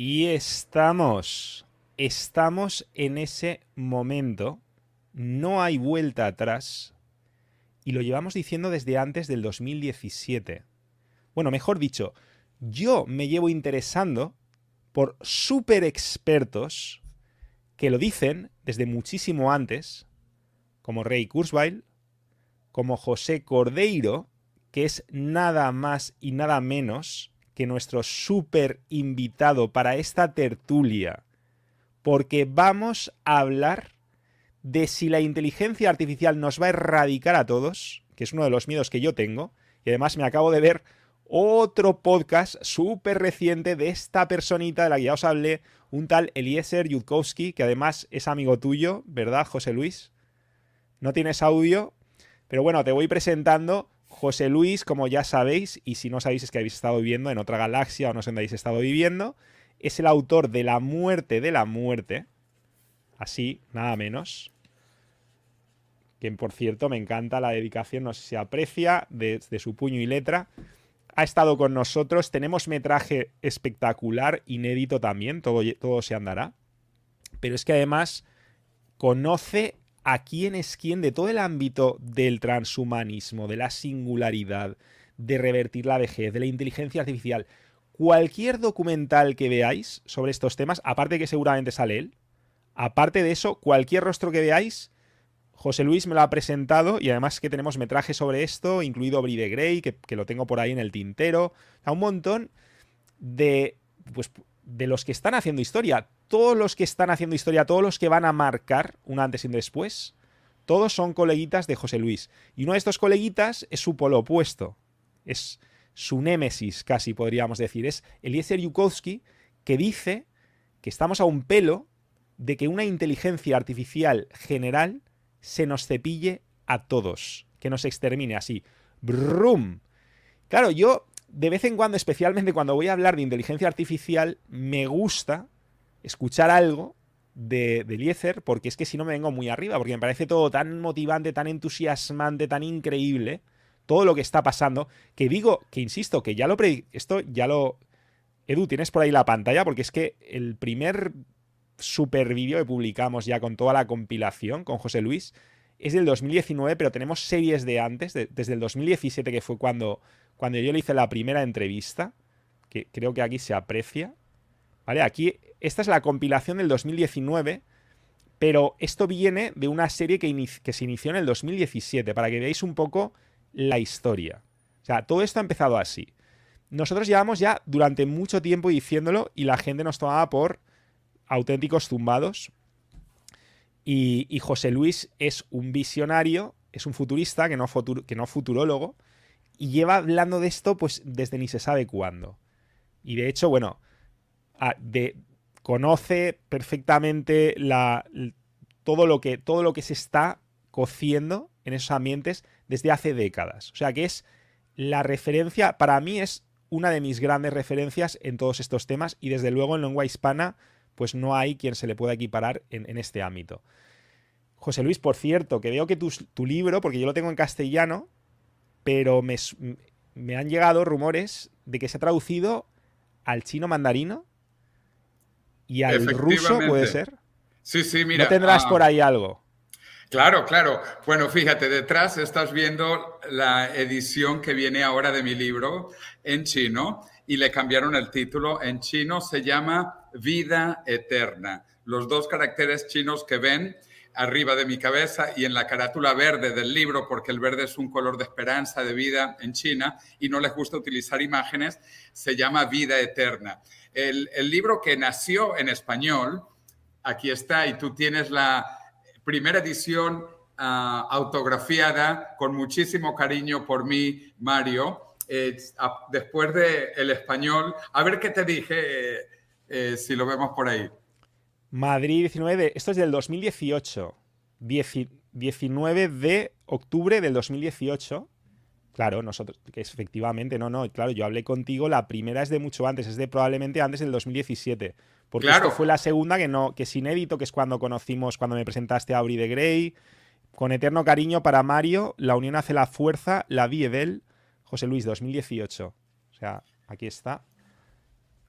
Y estamos, estamos en ese momento, no hay vuelta atrás, y lo llevamos diciendo desde antes del 2017. Bueno, mejor dicho, yo me llevo interesando por super expertos que lo dicen desde muchísimo antes, como Rey Kurzweil, como José Cordeiro, que es nada más y nada menos que nuestro súper invitado para esta tertulia, porque vamos a hablar de si la inteligencia artificial nos va a erradicar a todos, que es uno de los miedos que yo tengo, y además me acabo de ver otro podcast súper reciente de esta personita de la que ya os hablé, un tal Eliezer Yudkowski, que además es amigo tuyo, ¿verdad, José Luis? No tienes audio, pero bueno, te voy presentando José Luis, como ya sabéis, y si no sabéis es que habéis estado viviendo en otra galaxia o no sé dónde habéis estado viviendo, es el autor de La muerte de la muerte, así, nada menos. Quien, por cierto, me encanta la dedicación, no sé si se aprecia, de, su puño y letra. Ha estado con nosotros, tenemos metraje espectacular, inédito también, todo, todo se andará. Pero es que además conoce a quién es quién de todo el ámbito del transhumanismo, de la singularidad, de revertir la vejez, de la inteligencia artificial. Cualquier documental que veáis sobre estos temas, aparte que seguramente sale él, aparte de eso, cualquier rostro que veáis, José Luis me lo ha presentado y además que tenemos metraje sobre esto, incluido Bride Grey, que, lo tengo por ahí en el tintero. A un montón de, pues, de los que están haciendo historia todos los que están haciendo historia, todos los que van a marcar un antes y un después, todos son coleguitas de José Luis. Y uno de estos coleguitas es su polo opuesto. Es su némesis, casi podríamos decir. Es Eliezer Yukowski, que dice que estamos a un pelo de que una inteligencia artificial general se nos cepille a todos, que nos extermine así. Brum. Claro, yo de vez en cuando, especialmente cuando voy a hablar de inteligencia artificial, me gusta escuchar algo de, de Eliezer, porque es que si no me vengo muy arriba, porque me parece todo tan motivante, tan entusiasmante, tan increíble, todo lo que está pasando, que digo, que insisto, que ya lo... Esto ya lo... Edu, tienes por ahí la pantalla, porque es que el primer super vídeo que publicamos ya con toda la compilación con José Luis es del 2019, pero tenemos series de antes, desde el 2017, que fue cuando, cuando yo le hice la primera entrevista, que creo que aquí se aprecia. ¿Vale? Aquí esta es la compilación del 2019, pero esto viene de una serie que, se inició en el 2017, para que veáis un poco la historia. O sea, todo esto ha empezado así. Nosotros llevamos ya durante mucho tiempo diciéndolo y la gente nos tomaba por auténticos zumbados. Y, José Luis es un visionario, es un futurista, que no, que no futurólogo, y lleva hablando de esto pues desde ni se sabe cuándo. Y de hecho, bueno, de, conoce perfectamente todo, lo que, todo lo que se está cociendo en esos ambientes desde hace décadas. O sea que es la referencia, para mí es una de mis grandes referencias en todos estos temas y desde luego en lengua hispana pues no hay quien se le pueda equiparar en, este ámbito. José Luis, por cierto, que veo que tu, libro, porque yo lo tengo en castellano, pero me, me han llegado rumores de que se ha traducido al chino mandarino y al ruso, ¿puede ser? Sí, sí, mira. ¿No tendrás ah, por ahí algo? Claro, claro. Bueno, fíjate, detrás estás viendo la edición que viene ahora de mi libro en chino y le cambiaron el título. En chino se llama Vida Eterna. Los dos caracteres chinos que ven arriba de mi cabeza y en la carátula verde del libro, porque el verde es un color de esperanza, de vida en China, y no les gusta utilizar imágenes, se llama Vida Eterna. El, libro que nació en español, aquí está, y tú tienes la primera edición ah, autografiada con muchísimo cariño por mí, Mario. después del el español, a ver qué te dije, eh, eh, si lo vemos por ahí. Madrid 19, esto es del 2018, 19 de octubre del 2018. Claro, nosotros, que efectivamente, no, no, claro, yo hablé contigo, la primera es de mucho antes, es de probablemente antes del 2017. Porque esto fue la segunda que no, que es inédito, que es cuando conocimos, cuando me presentaste a Auri de Grey. Con eterno cariño para Mario, La Unión hace la fuerza, la vi José Luis, 2018. O sea, aquí está.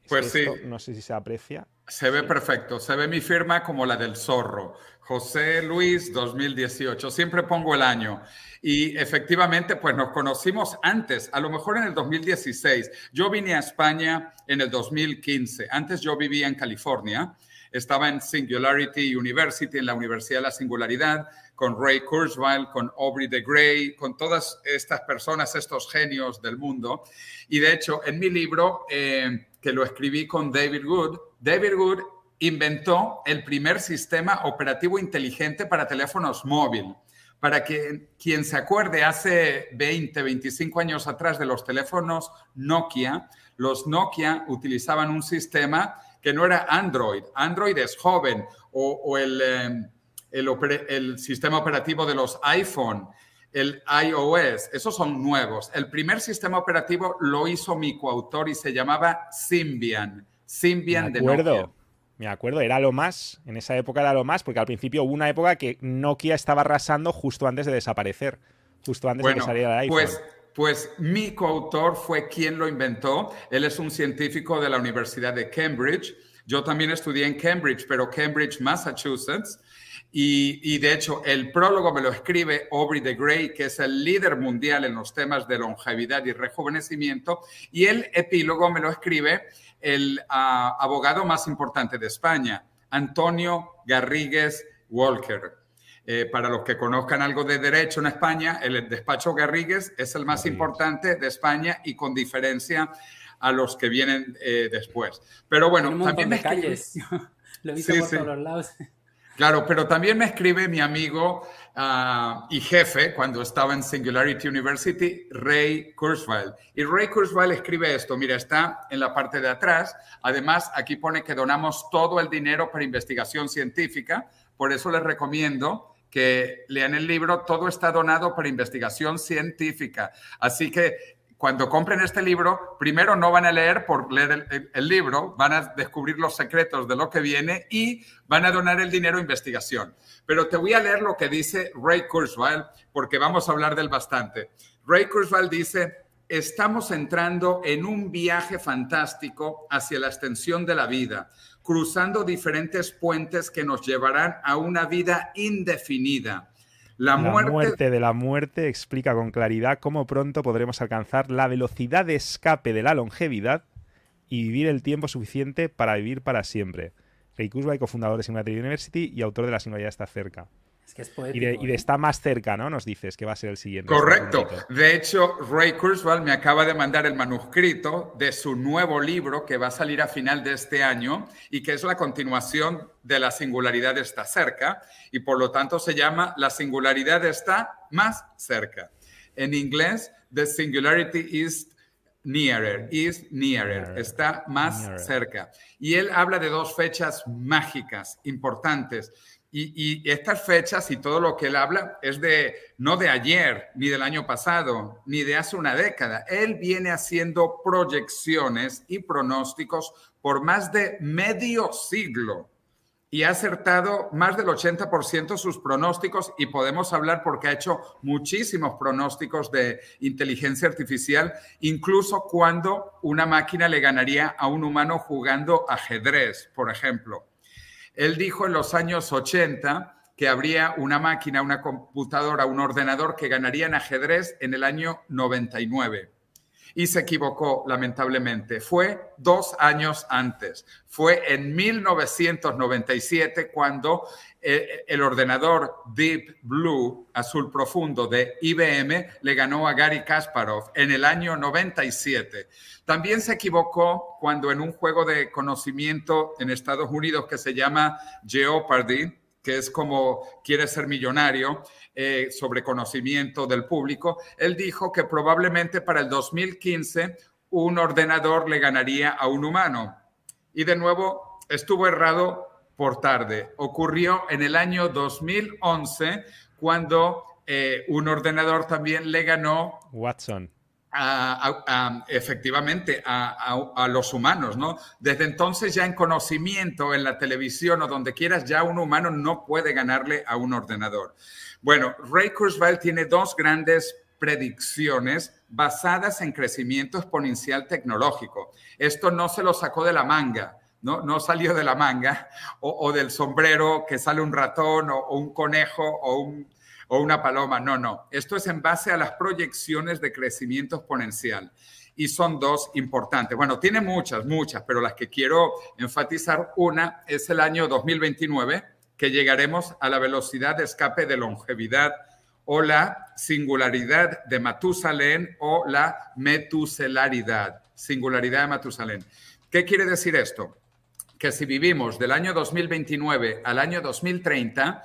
Pues sí. No sé si se aprecia. Se ve perfecto. Se ve mi firma como la del zorro. José Luis 2018. Siempre pongo el año. Y efectivamente, pues nos conocimos antes, a lo mejor en el 2016. Yo vine a España en el 2015. Antes yo vivía en California. Estaba en Singularity University, en la Universidad de la Singularidad, con Ray Kurzweil, con Aubrey de Grey, con todas estas personas, estos genios del mundo. Y de hecho, en mi libro, eh, que lo escribí con David Wood, David Wood inventó el primer sistema operativo inteligente para teléfonos móviles. Para que quien se acuerde, hace 20, 25 años atrás de los teléfonos Nokia, los Nokia utilizaban un sistema que no era Android. Android es joven o, el, em, el, el, sistema operativo de los iPhone, el iOS, esos son nuevos. El primer sistema operativo lo hizo mi coautor y se llamaba Symbian. Symbian de Nokia. Me acuerdo, era lo más, en esa época era lo más, porque al principio hubo una época que Nokia estaba arrasando justo antes de desaparecer, justo antes de que saliera el iPhone. Pues, pues mi coautor fue quien lo inventó. Él es un científico de la Universidad de Cambridge. Yo también estudié en Cambridge, pero Cambridge, Massachusetts. Y, y, de hecho, el prólogo me lo escribe Aubrey de Grey, que es el líder mundial en los temas de longevidad y rejuvenecimiento. Y el epílogo me lo escribe el ah, abogado más importante de España, Antonio Garrigues Walker. Eh, para los que conozcan algo de derecho en España, el despacho Garrigues es el más importante de España y con diferencia a los que vienen eh, después. Pero bueno, también me calles. Lo he visto por todos los lados. Claro, pero también me escribe mi amigo ah, y jefe cuando estaba en Singularity University, Ray Kurzweil. Y Ray Kurzweil escribe esto, mira, está en la parte de atrás. Además, aquí pone que donamos todo el dinero para investigación científica. Por eso les recomiendo que lean el libro. Todo está donado para investigación científica. Así que cuando compren este libro, primero no van a leer por leer el, libro, van a descubrir los secretos de lo que viene y van a donar el dinero a investigación. Pero te voy a leer lo que dice Ray Kurzweil, porque vamos a hablar del bastante. Ray Kurzweil dice, estamos entrando en un viaje fantástico hacia la extensión de la vida, cruzando diferentes puentes que nos llevarán a una vida indefinida la muerte... de la muerte explica con claridad cómo pronto podremos alcanzar la velocidad de escape de la longevidad y vivir el tiempo suficiente para vivir para siempre. Ray Kurzweil, cofundador de Singularidad University y autor de La singularidad está cerca y, de, ¿eh? está más cerca, ¿no? Nos dices que va a ser el siguiente. Correcto. De hecho, Ray Kurzweil me acaba de mandar el manuscrito de su nuevo libro que va a salir a final de este año y que es la continuación de La singularidad está cerca y por lo tanto se llama La singularidad está más cerca. En inglés, The Singularity is nearer, is nearer, está más cerca. Y él habla de dos fechas mágicas, importantes y, estas fechas y todo lo que él habla es de no de ayer, ni del año pasado, ni de hace una década. Él viene haciendo proyecciones y pronósticos por más de medio siglo y ha acertado más del 80% sus pronósticos y podemos hablar porque ha hecho muchísimos pronósticos de inteligencia artificial, incluso cuando una máquina le ganaría a un humano jugando ajedrez, por ejemplo. Él dijo en los años 80 que habría una máquina, una computadora, un ordenador que ganaría en ajedrez en el año 99. Y se equivocó, lamentablemente. Fue dos años antes. Fue en 1997 cuando eh, el ordenador Deep Blue, azul profundo de IBM, le ganó a Gary Kasparov en el año 97. También se equivocó cuando en un juego de conocimiento en Estados Unidos que se llama Jeopardy, que es como quiere ser millonario, eh, sobre conocimiento del público, él dijo que probablemente para el 2015 un ordenador le ganaría a un humano. Y de nuevo estuvo errado por tarde. Ocurrió en el año 2011 cuando eh, un ordenador también le ganó. Watson. Efectivamente a, los humanos, ¿no? Desde entonces ya en conocimiento, en la televisión o donde quieras, ya un humano no puede ganarle a un ordenador. Bueno, Ray Kurzweil tiene dos grandes predicciones basadas en crecimiento exponencial tecnológico. Esto no se lo sacó de la manga, no, no salió de la manga o, del sombrero que sale un ratón o, un conejo o, o una paloma. No, no. Esto es en base a las proyecciones de crecimiento exponencial y son dos importantes. Bueno, tiene muchas, muchas, pero las que quiero enfatizar, una es el año 2029, que llegaremos a la velocidad de escape de longevidad o la singularidad de Matusalén o la metuselaridad, singularidad de Matusalén. ¿Qué quiere decir esto? Que si vivimos del año 2029 al año 2030,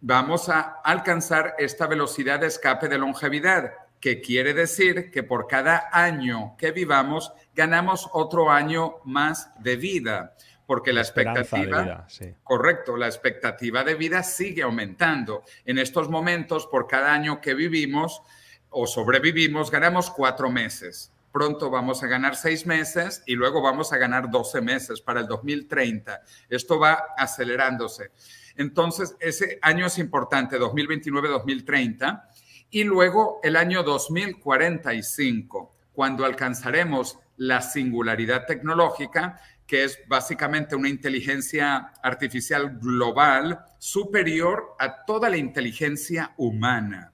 vamos a alcanzar esta velocidad de escape de longevidad que quiere decir que por cada año que vivamos ganamos otro año más de vida, porque la, expectativa, correcto, la expectativa de vida sigue aumentando. En estos momentos, por cada año que vivimos o sobrevivimos, ganamos cuatro meses. Pronto vamos a ganar seis meses y luego vamos a ganar 12 meses para el 2030. Esto va acelerándose. Entonces, ese año es importante, 2029-2030 y luego el año 2045, cuando alcanzaremos la singularidad tecnológica, que es básicamente una inteligencia artificial global superior a toda la inteligencia humana.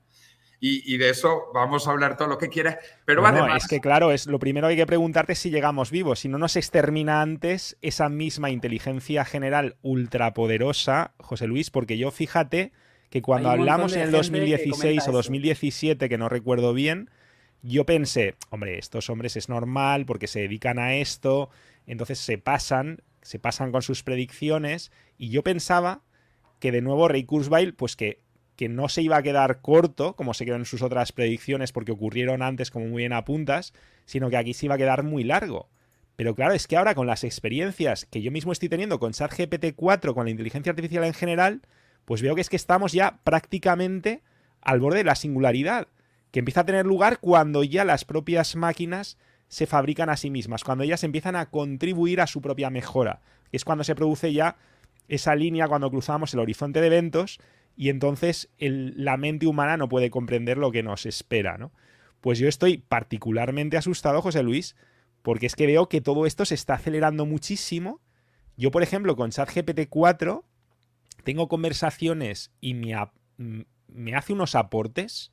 Y, de eso vamos a hablar todo lo que quieras. Pero además. Es que, claro, es lo primero que hay que preguntarte si llegamos vivos. Si no nos extermina antes esa misma inteligencia general ultrapoderosa, José Luis, porque yo fíjate que cuando hablamos en el 2016 o 2017, que no recuerdo bien, yo pensé, hombre, estos hombres es normal porque se dedican a esto, entonces se pasan, se pasan con sus predicciones, y yo pensaba que de nuevo Ray Kurzweil, pues que, que no se iba a quedar corto, como se quedó en sus otras predicciones, porque ocurrieron antes como muy bien apuntas, sino que aquí se iba a quedar muy largo. Pero claro, es que ahora con las experiencias que yo mismo estoy teniendo con ChatGPT 4, con la inteligencia artificial en general, pues veo que es que estamos ya prácticamente al borde de la singularidad, que empieza a tener lugar cuando ya las propias máquinas se fabrican a sí mismas, cuando ellas empiezan a contribuir a su propia mejora, que es cuando se produce ya esa línea cuando cruzamos el horizonte de eventos y entonces la mente humana no puede comprender lo que nos espera, ¿no? Pues yo estoy particularmente asustado, José Luis, porque es que veo que todo esto se está acelerando muchísimo. Yo, por ejemplo, con ChatGPT 4 tengo conversaciones y me, hace unos aportes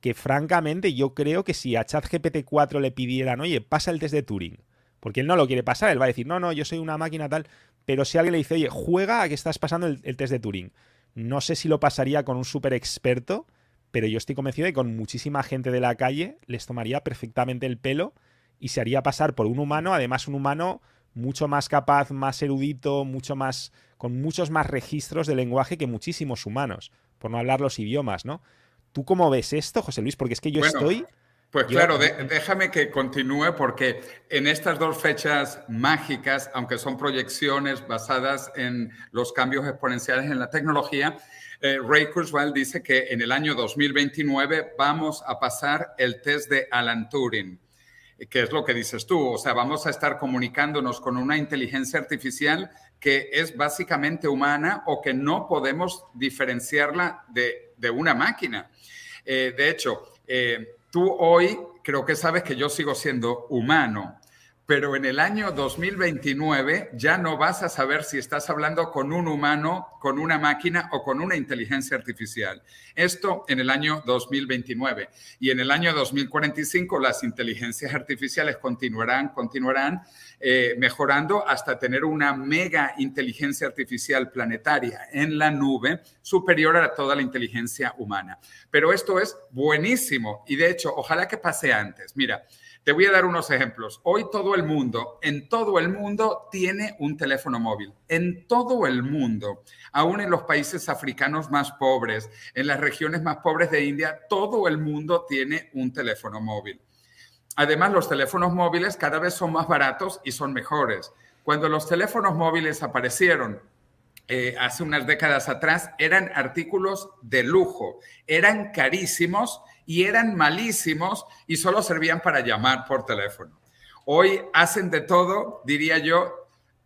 que francamente yo creo que si a ChatGPT 4 le pidieran, oye, pasa el test de Turing, porque él no lo quiere pasar, él va a decir, no, no, yo soy una máquina tal, pero si alguien le dice, oye, juega a que estás pasando el, el test de Turing, no sé si lo pasaría con un súper experto, pero yo estoy convencido de que con muchísima gente de la calle les tomaría perfectamente el pelo y se haría pasar por un humano, además un humano mucho más capaz, más erudito, mucho más con muchos más registros de lenguaje que muchísimos humanos, por no hablar los idiomas, ¿no? ¿Tú cómo ves esto, José Luis? Porque es que yo estoy... Pues claro, déjame que continúe porque en estas dos fechas mágicas, aunque son proyecciones basadas en los cambios exponenciales en la tecnología, eh, Ray Kurzweil dice que en el año 2029 vamos a pasar el test de Alan Turing que es lo que dices tú, o sea, vamos a estar comunicándonos con una inteligencia artificial que es básicamente humana o que no podemos diferenciarla de, una máquina. Eh, de hecho, eh, tú hoy creo que sabes que yo sigo siendo humano pero en el año 2029 ya no vas a saber si estás hablando con un humano, con una máquina o con una inteligencia artificial. Esto en el año 2029. Y en el año 2045 las inteligencias artificiales continuarán, continuarán eh, mejorando hasta tener una mega inteligencia artificial planetaria en la nube superior a toda la inteligencia humana. Pero esto es buenísimo y de hecho, ojalá que pase antes. Mira, te voy a dar unos ejemplos. Hoy todo el mundo, en todo el mundo, tiene un teléfono móvil. En todo el mundo, aún en los países africanos más pobres, en las regiones más pobres de India, todo el mundo tiene un teléfono móvil. Además, los teléfonos móviles cada vez son más baratos y son mejores. Cuando los teléfonos móviles aparecieron eh, hace unas décadas atrás, eran artículos de lujo, eran carísimos y eran malísimos y solo servían para llamar por teléfono. Hoy hacen de todo, diría yo,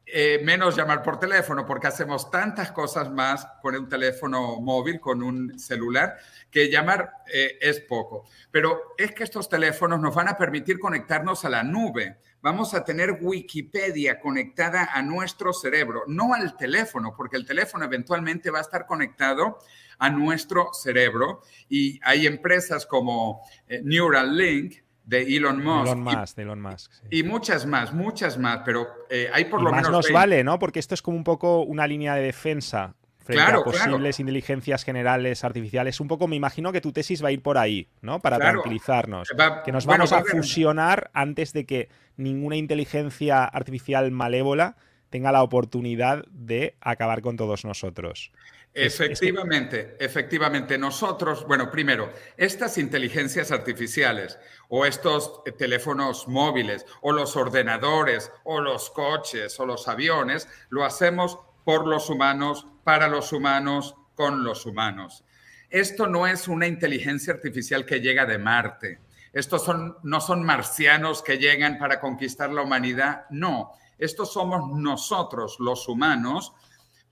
eh, menos llamar por teléfono, porque hacemos tantas cosas más con un teléfono móvil, con un celular, que llamar eh, es poco. Pero es que estos teléfonos nos van a permitir conectarnos a la nube. Vamos a tener Wikipedia conectada a nuestro cerebro, no al teléfono, porque el teléfono eventualmente va a estar conectado a nuestro cerebro. Y hay empresas como eh, Neuralink, de Elon Musk. Elon Musk, y, Elon Musk y muchas más, muchas más, pero eh, hay por lo más menos. nos vale, ¿no? Porque esto es como un poco una línea de defensa frente a posibles inteligencias generales artificiales. Un poco, me imagino que tu tesis va a ir por ahí, ¿no? Para tranquilizarnos. que nos vamos a fusionar antes de que ninguna inteligencia artificial malévola tenga la oportunidad de acabar con todos nosotros. Efectivamente, efectivamente. Nosotros, bueno, primero, estas inteligencias artificiales o estos teléfonos móviles o los ordenadores o los coches o los aviones, lo hacemos por los humanos, para los humanos, con los humanos. Esto no es una inteligencia artificial que llega de Marte. Estos son, no son marcianos que llegan para conquistar la humanidad. No, estos somos nosotros, los humanos,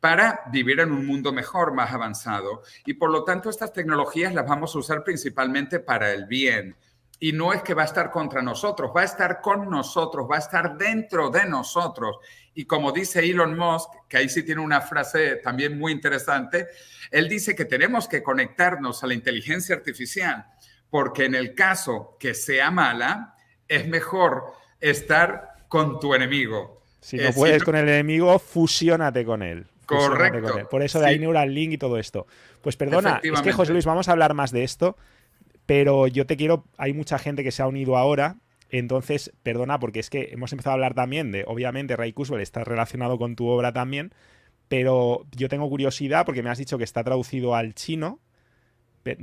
para vivir en un mundo mejor, más avanzado. Y por lo tanto, estas tecnologías las vamos a usar principalmente para el bien. Y no es que va a estar contra nosotros, va a estar con nosotros, va a estar dentro de nosotros. Y como dice Elon Musk, que ahí sí tiene una frase también muy interesante, él dice que tenemos que conectarnos a la inteligencia artificial, porque en el caso que sea mala, es mejor estar con tu enemigo. Si no puedes con el enemigo, fusiónate con él. Correcto. Por eso de ahí Neuralink y todo esto. Pues perdona, es que José Luis, vamos a hablar más de esto, pero yo te quiero, hay mucha gente que se ha unido ahora, entonces, perdona, porque es que hemos empezado a hablar también de, obviamente, Ray Kurzweil está relacionado con tu obra también, pero yo tengo curiosidad porque me has dicho que está traducido al chino.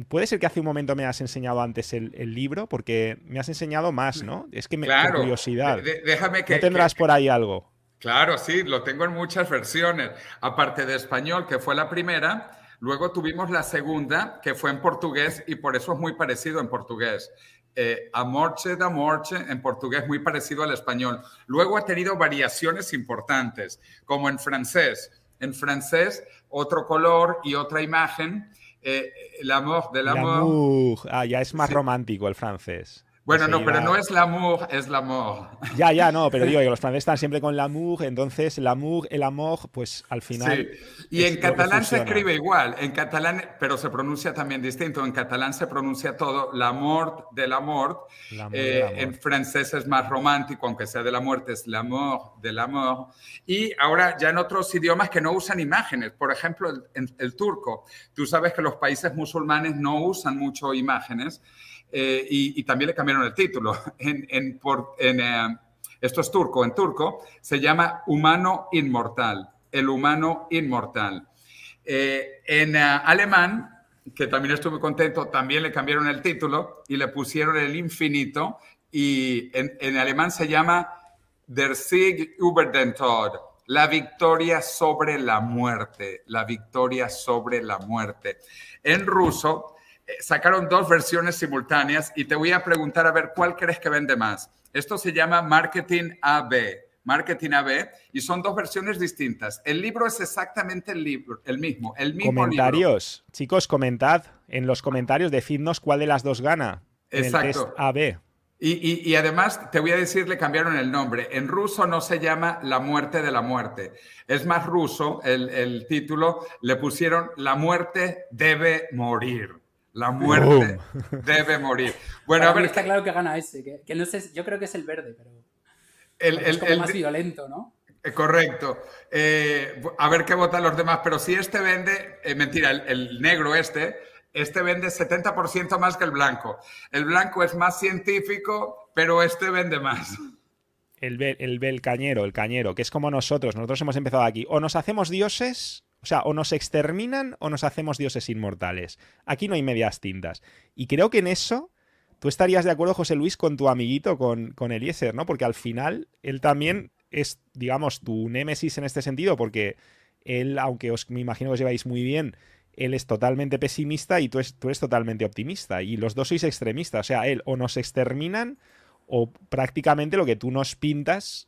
Puede ser que hace un momento me has enseñado antes el, libro, porque me has enseñado más, ¿no? Es que me da curiosidad. déjame que. ¿No tendrás por ahí algo? Claro, sí, lo tengo en muchas versiones. Aparte de español, que fue la primera, luego tuvimos la segunda, que fue en portugués y por eso es muy parecido en portugués. Eh, amorche da morche en portugués muy parecido al español. Luego ha tenido variaciones importantes, como en francés. En francés, otro color y otra imagen. Eh, el amor del amor. Ah, ya es más romántico el francés. Bueno, no, pero no es l'amour, es l'amor. Ya, ya, no, pero digo que los franceses están siempre con l'amour, entonces l'amour, el amor, pues al final. Sí. Y en catalán se escribe igual, en catalán, pero se pronuncia también distinto. En catalán se pronuncia todo l'amour del amor. Eh, en francés es más romántico, aunque sea de la muerte, es l'amour del amor. Y ahora ya en otros idiomas que no usan imágenes, por ejemplo, el, el turco. Tú sabes que los países musulmanes no usan mucho imágenes. Eh, y, también le cambiaron el título. En, eh, esto es turco, en turco se llama Humano Inmortal, el humano inmortal. Eh, en alemán, que también estuve contento, también le cambiaron el título y le pusieron el infinito y en, alemán se llama Der Sieg über den Tod, la victoria sobre la muerte, la victoria sobre la muerte. En ruso sacaron dos versiones simultáneas y te voy a preguntar a ver cuál crees que vende más. Esto se llama Marketing AB. Marketing AB y son dos versiones distintas. El libro es exactamente el, libro, el mismo, el mismo Comentarios, chicos, comentad en los comentarios, decidnos cuál de las dos gana. Exacto. AB. Y, y, además te voy a decir, le cambiaron el nombre. En ruso no se llama La muerte de la muerte. Es más ruso el, el título. Le pusieron La muerte debe morir. La muerte debe morir. Bueno, a ver. Está claro que gana ese, que, no sé, yo creo que es el verde, pero. El, es más violento, ¿no? Eh, correcto. Eh, a ver qué votan los demás, pero si este vende, eh, mentira, el, negro este, este vende 70% más que el blanco. El blanco es más científico, pero este vende más. El, el, el cañero, el cañero, que es como nosotros, nosotros hemos empezado aquí. O nos hacemos dioses o sea, o nos exterminan o nos hacemos dioses inmortales. Aquí no hay medias tintas. Y creo que en eso tú estarías de acuerdo, José Luis, con tu amiguito, con, con Eliezer, ¿no? Porque al final él también es, digamos, tu némesis en este sentido, porque él, aunque os me imagino que os lleváis muy bien, él es totalmente pesimista y tú, tú eres totalmente optimista. Y los dos sois extremistas. O sea, él o nos exterminan o prácticamente lo que tú nos pintas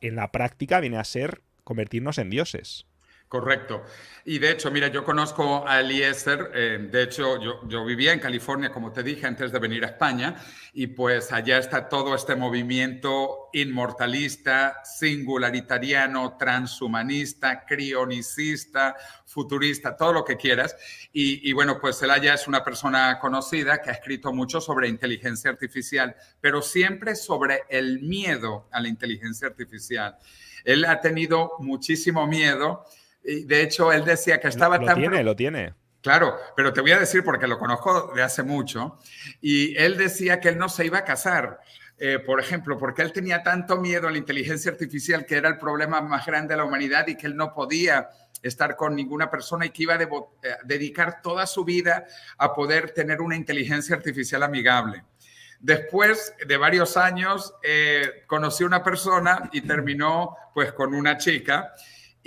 en la práctica viene a ser convertirnos en dioses. Correcto. Y de hecho, mira, yo conozco a Eliezer, eh, de hecho, yo, yo, vivía en California, como te dije, antes de venir a España, y pues allá está todo este movimiento inmortalista, singularitariano, transhumanista, crionicista, futurista, todo lo que quieras. Y, y bueno, pues él allá es una persona conocida que ha escrito mucho sobre inteligencia artificial, pero siempre sobre el miedo a la inteligencia artificial. Él ha tenido muchísimo miedo de hecho, él decía que estaba lo tan... Tiene, lo tiene. Claro, pero te voy a decir porque lo conozco de hace mucho. Y él decía que él no se iba a casar. Eh, por ejemplo, porque él tenía tanto miedo a la inteligencia artificial que era el problema más grande de la humanidad y que él no podía estar con ninguna persona y que iba a eh, dedicar toda su vida a poder tener una inteligencia artificial amigable. Después de varios años, eh, conocí a una persona y terminó pues con una chica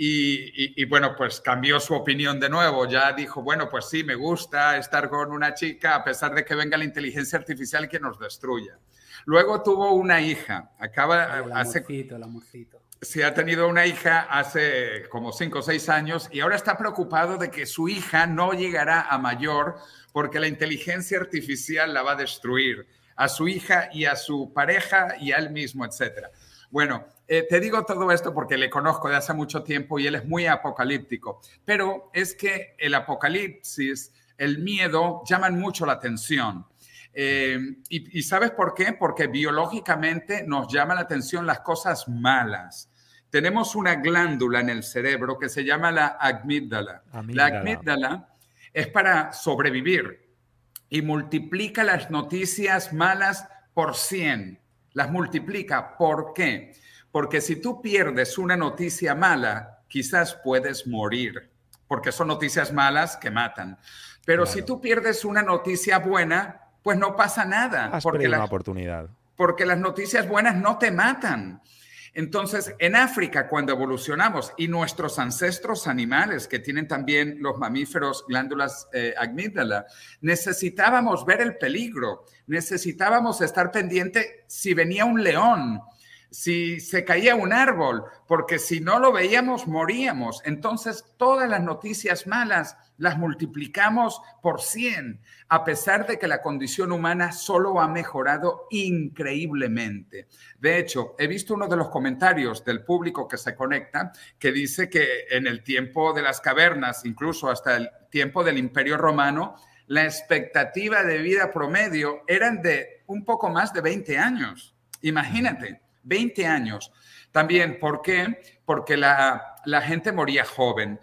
y, bueno, pues cambió su opinión de nuevo. Ya dijo, bueno, pues sí, me gusta estar con una chica a pesar de que venga la inteligencia artificial que nos destruya. Luego tuvo una hija. Acaba el hace. el amorcito. Sí, ha tenido una hija hace como cinco o seis años y ahora está preocupado de que su hija no llegará a mayor porque la inteligencia artificial la va a destruir a su hija y a su pareja y a él mismo, etcétera. Bueno, eh, te digo todo esto porque le conozco de hace mucho tiempo y él es muy apocalíptico, pero es que el apocalipsis, el miedo, llaman mucho la atención. Eh, y, sabes por qué? Porque biológicamente nos llama la atención las cosas malas. Tenemos una glándula en el cerebro que se llama la amígdala. La amígdala es para sobrevivir y multiplica las noticias malas por 100 las multiplica. ¿Por qué? Porque si tú pierdes una noticia mala, quizás puedes morir, porque son noticias malas que matan. Pero si tú pierdes una noticia buena, pues no pasa nada. Has porque la oportunidad. Porque las noticias buenas no te matan. Entonces, en África, cuando evolucionamos y nuestros ancestros animales, que tienen también los mamíferos glándulas eh, amígdala, necesitábamos ver el peligro, necesitábamos estar pendiente si venía un león, si se caía un árbol, porque si no lo veíamos, moríamos. Entonces, todas las noticias malas las multiplicamos por 100, a pesar de que la condición humana solo ha mejorado increíblemente. De hecho, he visto uno de los comentarios del público que se conecta que dice que en el tiempo de las cavernas, incluso hasta el tiempo del Imperio Romano, la expectativa de vida promedio eran de un poco más de 20 años. Imagínate. 20 años. También, ¿por qué? Porque la, gente moría joven.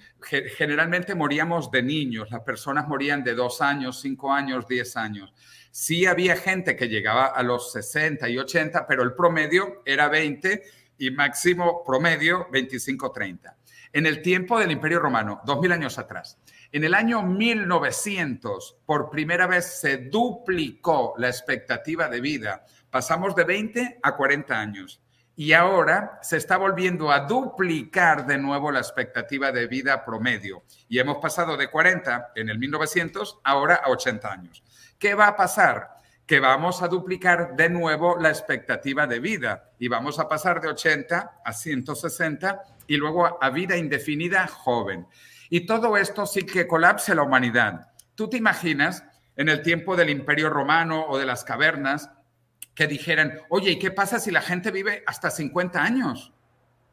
Generalmente moríamos de niños, las personas morían de dos años, cinco años, diez años. Sí había gente que llegaba a los 60 y 80, pero el promedio era 20 y máximo promedio 25-30. En el tiempo del Imperio Romano, 2000 años atrás, en el año 1900, por primera vez se duplicó la expectativa de vida Pasamos de 20 a 40 años y ahora se está volviendo a duplicar de nuevo la expectativa de vida promedio. Y hemos pasado de 40 en el 1900 ahora a 80 años. ¿Qué va a pasar? Que vamos a duplicar de nuevo la expectativa de vida y vamos a pasar de 80 a 160 y luego a vida indefinida joven. Y todo esto sí que colapse la humanidad. ¿Tú te imaginas en el tiempo del Imperio Romano o de las cavernas que dijeran, oye, ¿y qué pasa si la gente vive hasta 50 años?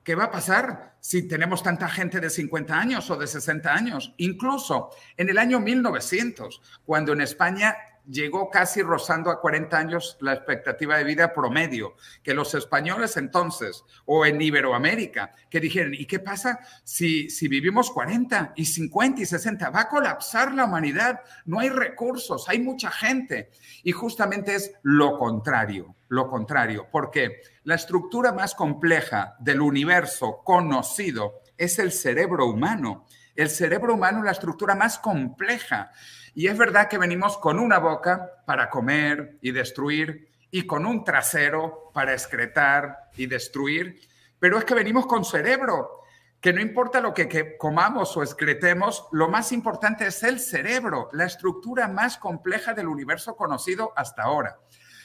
¿Qué va a pasar si tenemos tanta gente de 50 años o de 60 años? Incluso en el año 1900, cuando en España llegó casi rozando a 40 años la expectativa de vida promedio, que los españoles entonces, o en Iberoamérica, que dijeron, ¿y qué pasa si, si vivimos 40 y 50 y 60? Va a colapsar la humanidad, no hay recursos, hay mucha gente. Y justamente es lo contrario, lo contrario, porque la estructura más compleja del universo conocido es el cerebro humano. El cerebro humano es la estructura más compleja. Y es verdad que venimos con una boca para comer y destruir y con un trasero para excretar y destruir, pero es que venimos con cerebro, que no importa lo que, comamos o excretemos, lo más importante es el cerebro, la estructura más compleja del universo conocido hasta ahora.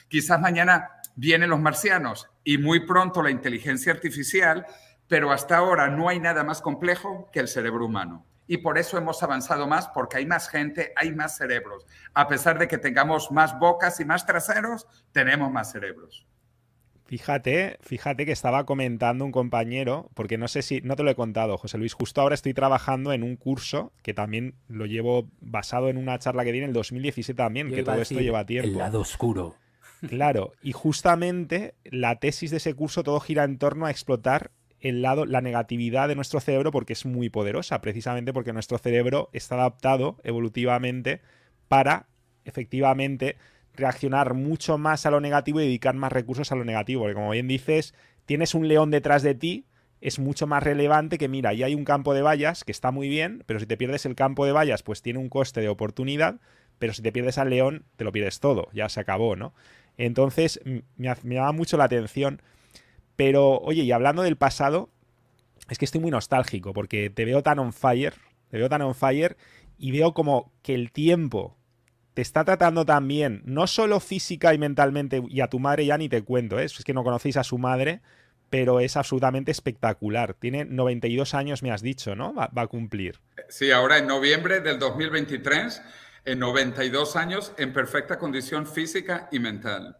Quizás mañana vienen los marcianos y muy pronto la inteligencia artificial pero hasta ahora no hay nada más complejo que el cerebro humano. Y por eso hemos avanzado más, porque hay más gente, hay más cerebros. A pesar de que tengamos más bocas y más traseros, tenemos más cerebros. Fíjate, fíjate que estaba comentando un compañero, porque no sé si, no te lo he contado, José Luis, justo ahora estoy trabajando en un curso que también lo llevo basado en una charla que di en el 2017 también, que todo esto lleva tiempo. El lado oscuro. Claro, y justamente la tesis de ese curso todo gira en torno a explotar el lado, la negatividad de nuestro cerebro porque es muy poderosa, precisamente porque nuestro cerebro está adaptado evolutivamente para efectivamente reaccionar mucho más a lo negativo y dedicar más recursos a lo negativo. Porque como bien dices, tienes un león detrás de ti, es mucho más relevante que, mira, ya hay un campo de vallas que está muy bien, pero si te pierdes el campo de vallas, pues tiene un coste de oportunidad, pero si te pierdes al león, te lo pierdes todo, ya se acabó, ¿no? Entonces, me, me llama mucho la atención. Pero, oye, y hablando del pasado, es que estoy muy nostálgico, porque te veo tan on fire, te veo tan on fire, y veo como que el tiempo te está tratando también, no solo física y mentalmente, y a tu madre ya ni te cuento, ¿eh? es que no conocéis a su madre, pero es absolutamente espectacular. Tiene 92 años, me has dicho, ¿no? Va, a cumplir. Sí, ahora en noviembre del 2023, en 92 años, en perfecta condición física y mental.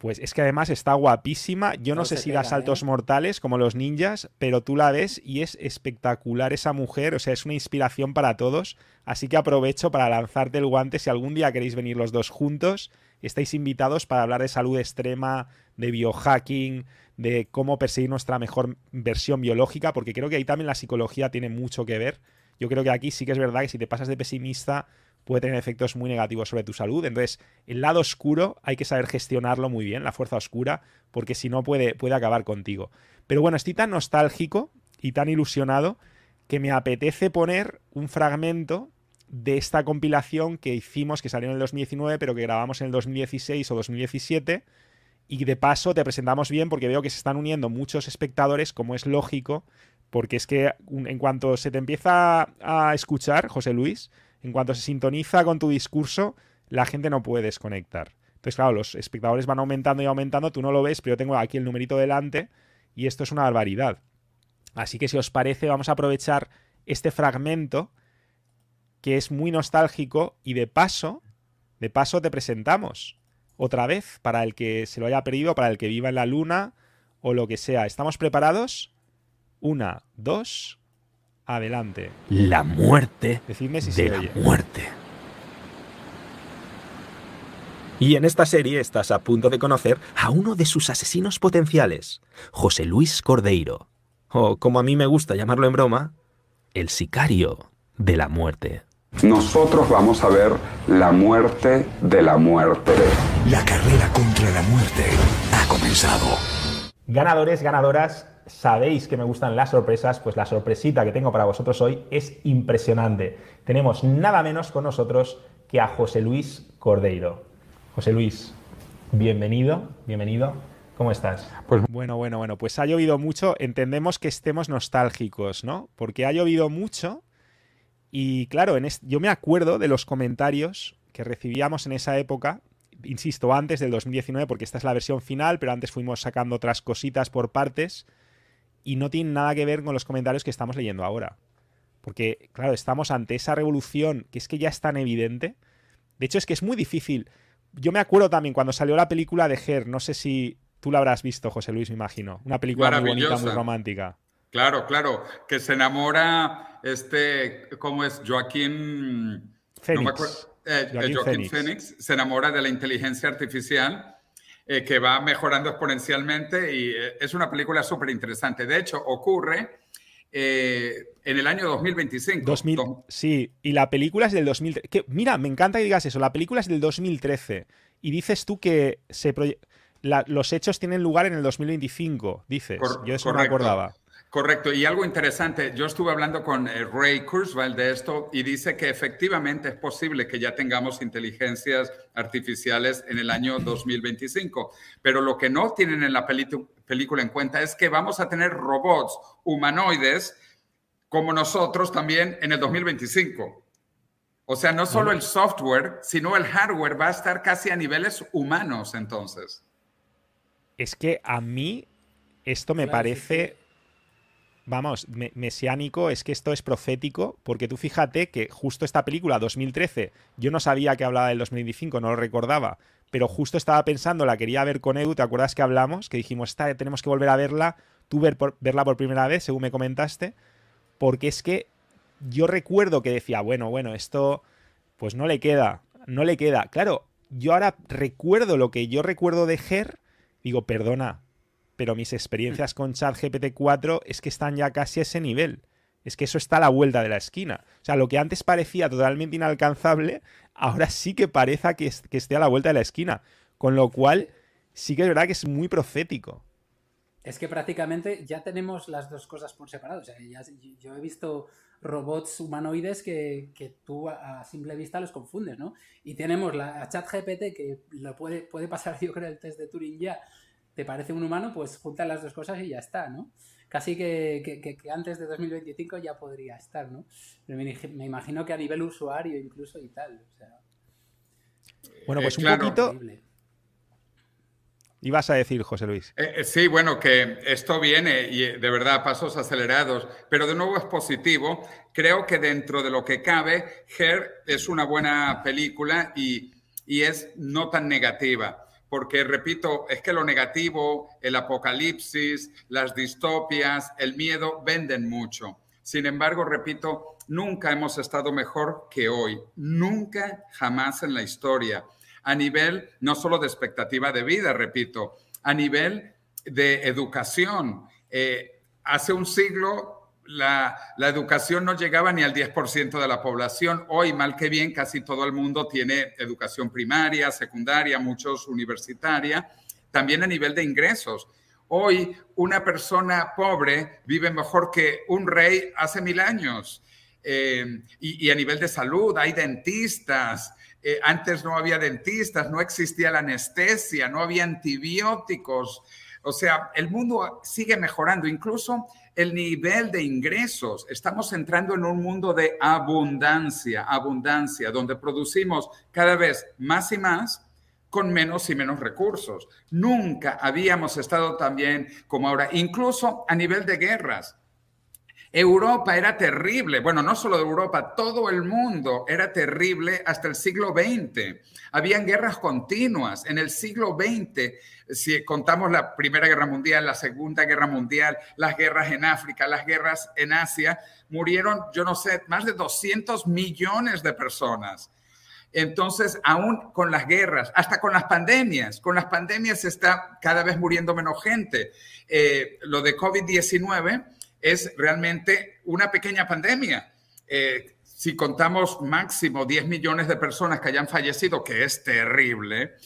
Pues es que además está guapísima. Yo no, no sé si da saltos ¿eh? mortales como los ninjas, pero tú la ves y es espectacular esa mujer. O sea, es una inspiración para todos. Así que aprovecho para lanzarte el guante. Si algún día queréis venir los dos juntos, estáis invitados para hablar de salud extrema, de biohacking, de cómo perseguir nuestra mejor versión biológica, porque creo que ahí también la psicología tiene mucho que ver. Yo creo que aquí sí que es verdad que si te pasas de pesimista puede tener efectos muy negativos sobre tu salud. Entonces, el lado oscuro hay que saber gestionarlo muy bien, la fuerza oscura, porque si no puede, puede acabar contigo. Pero bueno, estoy tan nostálgico y tan ilusionado que me apetece poner un fragmento de esta compilación que hicimos, que salió en el 2019, pero que grabamos en el 2016 o 2017. Y de paso te presentamos bien porque veo que se están uniendo muchos espectadores, como es lógico, porque es que en cuanto se te empieza a escuchar, José Luis, en cuanto se sintoniza con tu discurso, la gente no puede desconectar. Entonces, claro, los espectadores van aumentando y aumentando, tú no lo ves, pero yo tengo aquí el numerito delante y esto es una barbaridad. Así que si os parece, vamos a aprovechar este fragmento que es muy nostálgico y de paso, de paso te presentamos otra vez para el que se lo haya perdido, para el que viva en la luna o lo que sea. ¿Estamos preparados? Una, dos, Adelante. La muerte Decidme si de se la oye. muerte. Y en esta serie estás a punto de conocer a uno de sus asesinos potenciales, José Luis Cordeiro, o como a mí me gusta llamarlo en broma, el sicario de la muerte. Nosotros vamos a ver la muerte de la muerte. La carrera contra la muerte ha comenzado. Ganadores, ganadoras, sabéis que me gustan las sorpresas, pues la sorpresita que tengo para vosotros hoy es impresionante. Tenemos nada menos con nosotros que a José Luis Cordeiro. José Luis, bienvenido, bienvenido. ¿Cómo estás? Pues bueno, bueno, bueno, pues ha llovido mucho, entendemos que estemos nostálgicos, ¿no? Porque ha llovido mucho y claro, en yo me acuerdo de los comentarios que recibíamos en esa época insisto, antes del 2019, porque esta es la versión final, pero antes fuimos sacando otras cositas por partes y no tiene nada que ver con los comentarios que estamos leyendo ahora. Porque, claro, estamos ante esa revolución que es que ya es tan evidente. De hecho, es que es muy difícil. Yo me acuerdo también cuando salió la película de Her, no sé si tú la habrás visto, José Luis, me imagino. Una película muy bonita, muy romántica. Claro, claro, que se enamora este, ¿cómo es? Joaquín... Fénix. No eh, Joaquín, Joaquín Phoenix. Phoenix. se enamora de la inteligencia artificial eh, que va mejorando exponencialmente y eh, es una película súper interesante. De hecho, ocurre en el año 2025. 2000, sí, y la película es del 2013. Que, mira, me encanta que digas eso. La película es del 2013 y dices tú que se la, los hechos tienen lugar en el 2025, dices. Cor Yo eso correcto. no me acordaba. Correcto, y algo interesante, yo estuve hablando con Ray Kurzweil de esto y dice que efectivamente es posible que ya tengamos inteligencias artificiales en el año 2025, pero lo que no tienen en la película en cuenta es que vamos a tener robots humanoides como nosotros también en el 2025. O sea, no solo el software, sino el hardware va a estar casi a niveles humanos entonces. Es que a mí esto me Claro, sí, parece vamos, mesiánico, es que esto es profético, porque tú fíjate que justo esta película, 2013, yo no sabía que hablaba del 2025, no lo recordaba, pero justo estaba pensando, la quería ver con Edu, ¿te acuerdas que hablamos? Que dijimos, Está, tenemos que volver a verla, tú ver verla por primera vez, según me comentaste, porque es que yo recuerdo que decía, bueno, bueno, esto pues no le queda, no le queda. Claro, yo ahora recuerdo lo que yo recuerdo de Ger, digo, perdona, pero mis experiencias con ChatGPT 4 es que están ya casi a ese nivel. Es que eso está a la vuelta de la esquina. O sea, lo que antes parecía totalmente inalcanzable, ahora sí que parece que, esté a la vuelta de la esquina. Con lo cual, sí que es verdad que es muy profético. Es que prácticamente ya tenemos las dos cosas por separado. O sea, yo he visto robots humanoides que, tú a, simple vista los confundes, ¿no? Y tenemos la ChatGPT que lo puede, puede pasar, yo creo, el test de Turing ya te parece un humano, pues junta las dos cosas y ya está, ¿no? Casi que, antes de 2025 ya podría estar, ¿no? me, imagino que a nivel usuario incluso y tal. bueno, pues un poquito... Ibas a decir, José Luis. Eh, eh, sí, bueno, que esto viene y eh, de verdad pasos acelerados, pero de nuevo es positivo. Creo que dentro de lo que cabe, Her es una buena película y, y es no tan negativa porque, repito, es que lo negativo, el apocalipsis, las distopias, el miedo, venden mucho. Sin embargo, repito, nunca hemos estado mejor que hoy, nunca, jamás en la historia, a nivel no solo de expectativa de vida, repito, a nivel de educación. Eh, hace un siglo la, educación no llegaba ni al 10% de la población. Hoy, mal que bien, casi todo el mundo tiene educación primaria, secundaria, muchos universitaria, también a nivel de ingresos. Hoy, una persona pobre vive mejor que un rey hace mil años. Eh, y, a nivel de salud, hay dentistas. Eh, antes no había dentistas, no existía la anestesia, no había antibióticos. O sea, el mundo sigue mejorando. Incluso el nivel de ingresos. Estamos entrando en un mundo de abundancia, abundancia, donde producimos cada vez más y más con menos y menos recursos. Nunca habíamos estado tan bien como ahora, incluso a nivel de guerras. Europa era terrible, bueno, no solo Europa, todo el mundo era terrible hasta el siglo XX. Habían guerras continuas. En el siglo XX, si contamos la Primera Guerra Mundial, la Segunda Guerra Mundial, las guerras en África, las guerras en Asia, murieron, yo no sé, más de 200 millones de personas. Entonces, aún con las guerras, hasta con las pandemias, con las pandemias está cada vez muriendo menos gente. Eh, lo de COVID-19 es realmente una pequeña pandemia. Eh, si contamos máximo 10 millones de personas que hayan fallecido, que es terrible,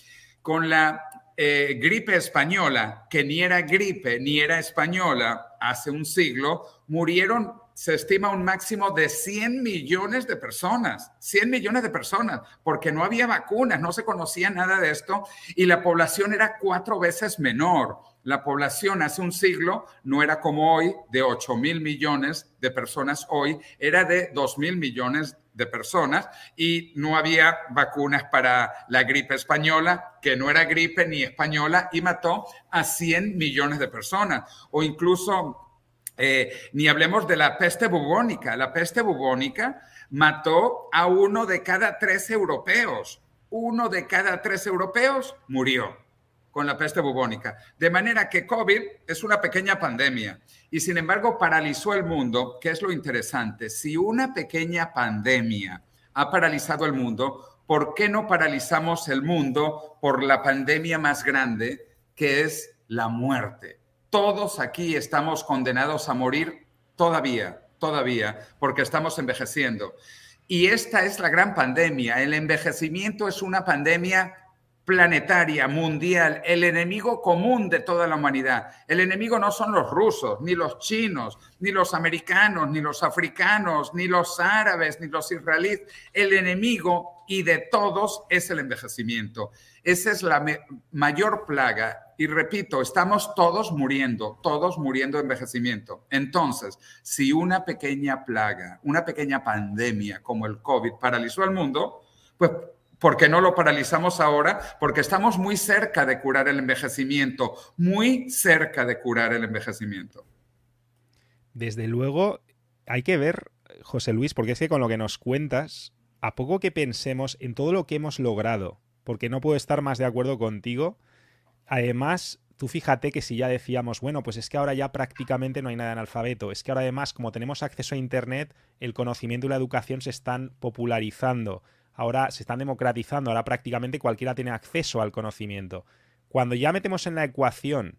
con la eh, gripe española, que ni era gripe ni era española hace un siglo, murieron, se estima un máximo de 100 millones de personas, 100 millones de personas, porque no había vacunas, no se conocía nada de esto y la población era cuatro veces menor la población hace un siglo no era como hoy, de 8 mil millones de personas hoy, era de 2 mil millones de personas y no había vacunas para la gripe española, que no era gripe ni española, y mató a 100 millones de personas. O incluso, eh, ni hablemos de la peste bubónica. La peste bubónica mató a uno de cada tres europeos. Uno de cada tres europeos murió con la peste bubónica. De manera que COVID es una pequeña pandemia y sin embargo paralizó el mundo, que es lo interesante. Si una pequeña pandemia ha paralizado el mundo, ¿por qué no paralizamos el mundo por la pandemia más grande, que es la muerte? Todos aquí estamos condenados a morir todavía, todavía, porque estamos envejeciendo. Y esta es la gran pandemia. El envejecimiento es una pandemia planetaria, mundial, el enemigo común de toda la humanidad. El enemigo no son los rusos, ni los chinos, ni los americanos, ni los africanos, ni los árabes, ni los israelíes. El enemigo y de todos es el envejecimiento. Esa es la mayor plaga. Y repito, estamos todos muriendo, todos muriendo de envejecimiento. Entonces, si una pequeña plaga, una pequeña pandemia como el COVID paralizó al mundo, pues ¿Por qué no lo paralizamos ahora? Porque estamos muy cerca de curar el envejecimiento, muy cerca de curar el envejecimiento. Desde luego, hay que ver, José Luis, porque es que con lo que nos cuentas, a poco que pensemos en todo lo que hemos logrado, porque no puedo estar más de acuerdo contigo, además, tú fíjate que si ya decíamos, bueno, pues es que ahora ya prácticamente no hay nada en alfabeto, es que ahora además, como tenemos acceso a Internet, el conocimiento y la educación se están popularizando, ahora se están democratizando, ahora prácticamente cualquiera tiene acceso al conocimiento. Cuando ya metemos en la ecuación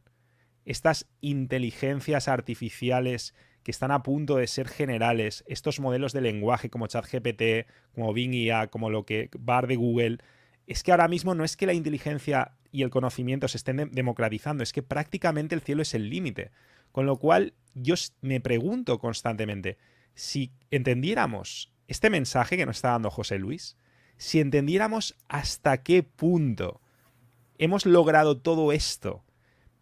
estas inteligencias artificiales que están a punto de ser generales, estos modelos de lenguaje como ChatGPT, como Bing IA, como lo que Bar de Google, es que ahora mismo no es que la inteligencia y el conocimiento se estén democratizando, es que prácticamente el cielo es el límite. Con lo cual yo me pregunto constantemente, si entendiéramos este mensaje que nos está dando José Luis, si entendiéramos hasta qué punto hemos logrado todo esto,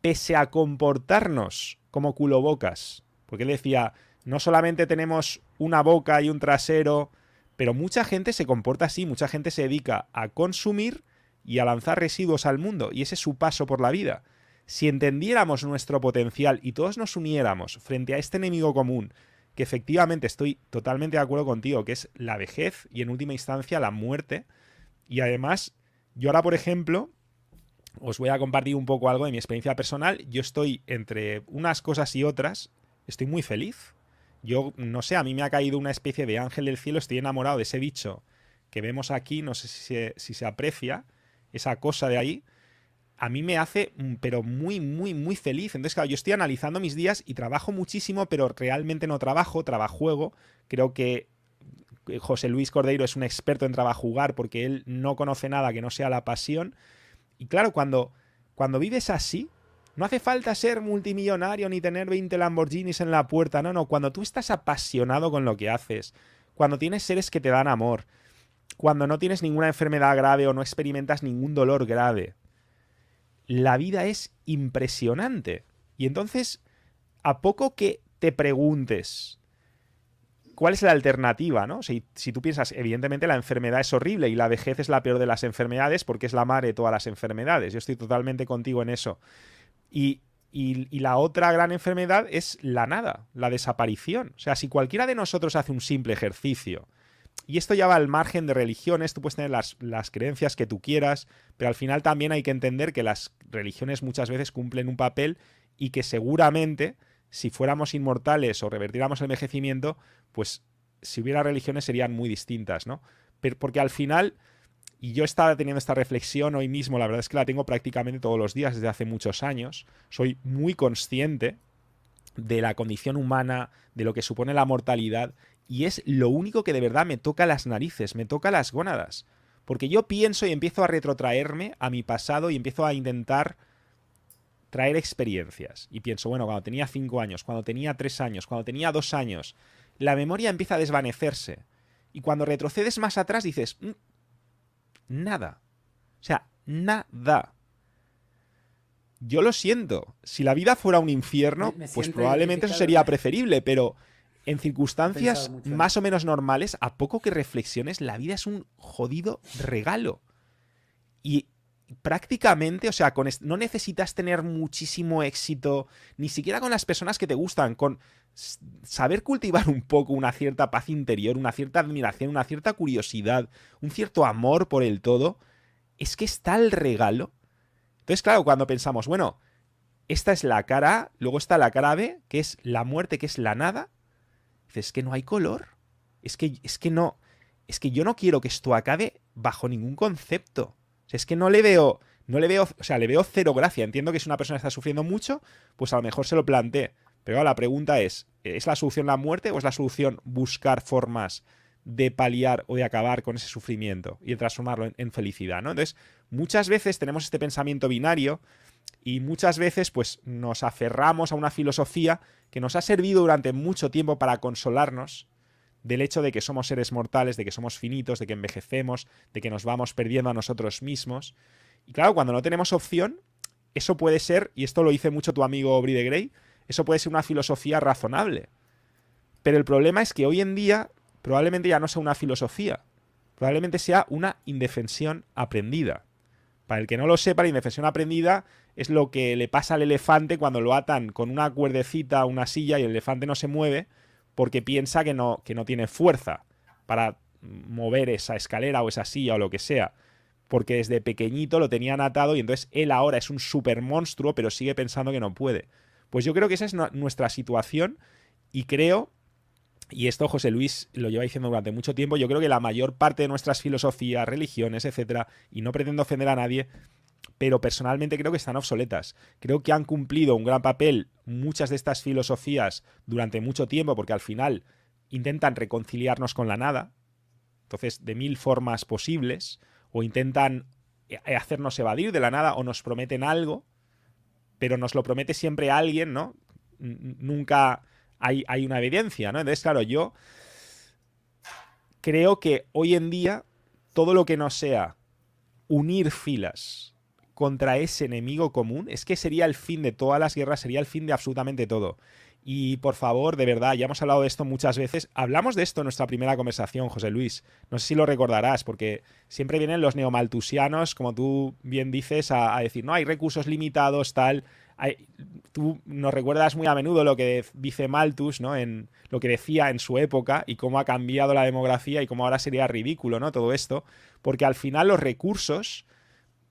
pese a comportarnos como culobocas, porque él decía, no solamente tenemos una boca y un trasero, pero mucha gente se comporta así, mucha gente se dedica a consumir y a lanzar residuos al mundo, y ese es su paso por la vida. Si entendiéramos nuestro potencial y todos nos uniéramos frente a este enemigo común, que efectivamente estoy totalmente de acuerdo contigo, que es la vejez y en última instancia la muerte, y además, yo ahora, por ejemplo, os voy a compartir un poco algo de mi experiencia personal. Yo estoy entre unas cosas y otras, estoy muy feliz. Yo, no sé, a mí me ha caído una especie de ángel del cielo, estoy enamorado de ese bicho que vemos aquí, no sé si se, si se aprecia, esa cosa de ahí, a mí me hace, mm, pero muy, muy, muy feliz. Entonces, claro, yo estoy analizando mis días y trabajo muchísimo, pero realmente no trabajo, trabajo juego. Creo que José Luis Cordeiro es un experto en trabajo jugar porque él no conoce nada que no sea la pasión. Y claro, cuando, cuando vives así, no hace falta ser multimillonario ni tener 20 Lamborghinis en la puerta, no, no, cuando tú estás apasionado con lo que haces, cuando tienes seres que te dan amor, cuando no tienes ninguna enfermedad grave o no experimentas ningún dolor grave, la vida es impresionante. Y entonces, a poco que te preguntes cuál es la alternativa, ¿no? Si, si, tú piensas, evidentemente la enfermedad es horrible y la vejez es la peor de las enfermedades porque es la madre de todas las enfermedades. Yo estoy totalmente contigo en eso. Y, y, la otra gran enfermedad es la nada, la desaparición. O sea, si cualquiera de nosotros hace un simple ejercicio, y esto ya va al margen de religiones, tú puedes tener las, las creencias que tú quieras, pero al final también hay que entender que las religiones muchas veces cumplen un papel y que seguramente si fuéramos inmortales o revertiéramos el envejecimiento, pues si hubiera religiones serían muy distintas, ¿no? Pero porque al final y yo estaba teniendo esta reflexión hoy mismo, la verdad es que la tengo prácticamente todos los días desde hace muchos años. Soy muy consciente de la condición humana, de lo que supone la mortalidad, y es lo único que de verdad me toca las narices, me toca las gónadas. Porque yo pienso y empiezo a retrotraerme a mi pasado y empiezo a intentar traer experiencias. Y pienso, bueno, cuando tenía cinco años, cuando tenía tres años, cuando tenía dos años, la memoria empieza a desvanecerse. Y cuando retrocedes más atrás dices, mm, nada. O sea, nada. Yo lo siento. Si la vida fuera un infierno, pues probablemente eso sería preferible, pero en circunstancias más o menos normales, a poco que reflexiones, la vida es un jodido regalo. Y prácticamente, o sea, con no necesitas tener muchísimo éxito, ni siquiera con las personas que te gustan, con saber cultivar un poco una cierta paz interior, una cierta admiración, una cierta curiosidad, un cierto amor por el todo, es que está el regalo. Entonces, claro, cuando pensamos, bueno, esta es la cara A, luego está la cara B, que es la muerte, que es la nada, es que no hay color. Es que, es que no, es que yo no quiero que esto acabe bajo ningún concepto. Es que no le veo, no le veo, o sea, le veo cero gracia. Entiendo que si una persona está sufriendo mucho, pues a lo mejor se lo plantee. Pero la pregunta es, ¿es la solución la muerte o es la solución buscar formas de paliar o de acabar con ese sufrimiento y de transformarlo en, felicidad? ¿no? Entonces, muchas veces tenemos este pensamiento binario y muchas veces pues nos aferramos a una filosofía que nos ha servido durante mucho tiempo para consolarnos del hecho de que somos seres mortales, de que somos finitos, de que envejecemos, de que nos vamos perdiendo a nosotros mismos. Y claro, cuando no tenemos opción, eso puede ser, y esto lo dice mucho tu amigo Bride Gray, eso puede ser una filosofía razonable. Pero el problema es que hoy en día probablemente ya no sea una filosofía, probablemente sea una indefensión aprendida. Para el que no lo sepa, la indefensión aprendida es lo que le pasa al elefante cuando lo atan con una cuerdecita a una silla y el elefante no se mueve porque piensa que no, que no tiene fuerza para mover esa escalera o esa silla o lo que sea. Porque desde pequeñito lo tenían atado y entonces él ahora es un super monstruo, pero sigue pensando que no puede. Pues yo creo que esa es nuestra situación y creo, y esto José Luis lo lleva diciendo durante mucho tiempo, yo creo que la mayor parte de nuestras filosofías, religiones, etcétera, y no pretendo ofender a nadie, pero personalmente creo que están obsoletas. Creo que han cumplido un gran papel muchas de estas filosofías durante mucho tiempo, porque al final intentan reconciliarnos con la nada, entonces de mil formas posibles, o intentan eh, hacernos evadir de la nada, o nos prometen algo, pero nos lo promete siempre alguien, ¿no? Nunca hay, hay una evidencia, ¿no? Entonces, claro, yo creo que hoy en día todo lo que no sea unir filas, contra ese enemigo común, es que sería el fin de todas las guerras, sería el fin de absolutamente todo. Y por favor, de verdad, ya hemos hablado de esto muchas veces. Hablamos de esto en nuestra primera conversación, José Luis. No sé si lo recordarás, porque siempre vienen los neomaltusianos, como tú bien dices, a, decir, no, hay recursos limitados, tal. tú nos recuerdas muy a menudo lo que dice Malthus, ¿no? En lo que decía en su época y cómo ha cambiado la demografía y cómo ahora sería ridículo, ¿no? Todo esto. Porque al final los recursos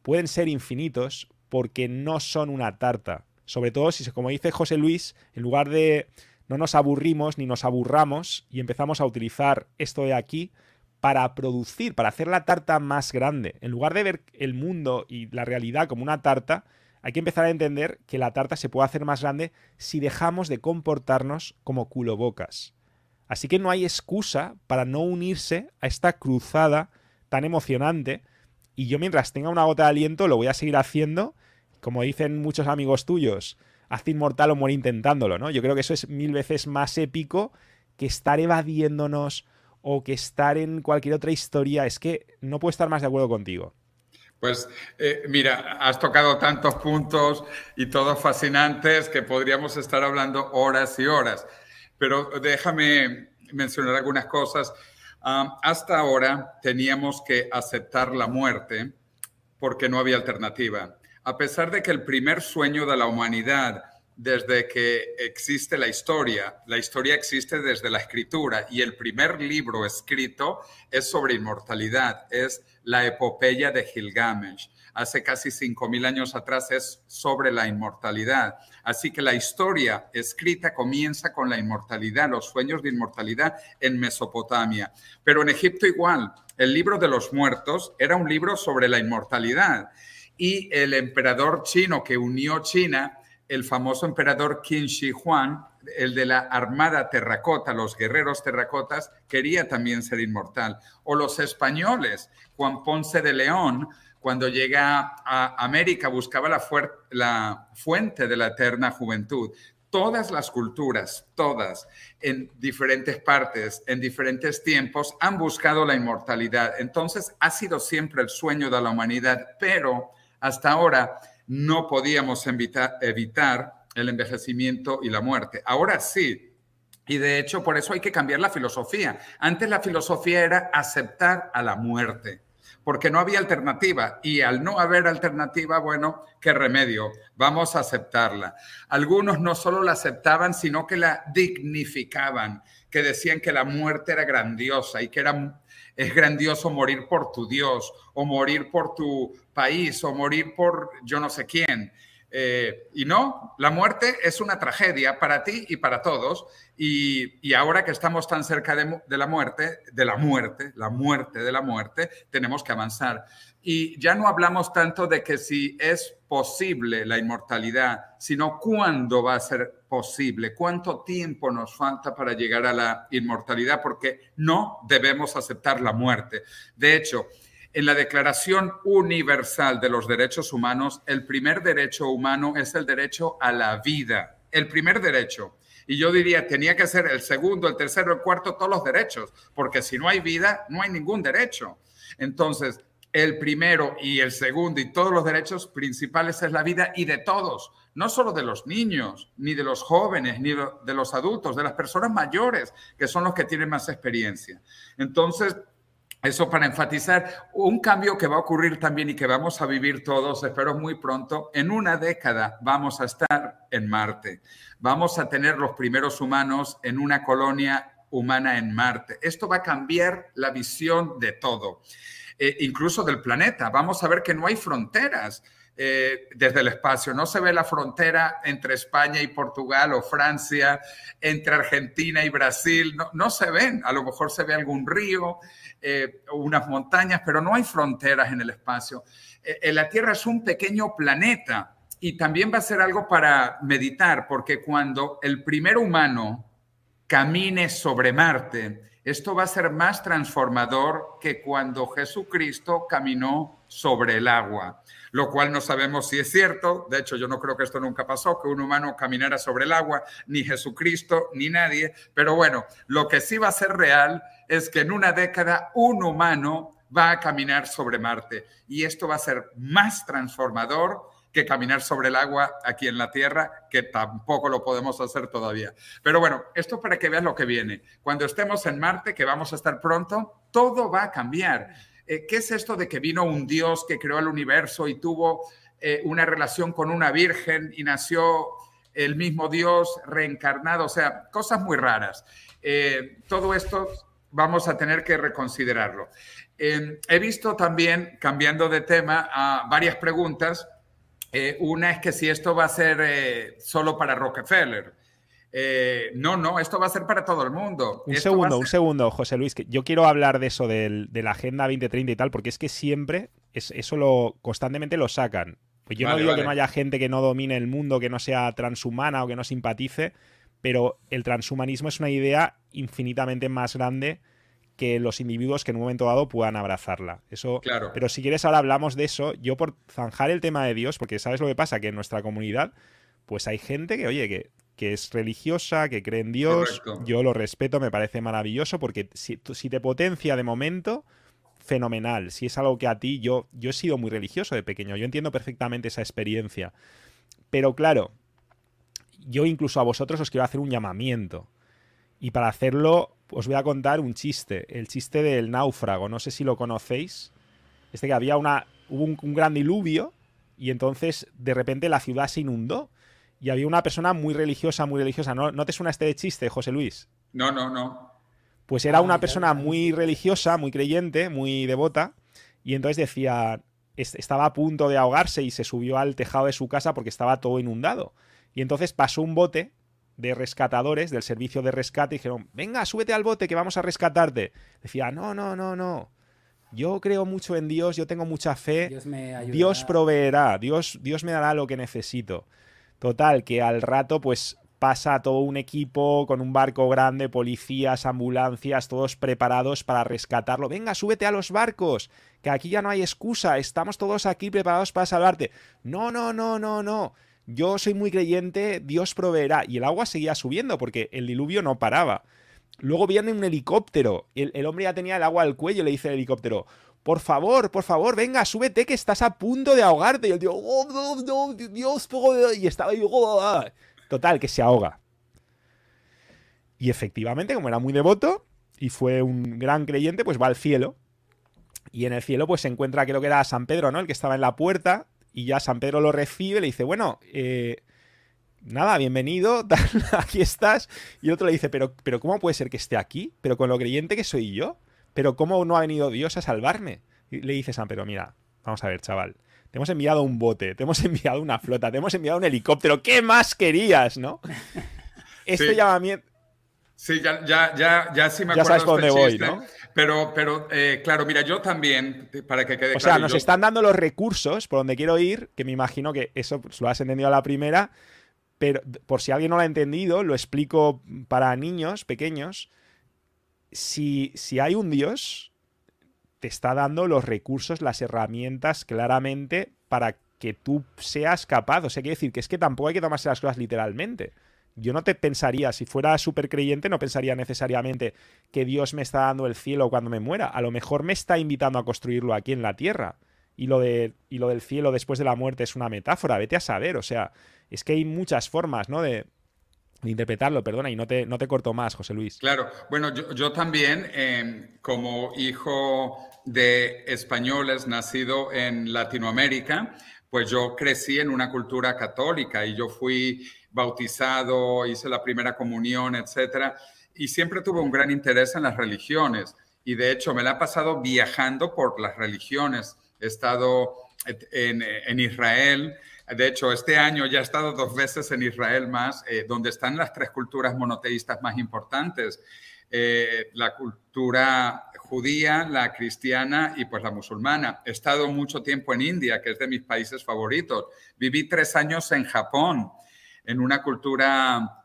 pueden ser infinitos porque no son una tarta. Sobre todo si, como dice José Luis, en lugar de no nos aburrimos ni nos aburramos y empezamos a utilizar esto de aquí para producir, para hacer la tarta más grande. En lugar de ver el mundo y la realidad como una tarta, hay que empezar a entender que la tarta se puede hacer más grande si dejamos de comportarnos como culobocas. Así que no hay excusa para no unirse a esta cruzada tan emocionante y yo mientras tenga una gota de aliento lo voy a seguir haciendo. Como dicen muchos amigos tuyos, haz inmortal o muere intentándolo, ¿no? Yo creo que eso es mil veces más épico que estar evadiéndonos o que estar en cualquier otra historia. Es que no puedo estar más de acuerdo contigo. Pues eh, mira, has tocado tantos puntos y todos fascinantes que podríamos estar hablando horas y horas. Pero déjame mencionar algunas cosas hasta ahora teníamos que aceptar la muerte porque no había alternativa. A pesar de que el primer sueño de la humanidad desde que existe la historia. La historia existe desde la escritura y el primer libro escrito es sobre inmortalidad, es la epopeya de Gilgamesh. Hace casi 5.000 años atrás es sobre la inmortalidad. Así que la historia escrita comienza con la inmortalidad, los sueños de inmortalidad en Mesopotamia. Pero en Egipto igual, el libro de los muertos era un libro sobre la inmortalidad. Y el emperador chino que unió China el famoso emperador Qin Shi Huang, el de la armada terracota, los guerreros terracotas, quería también ser inmortal. O los españoles, Juan Ponce de León, cuando llega a América, buscaba la, fuente de la eterna juventud. Todas las culturas, todas, en diferentes partes, en diferentes tiempos, han buscado la inmortalidad. Entonces, ha sido siempre el sueño de la humanidad, pero hasta ahora no podíamos evitar, el envejecimiento y la muerte. Ahora sí, y de hecho, por eso hay que cambiar la filosofía. Antes la filosofía era aceptar a la muerte, porque no había alternativa. Y al no haber alternativa, bueno, ¿qué remedio? Vamos a aceptarla. Algunos no solo la aceptaban, sino que la dignificaban, que decían que la muerte era grandiosa y que era es grandioso morir por tu Dios o morir por tu país o morir por yo no sé quién. Eh, y no, la muerte es una tragedia para ti y para todos. Y, ahora que estamos tan cerca de, de, la muerte, de la muerte, la muerte de la muerte, tenemos que avanzar. Y ya no hablamos tanto de que si es posible la inmortalidad, sino cuándo va a ser posible, cuánto tiempo nos falta para llegar a la inmortalidad, porque no debemos aceptar la muerte. De hecho, en la Declaración Universal de los Derechos Humanos, el primer derecho humano es el derecho a la vida, el primer derecho. Y yo diría, tenía que ser el segundo, el tercero, el cuarto, todos los derechos, porque si no hay vida, no hay ningún derecho. Entonces, el primero y el segundo y todos los derechos principales es la vida y de todos, no solo de los niños, ni de los jóvenes, ni de los adultos, de las personas mayores, que son los que tienen más experiencia. Entonces, Eso para enfatizar un cambio que va a ocurrir también y que vamos a vivir todos, espero muy pronto. En una década vamos a estar en Marte. Vamos a tener los primeros humanos en una colonia humana en Marte. Esto va a cambiar la visión de todo, eh, incluso del planeta. Vamos a ver que no hay fronteras. Eh, desde el espacio. No se ve la frontera entre España y Portugal o Francia, entre Argentina y Brasil, no, no se ven. A lo mejor se ve algún río, eh, unas montañas, pero no hay fronteras en el espacio. Eh, la Tierra es un pequeño planeta y también va a ser algo para meditar, porque cuando el primer humano camine sobre Marte, esto va a ser más transformador que cuando Jesucristo caminó sobre el agua, lo cual no sabemos si es cierto. De hecho, yo no creo que esto nunca pasó, que un humano caminara sobre el agua, ni Jesucristo, ni nadie. Pero bueno, lo que sí va a ser real es que en una década un humano va a caminar sobre Marte y esto va a ser más transformador que caminar sobre el agua aquí en la Tierra, que tampoco lo podemos hacer todavía. Pero bueno, esto para que veas lo que viene. Cuando estemos en Marte, que vamos a estar pronto, todo va a cambiar. Eh, ¿Qué es esto de que vino un Dios que creó el universo y tuvo eh, una relación con una virgen y nació el mismo Dios reencarnado? O sea, cosas muy raras. Eh, todo esto vamos a tener que reconsiderarlo. he visto también, cambiando de tema, a varias preguntas. una es que si esto va a ser solo para Rockefeller. Eh, no, no, esto va a ser para todo el mundo. Un segundo, un segundo, José Luis, que yo quiero hablar de eso, de la Agenda 2030 y tal, porque es que siempre eso lo constantemente lo sacan. Pues yo no digo que no haya gente que no domine el mundo, que no sea transhumana o que no simpatice, pero el transhumanismo es una idea infinitamente más grande que los individuos que en un momento dado puedan abrazarla. Eso, claro. Pero si quieres ahora hablamos de eso. Yo por zanjar el tema de Dios, porque sabes lo que pasa, que en nuestra comunidad, pues hay gente que, oye, que que es religiosa, que cree en Dios. Yo lo respeto, me parece maravilloso porque si, si, te potencia de momento, fenomenal. Si es algo que a ti, yo, yo he sido muy religioso de pequeño, yo entiendo perfectamente esa experiencia. Pero claro, yo incluso a vosotros os quiero hacer un llamamiento. Y para hacerlo, os voy a contar un chiste, el chiste del náufrago, no sé si lo conocéis. Este que había una, hubo un gran diluvio y entonces de repente la ciudad se inundó y había una persona muy religiosa, muy religiosa. ¿No, ¿No te suena este chiste, José Luis? No, no, no. Pues era una persona muy religiosa, muy creyente, muy devota, y entonces decía, estaba a punto de ahogarse y se subió al tejado de su casa porque estaba todo inundado. Y entonces pasó un bote de rescatadores del servicio de rescate y dijeron, venga, súbete al bote que vamos a rescatarte. Decía, no, no, no, no. Yo creo mucho en Dios, yo tengo mucha fe. Dios, me Dios proveerá, Dios, Dios me dará lo que necesito. Total, que al rato pues pasa todo un equipo con un barco grande, policías, ambulancias, todos preparados para rescatarlo. Venga, súbete a los barcos, que aquí ya no hay excusa, estamos todos aquí preparados para salvarte. No, no, no, no, no. Yo soy muy creyente, Dios proveerá. Y el agua seguía subiendo porque el diluvio no paraba. Luego viene un helicóptero. El, el hombre ya tenía el agua al cuello, le dice el helicóptero, por favor, por favor, venga, súbete que estás a punto de ahogarte. Y el tío, oh, no, no, Dios, y estaba ahí, oh, total, que se ahoga. Y efectivamente, como era muy devoto y fue un gran creyente, pues va al cielo. Y en el cielo, pues se encuentra, creo que era San Pedro, ¿no? El que estaba en la puerta. Y ya San Pedro lo recibe, le dice, bueno, eh, nada, bienvenido, aquí estás. Y otro le dice, pero, pero ¿cómo puede ser que esté aquí? Pero con lo creyente que soy yo pero ¿cómo no ha venido Dios a salvarme? Y le dice San Pedro, mira, vamos a ver, chaval, te hemos enviado un bote, te hemos enviado una flota, te hemos enviado un helicóptero, ¿qué más querías, no? Este llamamiento... Sí, ya, ya, ya, ya sí me acuerdo. Ya sabes este dónde voy, ¿no? Pero, pero eh, claro, mira, yo también, para que quede claro. O sea, nos están dando los recursos por donde quiero ir, que me imagino que eso pues, lo has entendido a la primera, pero por si alguien no lo ha entendido, lo explico para niños pequeños si, si hay un Dios, te está dando los recursos, las herramientas claramente para que tú seas capaz. O sea, quiere decir que es que tampoco hay que tomarse las cosas literalmente. Yo no te pensaría, si fuera súper creyente, no pensaría necesariamente que Dios me está dando el cielo cuando me muera. A lo mejor me está invitando a construirlo aquí en la tierra. Y lo, de, y lo del cielo después de la muerte es una metáfora, vete a saber. O sea, es que hay muchas formas, ¿no? De, interpretarlo, perdona, y no te, no te corto más, José Luis. Claro, bueno, yo, también, em, como hijo de españoles nacido en Latinoamérica, pues yo crecí en una cultura católica y yo fui bautizado, hice la primera comunión, etcétera, y siempre tuve un gran interés en las religiones. Y de hecho me la he pasado viajando por las religiones. He estado en, Israel, de hecho, este año ya he estado dos veces en Israel más, eh, donde están las tres culturas monoteístas más importantes. Eh, la cultura judía, la cristiana y pues la musulmana. He estado mucho tiempo en India, que es de mis países favoritos. Viví tres años en Japón, en una cultura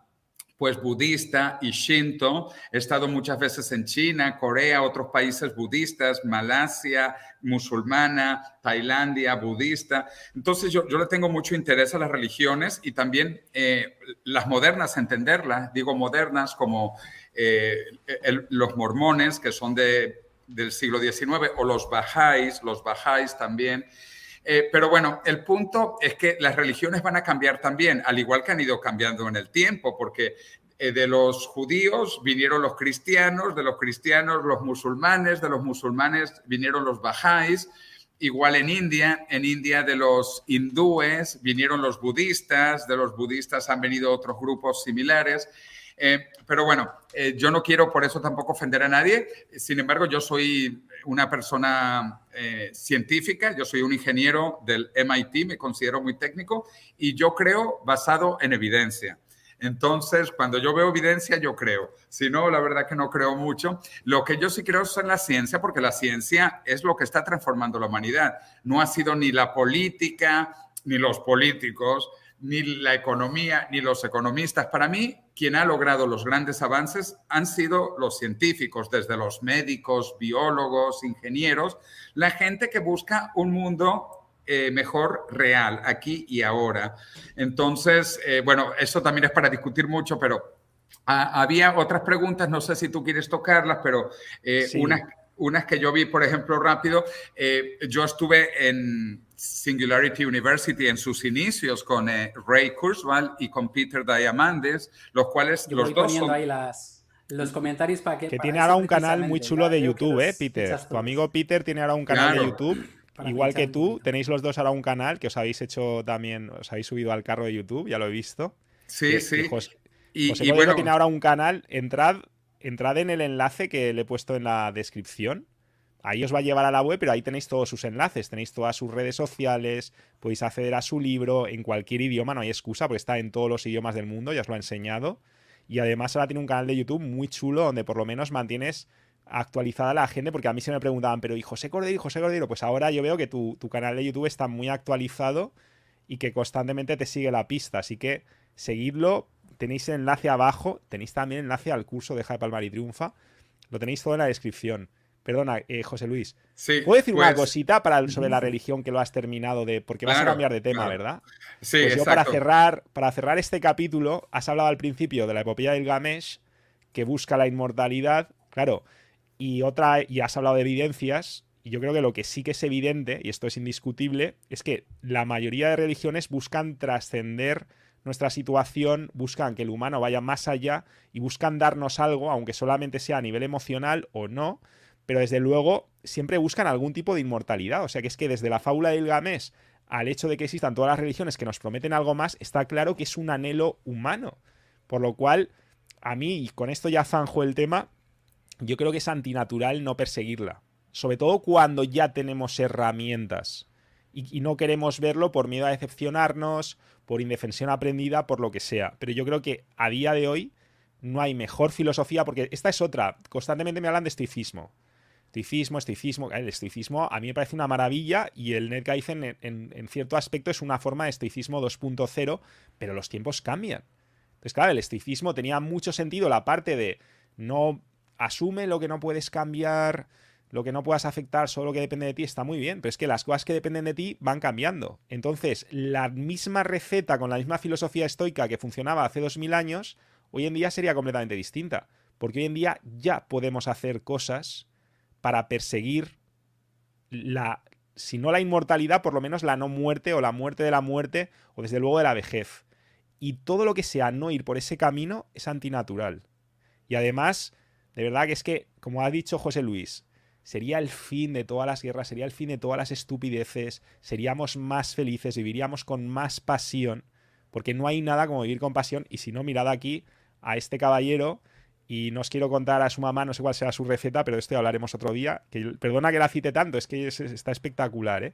pues budista y shinto. He estado muchas veces en China, Corea, otros países budistas, Malasia, musulmana, Tailandia, budista. Entonces yo, yo le tengo mucho interés a las religiones y también eh, las modernas, entenderlas, digo modernas como eh, los mormones, que son de, del siglo XIX, o los bajáis, los bajáis también. Eh, pero bueno, el punto es que las religiones van a cambiar también, al igual que han ido cambiando en el tiempo, porque eh, de los judíos vinieron los cristianos, de los cristianos los musulmanes, de los musulmanes vinieron los bajáis, igual en India, en India de los hindúes vinieron los budistas, de los budistas han venido otros grupos similares. Eh, pero bueno, yo no quiero por eso tampoco ofender a nadie. Sin embargo, yo soy una persona eh, científica, yo soy un ingeniero del MIT, me considero muy técnico y yo creo basado en evidencia. Entonces, cuando yo veo evidencia, yo creo. Si no, la verdad que no creo mucho. Lo que yo sí creo es en la ciencia, porque la ciencia es lo que está transformando la humanidad. No ha sido ni la política, ni los políticos, ni la economía, ni los economistas. Para mí, quien ha logrado los grandes avances han sido los científicos, desde los médicos, biólogos, ingenieros, la gente que busca un mundo eh, mejor real, aquí y ahora. Entonces, eh, bueno, eso también es para discutir mucho, pero ah, había otras preguntas, no sé si tú quieres tocarlas, pero eh, unas, unas que yo vi, por ejemplo, rápido, yo estuve en Singularity University en sus inicios con eh, Ray Kurzweil y con Peter Diamandis, los cuales los dos son... ahí las, los comentarios para que... Que tiene ahora un canal muy chulo de YouTube, ¿eh, Peter? Tu amigo Peter tiene ahora un canal de YouTube. Igual que tú, tenéis los dos ahora un canal que os habéis hecho también, os habéis subido al carro de YouTube, ya lo he visto. Sí, sí. y, José bueno, tiene ahora un canal, entrad, entrad en el enlace que le he puesto en la descripción Ahí os va a llevar a la web, pero ahí tenéis todos sus enlaces, tenéis todas sus redes sociales, podéis acceder a su libro en cualquier idioma, no hay excusa, porque está en todos los idiomas del mundo, ya os lo he enseñado. Y además ahora tiene un canal de YouTube muy chulo donde por lo menos mantienes actualizada la gente, porque a mí se me preguntaban, pero ¿y José Cordero? José Cordero? Pues ahora yo veo que tu, canal de YouTube está muy actualizado y que constantemente te sigue la pista, así que seguidlo, tenéis el enlace abajo, tenéis también enlace al curso de Jaime Palmar y Triunfa, lo tenéis todo en la descripción. Perdona, eh, José Luis. Sí, ¿Puedo decir una pues cosita para, sobre la religión que lo has terminado de. Porque vas a cambiar de tema, ¿verdad? Sí, pues yo para cerrar, para cerrar este capítulo, has hablado al principio de la epopeya del Gamesh, que busca la inmortalidad. Claro. Y otra, y has hablado de evidencias. Y yo creo que lo que sí que es evidente, y esto es indiscutible, es que la mayoría de religiones buscan trascender nuestra situación, buscan que el humano vaya más allá y buscan darnos algo, aunque solamente sea a nivel emocional o no, pero desde luego siempre buscan algún tipo de inmortalidad. O sea que es que desde la fábula del Gamés al hecho de que existan todas las religiones que nos prometen algo más, está claro que es un anhelo humano. Por lo cual, a mí, y con esto ya zanjo el tema, yo creo que es antinatural no perseguirla. Sobre todo cuando ya tenemos herramientas. Y, y, no queremos verlo por miedo a decepcionarnos, por indefensión aprendida, por lo que sea. Pero yo creo que a día de hoy no hay mejor filosofía, porque esta es otra. Constantemente me hablan de estoicismo. Estoicismo, estoicismo. El estoicismo a mí me parece una maravilla y el Netgeisen en, en, en cierto aspecto es una forma de estoicismo 2.0, pero los tiempos cambian. Entonces, claro, el estoicismo tenía mucho sentido la parte de no asume lo que no puedes cambiar, lo que no puedas afectar, solo lo que depende de ti, está muy bien, pero es que las cosas que dependen de ti van cambiando. Entonces, la misma receta con la misma filosofía estoica que funcionaba hace 2000 años, hoy en día sería completamente distinta. Porque hoy en día ya podemos hacer cosas para perseguir la, si no la inmortalidad, por lo menos la no muerte o la muerte de la muerte o desde luego de la vejez. Y todo lo que sea no ir por ese camino es antinatural. Y además, de verdad que es que, como ha dicho José Luis, sería el fin de todas las guerras, sería el fin de todas las estupideces, seríamos más felices, viviríamos con más pasión, porque no hay nada como vivir con pasión. Y si no, mirad aquí a este caballero y no os quiero contar a su mamá, no sé cuál será su receta, pero de esto hablaremos otro día. Que, perdona que la cite tanto, es que está espectacular, ¿eh?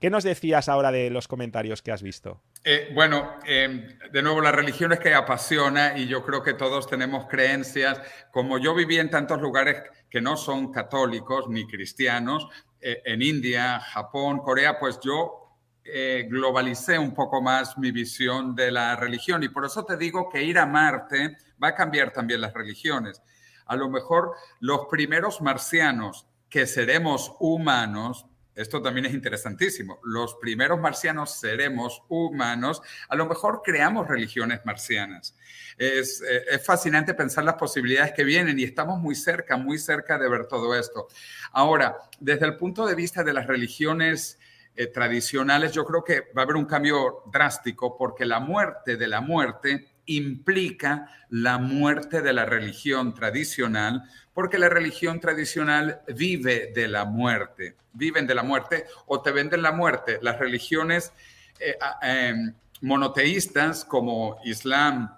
¿Qué nos decías ahora de los comentarios que has visto? Eh, bueno, em, de nuevo, la religión es que apasiona y yo creo que todos tenemos creencias. Como yo viví en tantos lugares que no son católicos ni cristianos, eh, en India, Japón, Corea, pues yo eh, globalicé un poco más mi visión de la religión y por eso te digo que ir a Marte va a cambiar también las religiones. A lo mejor los primeros marcianos que seremos humanos, esto también es interesantísimo, los primeros marcianos seremos humanos, a lo mejor creamos religiones marcianas. Es, eh, es, fascinante pensar las posibilidades que vienen y estamos muy cerca, muy cerca de ver todo esto. Ahora, desde el punto de vista de las religiones eh, tradicionales, yo creo que va a haber un cambio drástico porque la muerte de la muerte implica la muerte de la religión tradicional, porque la religión tradicional vive de la muerte, viven de la muerte o te venden la muerte. Las religiones eh, em, monoteístas como Islam,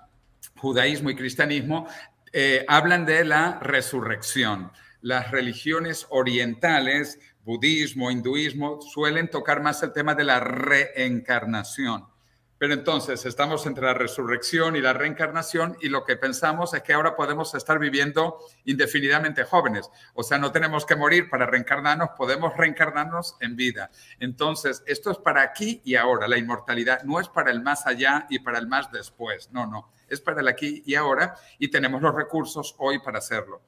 judaísmo y cristianismo eh, hablan de la resurrección. Las religiones orientales budismo, hinduismo, suelen tocar más el tema de la reencarnación. Pero entonces estamos entre la resurrección y la reencarnación y lo que pensamos es que ahora podemos estar viviendo indefinidamente jóvenes. O sea, no tenemos que morir para reencarnarnos, podemos reencarnarnos en vida. Entonces, esto es para aquí y ahora. La inmortalidad no es para el más allá y para el más después. No, no. Es para el aquí y ahora y tenemos los recursos hoy para hacerlo.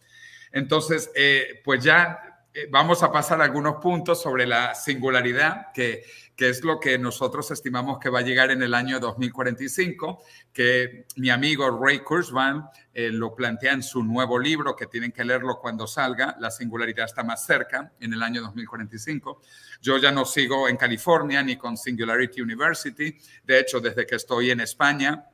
Entonces, eh, pues ya vamos a pasar algunos puntos sobre la singularidad, que, es lo que nosotros estimamos que va a llegar en el año 2045, que mi amigo Ray Kurzban eh, lo plantea en su nuevo libro, que tienen que leerlo cuando salga, La singularidad está más cerca, en el año 2045. Yo ya no sigo en California ni con Singularity University, de hecho, desde que estoy en España,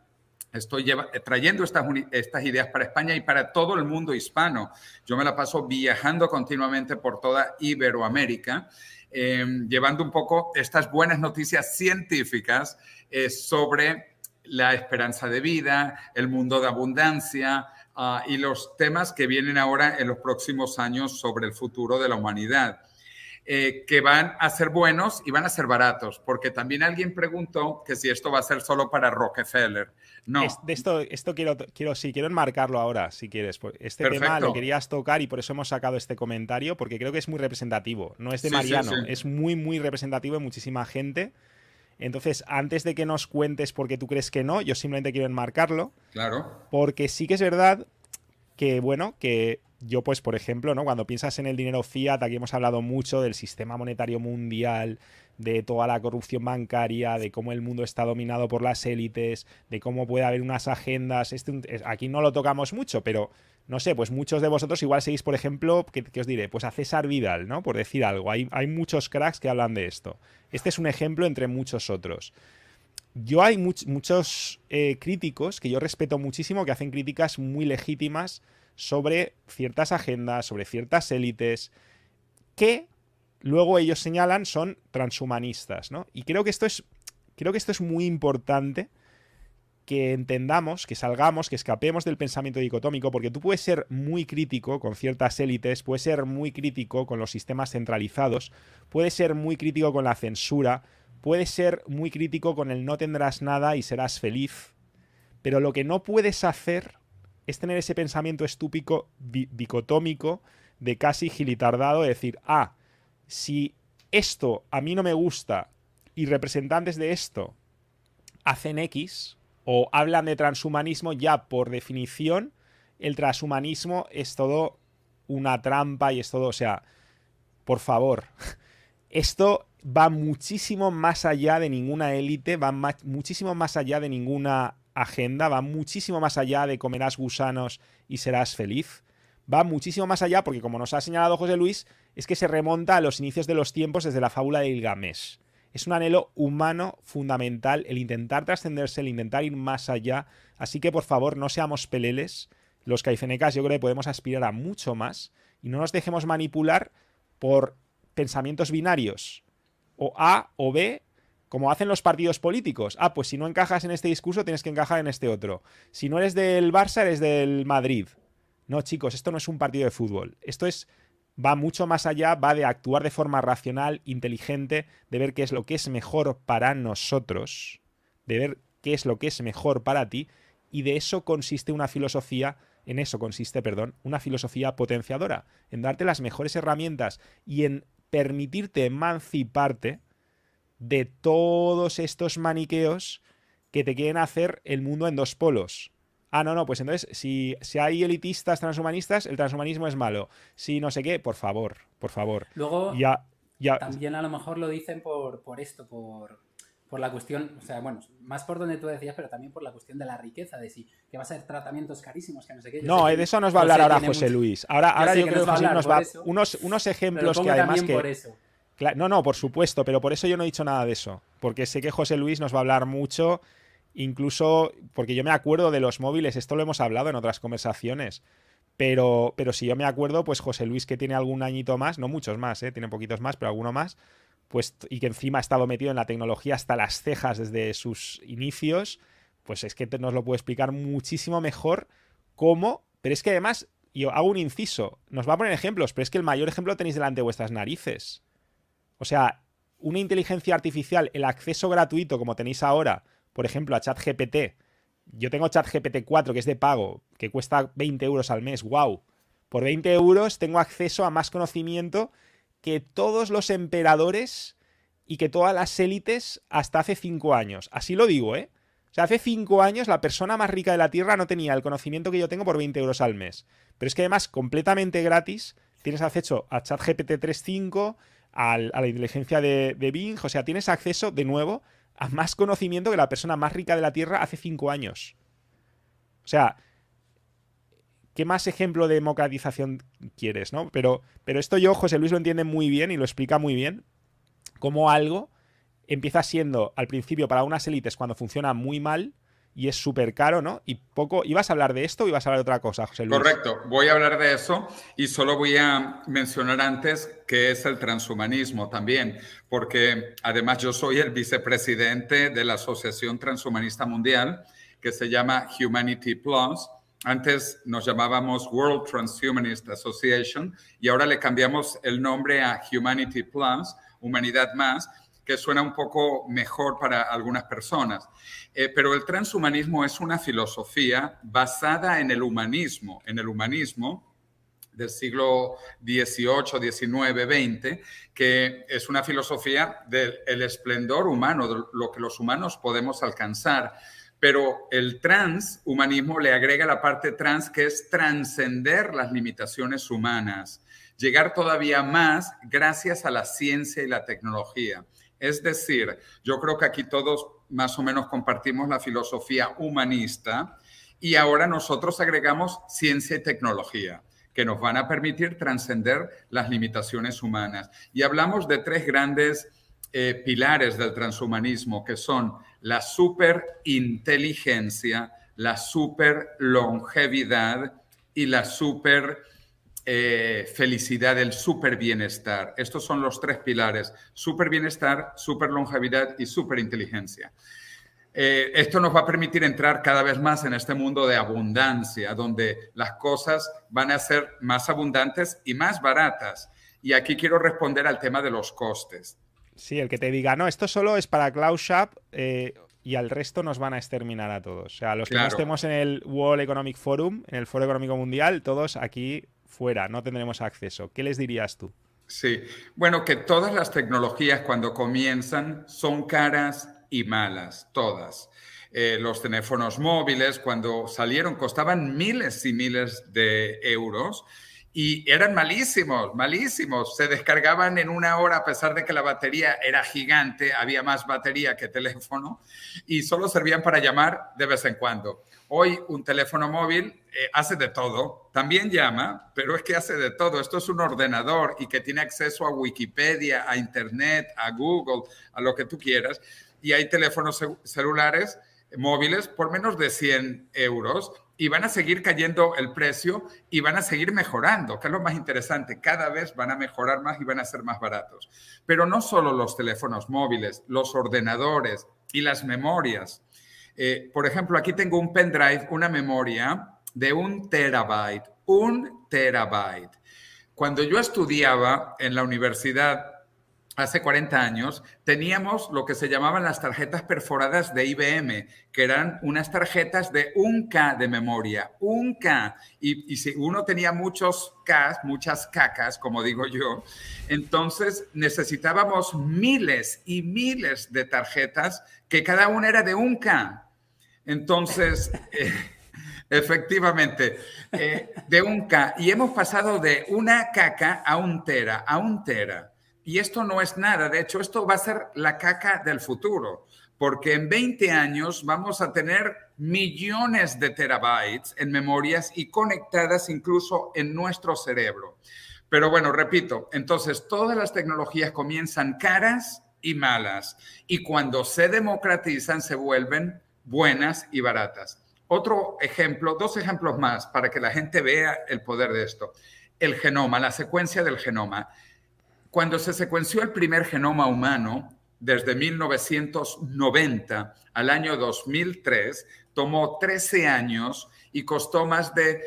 Estoy trayendo estas, estas, ideas para España y para todo el mundo hispano. Yo me la paso viajando continuamente por toda Iberoamérica, em, llevando un poco estas buenas noticias científicas eh, sobre la esperanza de vida, el mundo de abundancia ah, y los temas que vienen ahora en los próximos años sobre el futuro de la humanidad. Eh, que van a ser buenos y van a ser baratos, porque también alguien preguntó que si esto va a ser solo para Rockefeller. No. de esto, esto quiero, quiero, sí, quiero enmarcarlo ahora, si quieres. Este tema lo querías tocar y por eso hemos sacado este comentario, porque creo que es muy representativo. No es de Mariano, es muy, muy representativo de muchísima gente. Entonces, antes de que nos cuentes por qué tú crees que no, yo simplemente quiero enmarcarlo. Claro. Porque sí que es verdad que, bueno, que yo, pues, por ejemplo, ¿no? Cuando piensas en el dinero fiat, aquí hemos hablado mucho del sistema monetario mundial, de toda la corrupción bancaria, de cómo el mundo está dominado por las élites, de cómo puede haber unas agendas. Este, aquí no lo tocamos mucho, pero no sé, pues muchos de vosotros igual seguís, por ejemplo, ¿qué, os diré? Pues a César Vidal, ¿no? Por decir algo. Hay, hay muchos cracks que hablan de esto. Este es un ejemplo entre muchos otros. Yo hay muchos eh, críticos que yo respeto muchísimo que hacen críticas muy legítimas sobre ciertas agendas, sobre ciertas élites, que luego ellos señalan son transhumanistas, ¿no? Y creo que esto es, creo que esto es muy importante que entendamos, que salgamos, que escapemos del pensamiento dicotómico, porque tú puedes ser muy crítico con ciertas élites, puedes ser muy crítico con los sistemas centralizados, puedes ser muy crítico con la censura, puedes ser muy crítico con el no tendrás nada y serás feliz, pero lo que no puedes hacer es tener ese pensamiento estúpico dicotómico de casi gilitardado, de decir, ah, si esto a mí no me gusta y representantes de esto hacen X o hablan de transhumanismo, ya por definición el transhumanismo es todo una trampa y es todo, o sea, por favor, esto va muchísimo más allá de ninguna élite, va muchísimo más allá de ninguna agenda va muchísimo más allá de comerás gusanos y serás feliz. Va muchísimo más allá porque, como nos ha señalado José Luis, es que se remonta a los inicios de los tiempos desde la fábula de Ilgamesh. Es un anhelo humano fundamental el intentar trascenderse, el intentar ir más allá. Así que, por favor, no seamos peleles. Los caifenecas yo creo que podemos aspirar a mucho más y no nos dejemos manipular por pensamientos binarios. O A o B, como hacen los partidos políticos. Ah, pues si no encajas en este discurso, tienes que encajar en este otro. Si no eres del Barça, eres del Madrid. No, chicos, esto no es un partido de fútbol. Esto es va mucho más allá, va de actuar de forma racional, inteligente, de ver qué es lo que es mejor para nosotros, de ver qué es lo que es mejor para ti, y de eso consiste una filosofía, en eso consiste, perdón, una filosofía potenciadora, en darte las mejores herramientas y en permitirte emanciparte de todos estos maniqueos que te quieren hacer el mundo en dos polos. Ah, no, no, pues entonces, si, si hay elitistas transhumanistas, el transhumanismo es malo. Si no sé qué, por favor, por favor. Luego, ya, ya. también a lo mejor lo dicen por, por esto, por, por la cuestión, o sea, bueno, más por donde tú decías, pero también por la cuestión de la riqueza, de si que va a ser tratamientos carísimos, que no sé qué. Yo No, que de eso nos va a hablar ahora José mucho- Luis. Ahora, Yo ahora yo creo que a José nos va eso. unos, unos ejemplos que además que. por eso. No, no, por supuesto, pero por eso yo no he dicho nada de eso. Porque sé que José Luis nos va a hablar mucho, incluso porque yo me acuerdo de los móviles, esto lo hemos hablado en otras conversaciones. Pero, pero si yo me acuerdo, pues José Luis, que tiene algún añito más, no muchos más, ¿eh? tiene poquitos más, pero alguno más, pues, y que encima ha estado metido en la tecnología hasta las cejas desde sus inicios, pues es que te- nos lo puede explicar muchísimo mejor cómo. Pero es que además, yo hago un inciso, nos va a poner ejemplos, pero es que el mayor ejemplo lo tenéis delante de vuestras narices. O sea, una inteligencia artificial, el acceso gratuito como tenéis ahora, por ejemplo, a ChatGPT. Yo tengo ChatGPT 4 que es de pago, que cuesta 20 euros al mes. ¡Wow! Por 20 euros tengo acceso a más conocimiento que todos los emperadores y que todas las élites hasta hace 5 años. Así lo digo, ¿eh? O sea, hace 5 años la persona más rica de la Tierra no tenía el conocimiento que yo tengo por 20 euros al mes. Pero es que además, completamente gratis, tienes acceso a ChatGPT 3.5, al- a la inteligencia de, de Bing, o sea, tienes acceso de nuevo a más conocimiento que la persona más rica de la Tierra hace 5 años. O sea, ¿qué más ejemplo de democratización quieres, no? Pero, pero esto yo, José Luis lo entiende muy bien y lo explica muy bien, como algo empieza siendo al principio para unas élites cuando funciona muy mal y es súper caro, ¿no? Y poco. ¿Ibas a hablar de esto o ibas a hablar de otra cosa, José Luis? Correcto, voy a hablar de eso y solo voy a mencionar antes qué es el transhumanismo también, porque además yo soy el vicepresidente de la Asociación Transhumanista Mundial, que se llama Humanity Plus. Antes nos llamábamos World Transhumanist Association y ahora le cambiamos el nombre a Humanity Plus, Humanidad Más, que suena un poco mejor para algunas personas. Eh, pero el transhumanismo es una filosofía basada en el humanismo, en el humanismo del siglo XVIII, XIX, XX, que es una filosofía del el esplendor humano, de lo que los humanos podemos alcanzar. Pero el transhumanismo le agrega la parte trans, que es trascender las limitaciones humanas, llegar todavía más gracias a la ciencia y la tecnología. Es decir, yo creo que aquí todos más o menos compartimos la filosofía humanista y ahora nosotros agregamos ciencia y tecnología que nos van a permitir trascender las limitaciones humanas. Y hablamos de tres grandes eh, pilares del transhumanismo, que son la superinteligencia, la superlongevidad y la super eh, felicidad, el super bienestar. Estos son los tres pilares, super bienestar, super longevidad y super inteligencia. Eh, esto nos va a permitir entrar cada vez más en este mundo de abundancia, donde las cosas van a ser más abundantes y más baratas. Y aquí quiero responder al tema de los costes. Sí, el que te diga, no, esto solo es para Cloud Shop eh, y al resto nos van a exterminar a todos. O sea, los que no estemos en el World Economic Forum, en el Foro Económico Mundial, todos aquí fuera, no tendremos acceso. ¿Qué les dirías tú? Sí, bueno, que todas las tecnologías cuando comienzan son caras y malas, todas. Eh, los teléfonos móviles cuando salieron costaban miles y miles de euros y eran malísimos, malísimos. Se descargaban en una hora a pesar de que la batería era gigante, había más batería que teléfono y solo servían para llamar de vez en cuando. Hoy un teléfono móvil eh, hace de todo, también llama, pero es que hace de todo. Esto es un ordenador y que tiene acceso a Wikipedia, a Internet, a Google, a lo que tú quieras. Y hay teléfonos celulares móviles por menos de 100 euros y van a seguir cayendo el precio y van a seguir mejorando, que es lo más interesante. Cada vez van a mejorar más y van a ser más baratos. Pero no solo los teléfonos móviles, los ordenadores y las memorias. Eh, por ejemplo, aquí tengo un pendrive, una memoria de un terabyte, un terabyte. Cuando yo estudiaba en la universidad hace 40 años, teníamos lo que se llamaban las tarjetas perforadas de IBM, que eran unas tarjetas de un K de memoria, un K. Y, si uno tenía muchos K, muchas cacas, como digo yo, entonces necesitábamos miles y miles de tarjetas que cada una era de un K. Entonces... Eh, efectivamente, eh, de un K. Y hemos pasado de una caca a un tera, a un tera. Y esto no es nada, de hecho, esto va a ser la caca del futuro, porque en 20 años vamos a tener millones de terabytes en memorias y conectadas incluso en nuestro cerebro. Pero bueno, repito, entonces todas las tecnologías comienzan caras y malas, y cuando se democratizan se vuelven buenas y baratas. Otro ejemplo, dos ejemplos más para que la gente vea el poder de esto. El genoma, la secuencia del genoma. Cuando se secuenció el primer genoma humano, desde 1990 al año 2003, tomó 13 años y costó más de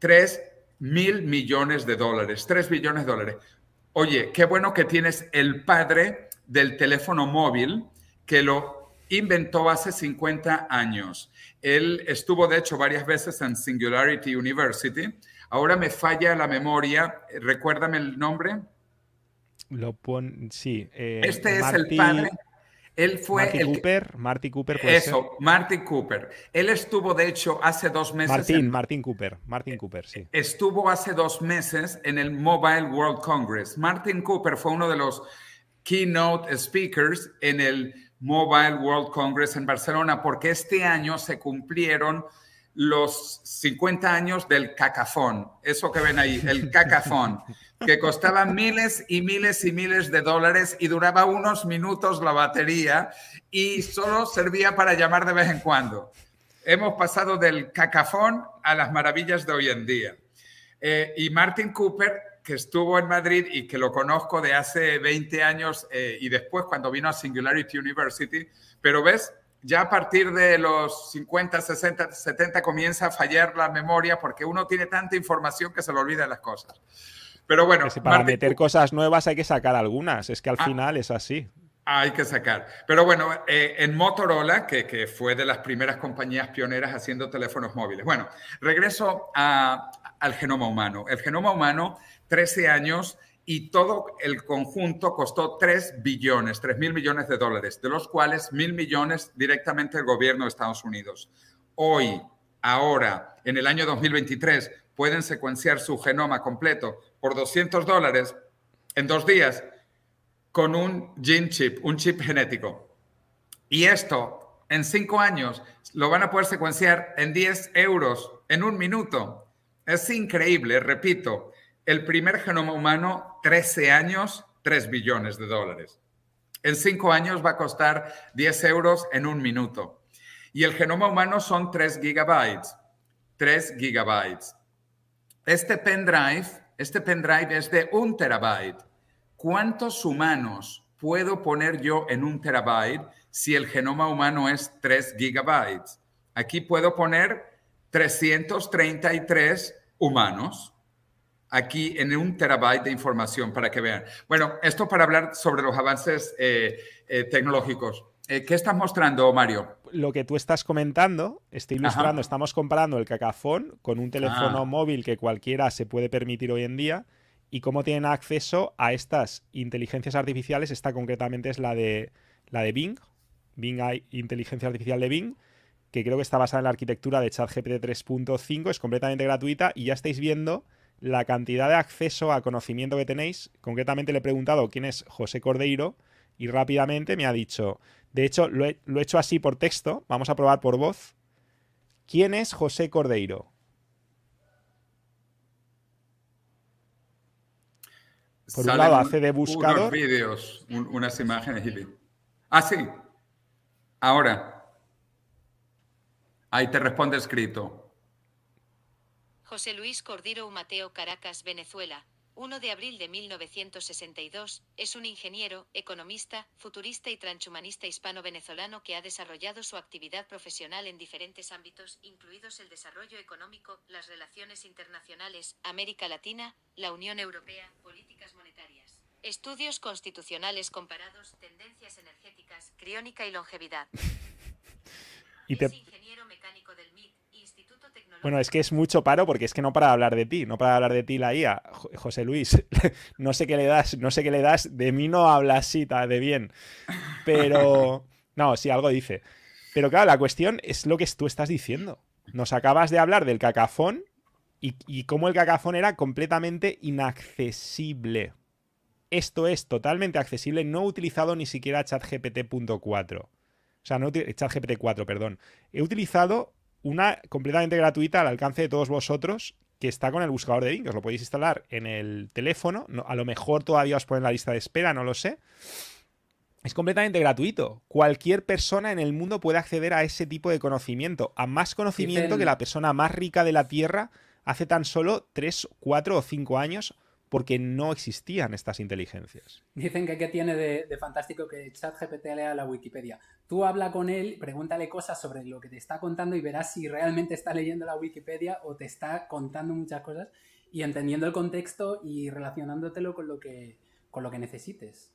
3 mil millones de dólares, 3 billones de dólares. Oye, qué bueno que tienes el padre del teléfono móvil que lo inventó hace 50 años. Él estuvo, de hecho, varias veces en Singularity University. Ahora me falla la memoria. Recuérdame el nombre. Lo pon, sí. Eh, este es el padre. Él fue Marty el Cooper, Marty Cooper. Eso, Marty Cooper. Él estuvo, de hecho, hace dos meses. Martin, Martin Cooper, Martin Cooper, sí. Estuvo hace dos meses en el Mobile World Congress. Martin Cooper fue uno de los keynote speakers en el Mobile World Congress en Barcelona, porque este año se cumplieron los 50 años del cacafón, eso que ven ahí, el cacafón, que costaba miles y miles y miles de dólares y duraba unos minutos la batería y solo servía para llamar de vez en cuando. Hemos pasado del cacafón a las maravillas de hoy en día. Eh, y Martin Cooper, que estuvo en Madrid y que lo conozco de hace 20 años eh, y después cuando vino a Singularity University, pero ves, ya a partir de los 50, 60, 70 comienza a fallar la memoria porque uno tiene tanta información que se le olvidan las cosas. Pero bueno. para meter cosas nuevas hay que sacar algunas, es que al ah. final es así. Hay que sacar. Pero bueno, eh, en Motorola, que, que, fue de las primeras compañías pioneras haciendo teléfonos móviles. Bueno, regreso al genoma humano. El genoma humano, 13 años, y todo el conjunto costó 3 billones, 3 mil millones de dólares, de los cuales mil millones directamente el gobierno de Estados Unidos. Hoy, ahora, en el año 2023, pueden secuenciar su genoma completo por 200 dólares en dos días con un gene chip, un chip genético. Y esto, en cinco años, lo van a poder secuenciar en 10 euros, en un minuto. Es increíble, repito. El primer genoma humano, 13 años, 3 billones de dólares. En 5 años va a costar 10 euros en un minuto. Y el genoma humano son 3 gigabytes. 3 gigabytes. Este pendrive, este pendrive es de un terabyte. ¿Cuántos humanos puedo poner yo en un terabyte si el genoma humano es 3 gigabytes? Aquí puedo poner 333 humanos aquí en un terabyte de información para que vean. Bueno, esto para hablar sobre los avances eh, eh, tecnológicos. Eh, ¿Qué estás mostrando, Mario? Lo que tú estás comentando, estoy ilustrando, estamos comparando el cacafón con un teléfono ah. móvil que cualquiera se puede permitir hoy en día y cómo tienen acceso a estas inteligencias artificiales. Esta concretamente es la de, la de Bing, Bing hay inteligencia artificial de Bing, que creo que está basada en la arquitectura de ChatGPT 3.5, es completamente gratuita y ya estáis viendo la cantidad de acceso a conocimiento que tenéis. Concretamente le he preguntado quién es José Cordeiro y rápidamente me ha dicho, de hecho lo he, lo he hecho así por texto, vamos a probar por voz. ¿Quién es José Cordeiro? Por un lado hace de buscador. Unos vídeos, un- unas imágenes. y- Ah, sí. Ahora. Ahí te responde escrito. José Luis Cordero Mateo Caracas, Venezuela. 1 de abril de 1962, es un ingeniero, economista, futurista y transhumanista hispano-venezolano que ha desarrollado su actividad profesional en diferentes ámbitos, incluidos el desarrollo económico, las relaciones internacionales, América Latina, la Unión Europea, políticas monetarias, estudios constitucionales comparados, tendencias energéticas, criónica y longevidad. Y te- Es ingeniero mecánico del MIT. Bueno, es que es mucho paro porque es que no para hablar de ti, no para hablar de ti la IA. Jo- José Luis, no sé qué le das, no sé qué le das, de mí no habla así, ta- de bien. Pero, no, sí, algo dice. Pero claro, la cuestión es lo que tú estás diciendo. Nos acabas de hablar del cacafón y, y cómo el cacafón era completamente inaccesible. Esto es totalmente accesible, no he utilizado ni siquiera ChatGPT.4. O sea, no ChatGPT 4, perdón. He utilizado una completamente gratuita al alcance de todos vosotros que está con el buscador de Bing, que os lo podéis instalar en el teléfono. No- a lo mejor todavía os ponen la lista de espera, no lo sé. Es completamente gratuito. Cualquier persona en el mundo puede acceder a ese tipo de conocimiento, a más conocimiento Dicen- que la persona más rica de la Tierra hace tan solo 3, 4 o 5 años porque no existían estas inteligencias. Dicen que qué tiene de, de fantástico que ChatGPT lea la Wikipedia. Tú habla con él, pregúntale cosas sobre lo que te está contando y verás si realmente está leyendo la Wikipedia o te está contando muchas cosas y entendiendo el contexto y relacionándotelo con lo que, con lo que necesites.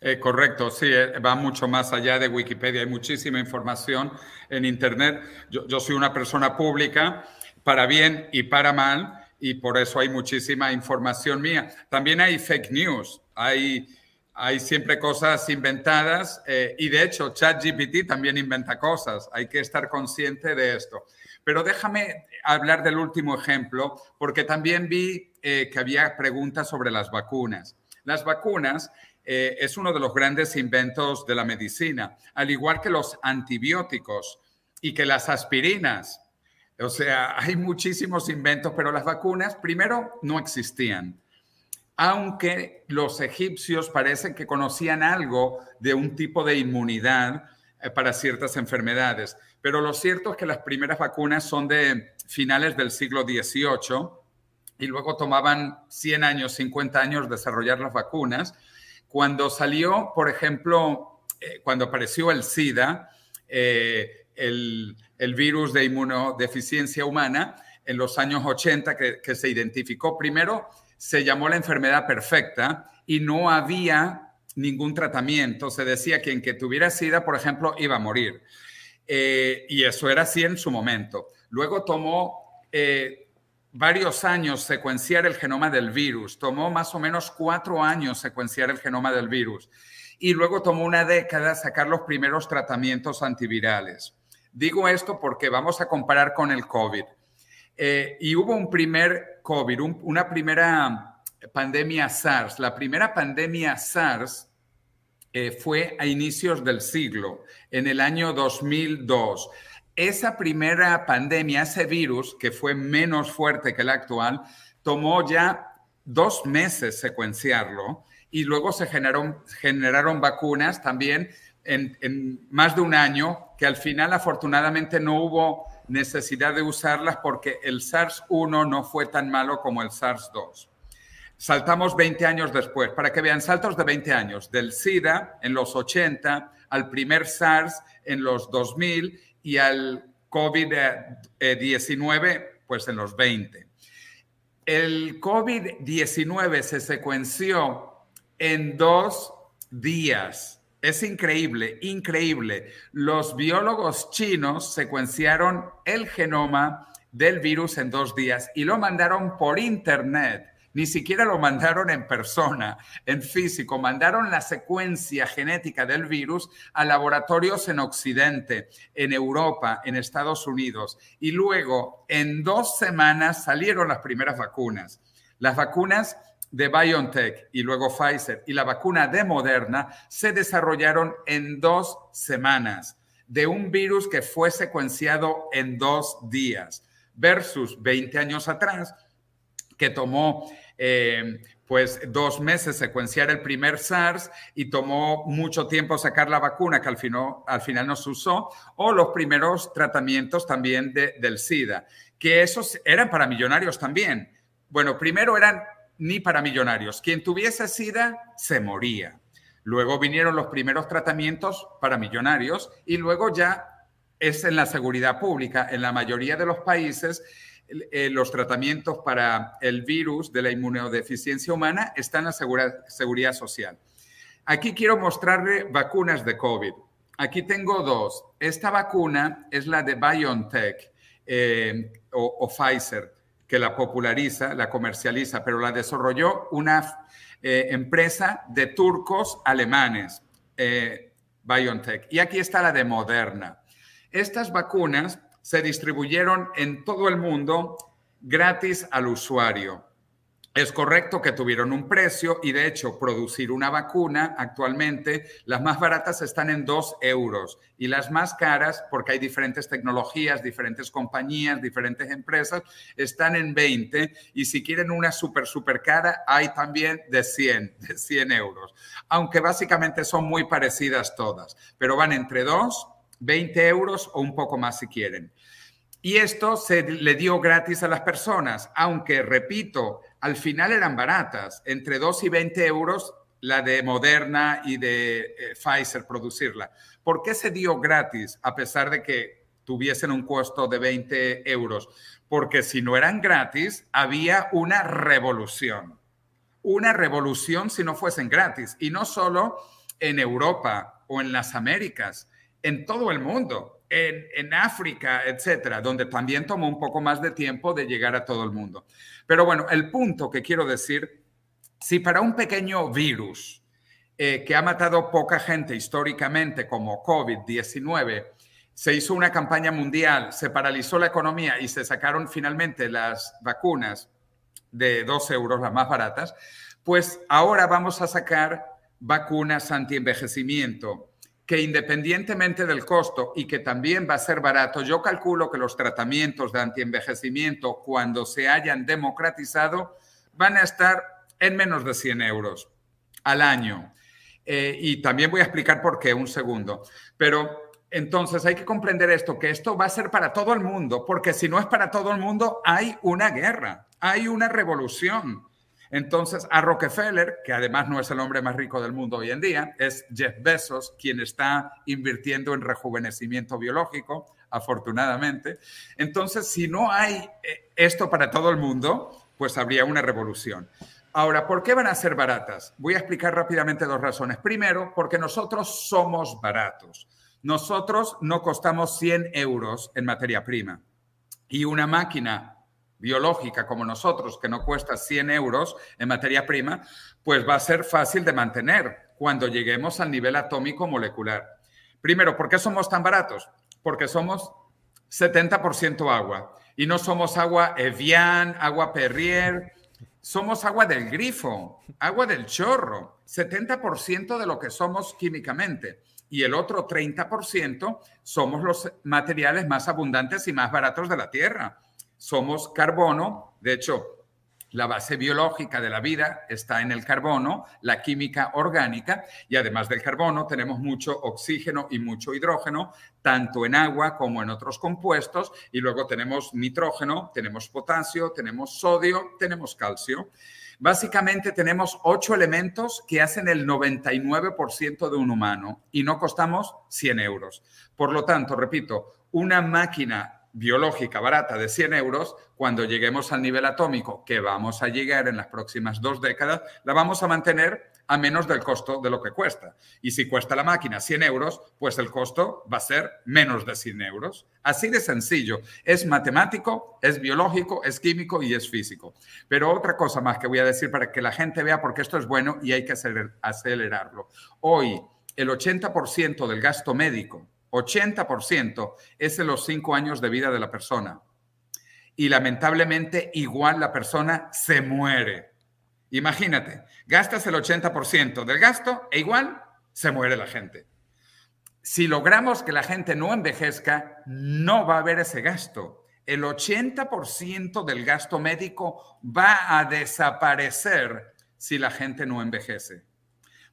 Eh, correcto, sí, eh, va mucho más allá de Wikipedia. Hay muchísima información en Internet. Yo, yo soy una persona pública, para bien y para mal, y por eso hay muchísima información mía. También hay fake news, hay, hay siempre cosas inventadas, eh, y de hecho ChatGPT también inventa cosas. Hay que estar consciente de esto. Pero déjame hablar del último ejemplo, porque también vi eh, que había preguntas sobre las vacunas. Las vacunas eh, es uno de los grandes inventos de la medicina, al igual que los antibióticos y que las aspirinas. O sea, hay muchísimos inventos, pero las vacunas primero no existían. Aunque los egipcios parecen que conocían algo de un tipo de inmunidad eh, para ciertas enfermedades. Pero lo cierto es que las primeras vacunas son de finales del siglo XVIII y luego tomaban 100 años, 50 años desarrollar las vacunas. Cuando salió, por ejemplo, eh, cuando apareció el SIDA, eh, el, el, virus de inmunodeficiencia humana, en los años 80 que, se identificó primero, se llamó la enfermedad perfecta y no había ningún tratamiento. Se decía que quien que tuviera SIDA, por ejemplo, iba a morir. Eh, y eso era así en su momento. Luego tomó eh, varios años secuenciar el genoma del virus. Tomó más o menos cuatro años secuenciar el genoma del virus. Y luego tomó una década sacar los primeros tratamientos antivirales. Digo esto porque vamos a comparar con el COVID. Eh, y hubo un primer COVID, un, una primera pandemia SARS. La primera pandemia SARS eh, fue a inicios del siglo, en el año 2002 esa primera pandemia, ese virus, que fue menos fuerte que el actual, tomó ya dos meses secuenciarlo y luego se generaron vacunas también en, más de un año, que al final afortunadamente no hubo necesidad de usarlas porque el SARS-1 no fue tan malo como el SARS-2. Saltamos 20 años después, para que vean saltos de 20 años, del SIDA en los 80 al primer SARS en los 2000 y al COVID-19, pues en los 20. El COVID-19 se secuenció en dos días. Es increíble, increíble. Los biólogos chinos secuenciaron el genoma del virus en dos días y lo mandaron por Internet. Ni siquiera lo mandaron en persona, en físico. Mandaron la secuencia genética del virus a laboratorios en Occidente, en Europa, en Estados Unidos. Y luego, en dos semanas, salieron las primeras vacunas. Las vacunas de BioNTech y luego Pfizer y la vacuna de Moderna se desarrollaron en dos semanas de un virus que fue secuenciado en dos días versus 20 años atrás que tomó eh, pues dos meses secuenciar el primer SARS y tomó mucho tiempo sacar la vacuna que al final, al final no se usó, o los primeros tratamientos también del SIDA, que esos eran para millonarios también. Bueno, primero eran ni para millonarios. Quien tuviese SIDA se moría. Luego vinieron los primeros tratamientos para millonarios y luego ya es en la seguridad pública. En la mayoría de los países eh, los tratamientos para el virus de la inmunodeficiencia humana están en la seguridad, social. Aquí quiero mostrarle vacunas de COVID. Aquí tengo dos. Esta vacuna es la de BioNTech eh, o Pfizer que la populariza, la comercializa, pero la desarrolló una eh, empresa de turcos alemanes, eh, BioNTech. Y aquí está la de Moderna. Estas vacunas se distribuyeron en todo el mundo gratis al usuario. Es correcto que tuvieron un precio y de hecho producir una vacuna actualmente, las más baratas están en 2 euros y las más caras, porque hay diferentes tecnologías, diferentes compañías, diferentes empresas, están en 20 y si quieren una súper, súper cara, hay también de 100, de 100 euros. Aunque básicamente son muy parecidas todas, pero van entre 2, 20 euros o un poco más si quieren. Y esto se le dio gratis a las personas, aunque, repito, al final eran baratas, entre 2 y 20 euros la de Moderna y de eh, Pfizer producirla. ¿Por qué se dio gratis a pesar de que tuviesen un costo de 20 euros? Porque si no eran gratis, había una revolución. Una revolución si no fuesen gratis. Y no solo en Europa o en las Américas, en todo el mundo en, África, etcétera, donde también tomó un poco más de tiempo de llegar a todo el mundo. Pero bueno, el punto que quiero decir, si para un pequeño virus eh, que ha matado poca gente históricamente, como COVID-19, se hizo una campaña mundial, se paralizó la economía y se sacaron finalmente las vacunas de 2 euros, las más baratas, pues ahora vamos a sacar vacunas anti-envejecimiento que independientemente del costo y que también va a ser barato, yo calculo que los tratamientos de antienvejecimiento, cuando se hayan democratizado, van a estar en menos de 100 euros al año. Eh, y también voy a explicar por qué un segundo. Pero entonces hay que comprender esto, que esto va a ser para todo el mundo, porque si no es para todo el mundo, hay una guerra, hay una revolución. Entonces, a Rockefeller, que además no es el hombre más rico del mundo hoy en día, es Jeff Bezos quien está invirtiendo en rejuvenecimiento biológico, afortunadamente. Entonces, si no hay eh, esto para todo el mundo, pues habría una revolución. Ahora, ¿por qué van a ser baratas? Voy a explicar rápidamente dos razones. Primero, porque nosotros somos baratos. Nosotros no costamos 100 euros en materia prima. Y una máquina biológica como nosotros, que no cuesta 100 euros en materia prima, pues va a ser fácil de mantener cuando lleguemos al nivel atómico molecular. Primero, ¿por qué somos tan baratos? Porque somos 70% agua y no somos agua Evian, agua Perrier, somos agua del grifo, agua del chorro, 70% de lo que somos químicamente y el otro 30% somos los materiales más abundantes y más baratos de la Tierra somos carbono, de hecho, la base biológica de la vida está en el carbono, la química orgánica, y además del carbono tenemos mucho oxígeno y mucho hidrógeno, tanto en agua como en otros compuestos, y luego tenemos nitrógeno, tenemos potasio, tenemos sodio, tenemos calcio. Básicamente tenemos ocho elementos que hacen el 99% de un humano y no costamos 100 euros. Por lo tanto, repito, una máquina biológica barata de 100 euros, cuando lleguemos al nivel atómico, que vamos a llegar en las próximas dos décadas, la vamos a mantener a menos del costo de lo que cuesta. Y si cuesta la máquina 100 euros, pues el costo va a ser menos de 100 euros. Así de sencillo. Es matemático, es biológico, es químico y es físico. Pero otra cosa más que voy a decir para que la gente vea porque esto es bueno y hay que acelerarlo. Hoy, el 80% del gasto médico 80% es en los cinco años de vida de la persona. y lamentablemente igual la persona se muere. Imagínate, gastas el 80% del gasto e igual se muere la gente. Si logramos que la gente no envejezca, no va a haber ese gasto. El 80% del gasto médico va a desaparecer si la gente no envejece.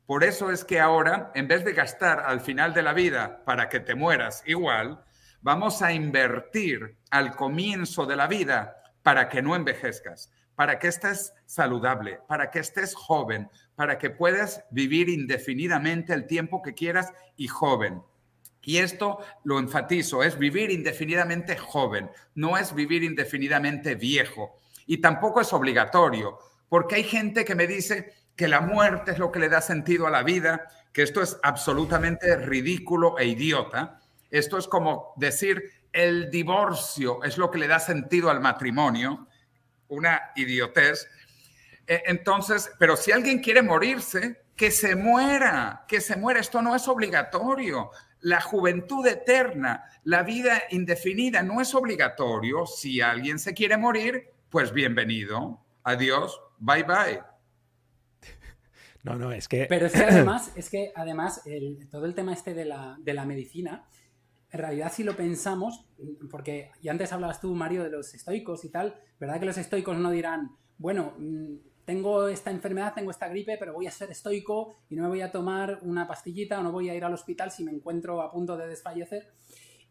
Por eso es que ahora, en vez de gastar al final de la vida para que te mueras igual, vamos a invertir al comienzo de la vida para que no envejezcas, para que estés saludable, para que estés joven, para que puedas vivir indefinidamente el tiempo que quieras y joven. Y esto lo enfatizo, es vivir indefinidamente joven, no es vivir indefinidamente viejo. Y tampoco es obligatorio, porque hay gente que me dice, que la muerte es lo que le da sentido a la vida, que esto es absolutamente ridículo e idiota. Esto es como decir el divorcio es lo que le da sentido al matrimonio, una idiotez. E, entonces, pero si alguien quiere morirse, que se muera, que se muera. Esto no es obligatorio. La juventud eterna, la vida indefinida no es obligatorio. Si alguien se quiere morir, pues bienvenido. Adiós. Bye bye. No, no, es que. Pero es que además, es que además todo el tema este de la, de la medicina, en realidad si lo pensamos, porque ya antes hablabas tú, Mario, de los estoicos y tal, ¿verdad que los estoicos no dirán, bueno, mm, tengo esta enfermedad, tengo esta gripe, pero voy a ser estoico y no me voy a tomar una pastillita o no voy a ir al hospital si me encuentro a punto de desfallecer?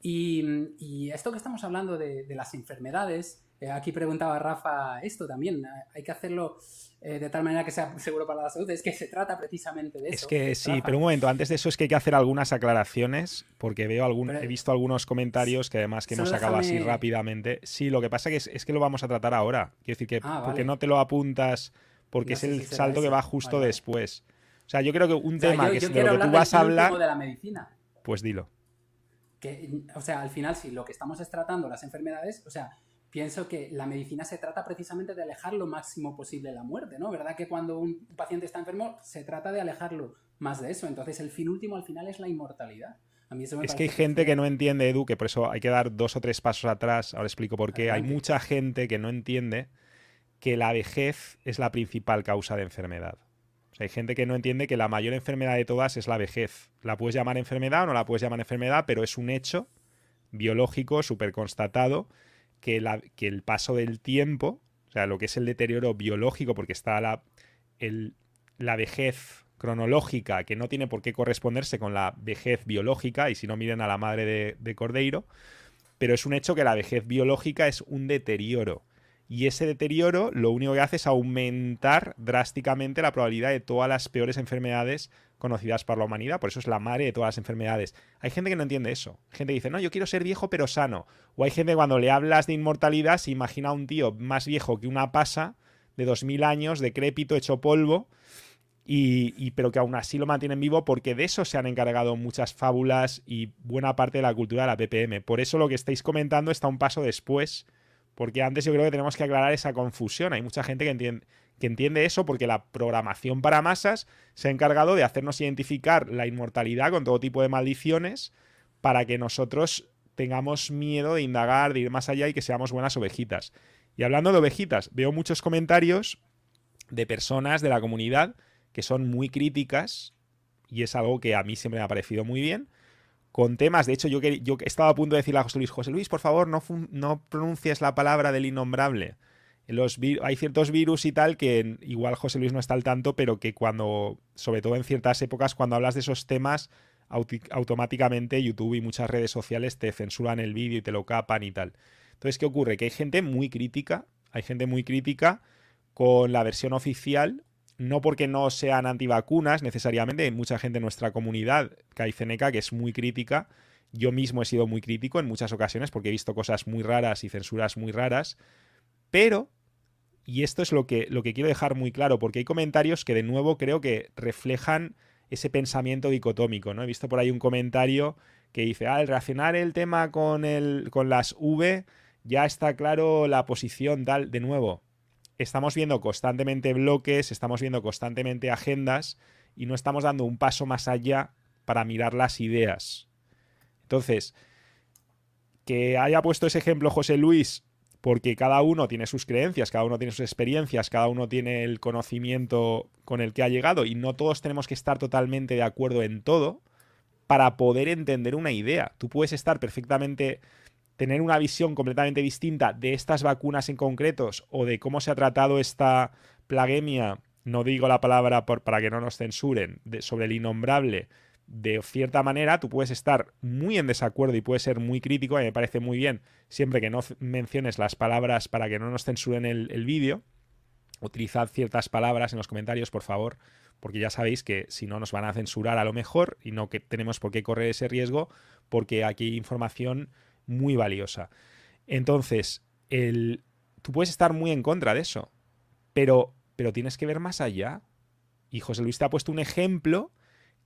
Y, esto que estamos hablando de, de las enfermedades, eh, aquí preguntaba Rafa esto también, hay que hacerlo eh, de tal manera que sea seguro para la salud. Es que se trata precisamente de eso. Es que sí, pero un momento, antes de eso es que hay que hacer algunas aclaraciones, porque veo algún, he visto algunos comentarios que además que hemos sacado así rápidamente. Sí, lo que pasa que es, que lo vamos a tratar ahora. Quiero decir que ah, porque no te lo apuntas, porque es el salto que va justo después. O sea, yo creo que un tema que es de lo que tú vas a hablar. De la medicina. Pues dilo. Que, o sea, al final, si lo que estamos es tratando las enfermedades, o sea, pienso que la medicina se trata precisamente de alejar lo máximo posible la muerte, ¿no? ¿Verdad que cuando un paciente está enfermo se trata de alejarlo más de eso? Entonces el fin último al final es la inmortalidad. A mí es que hay gente que no entiende, Edu, que por eso hay que dar dos o tres pasos atrás. Ahora explico por qué. Hay mucha gente que no entiende que la vejez es la principal causa de enfermedad. O sea, hay gente que no entiende que la mayor enfermedad de todas es la vejez. La puedes llamar enfermedad o no la puedes llamar enfermedad, pero es un hecho biológico súper constatado que, el paso del tiempo, o sea, lo que es el deterioro biológico, porque está la, la vejez cronológica que no tiene por qué corresponderse con la vejez biológica, y si no miren a la madre de, de Cordeiro, pero es un hecho que la vejez biológica es un deterioro. Y ese deterioro lo único que hace es aumentar drásticamente la probabilidad de todas las peores enfermedades conocidas por la humanidad, por eso es la madre de todas las enfermedades. Hay gente que no entiende eso. Gente que dice, no, yo quiero ser viejo pero sano. O hay gente que cuando le hablas de inmortalidad se imagina a un tío más viejo que una pasa de 2000 años, decrépito, hecho polvo, y, pero que aún así lo mantienen vivo porque de eso se han encargado muchas fábulas y buena parte de la cultura de la PPM. Por eso lo que estáis comentando está un paso después, porque antes yo creo que tenemos que aclarar esa confusión. Hay mucha gente que entiende que entiende eso porque la programación para masas se ha encargado de hacernos identificar la inmortalidad con todo tipo de maldiciones para que nosotros tengamos miedo de indagar, de ir más allá y que seamos buenas ovejitas. Y hablando de ovejitas, veo muchos comentarios de personas de la comunidad que son muy críticas y es algo que a mí siempre me ha parecido muy bien con temas, de hecho yo, yo estaba a punto de decirle a José Luis, José Luis, por favor, no, no pronuncies la palabra del innombrable hay ciertos virus y tal que igual José Luis no está al tanto, pero que cuando, sobre todo en ciertas épocas, cuando hablas de esos temas, automáticamente YouTube y muchas redes sociales te censuran el vídeo y te lo capan y tal. Entonces, ¿qué ocurre? Que hay gente muy crítica, hay gente muy crítica con la versión oficial, no porque no sean antivacunas necesariamente, hay mucha gente en nuestra comunidad, Caiceneca, que es muy crítica. Yo mismo he sido muy crítico en muchas ocasiones porque he visto cosas muy raras y censuras muy raras, pero y esto es lo que, lo que quiero dejar muy claro, porque hay comentarios que de nuevo creo que reflejan ese pensamiento dicotómico, ¿no? He visto por ahí un comentario que dice, ah, el reaccionar el tema con, el, con las V, ya está claro la posición tal. De nuevo, estamos viendo constantemente bloques, estamos viendo constantemente agendas y no estamos dando un paso más allá para mirar las ideas. Entonces, que haya puesto ese ejemplo José Luis porque cada uno tiene sus creencias, cada uno tiene sus experiencias, cada uno tiene el conocimiento con el que ha llegado y no todos tenemos que estar totalmente de acuerdo en todo para poder entender una idea. Tú puedes estar perfectamente tener una visión completamente distinta de estas vacunas en concretos o de cómo se ha tratado esta plaguemia, no digo la palabra para que no nos censuren, sobre el innombrable, de cierta manera, tú puedes estar muy en desacuerdo y puedes ser muy crítico, y me parece muy bien, siempre que no menciones las palabras para que no nos censuren el, el vídeo, utilizad ciertas palabras en los comentarios, por favor, porque ya sabéis que si no nos van a censurar a lo mejor y no que tenemos por qué correr ese riesgo, porque aquí hay información muy valiosa. Entonces, el, tú puedes estar muy en contra de eso, pero, pero tienes que ver más allá. Y José Luis te ha puesto un ejemplo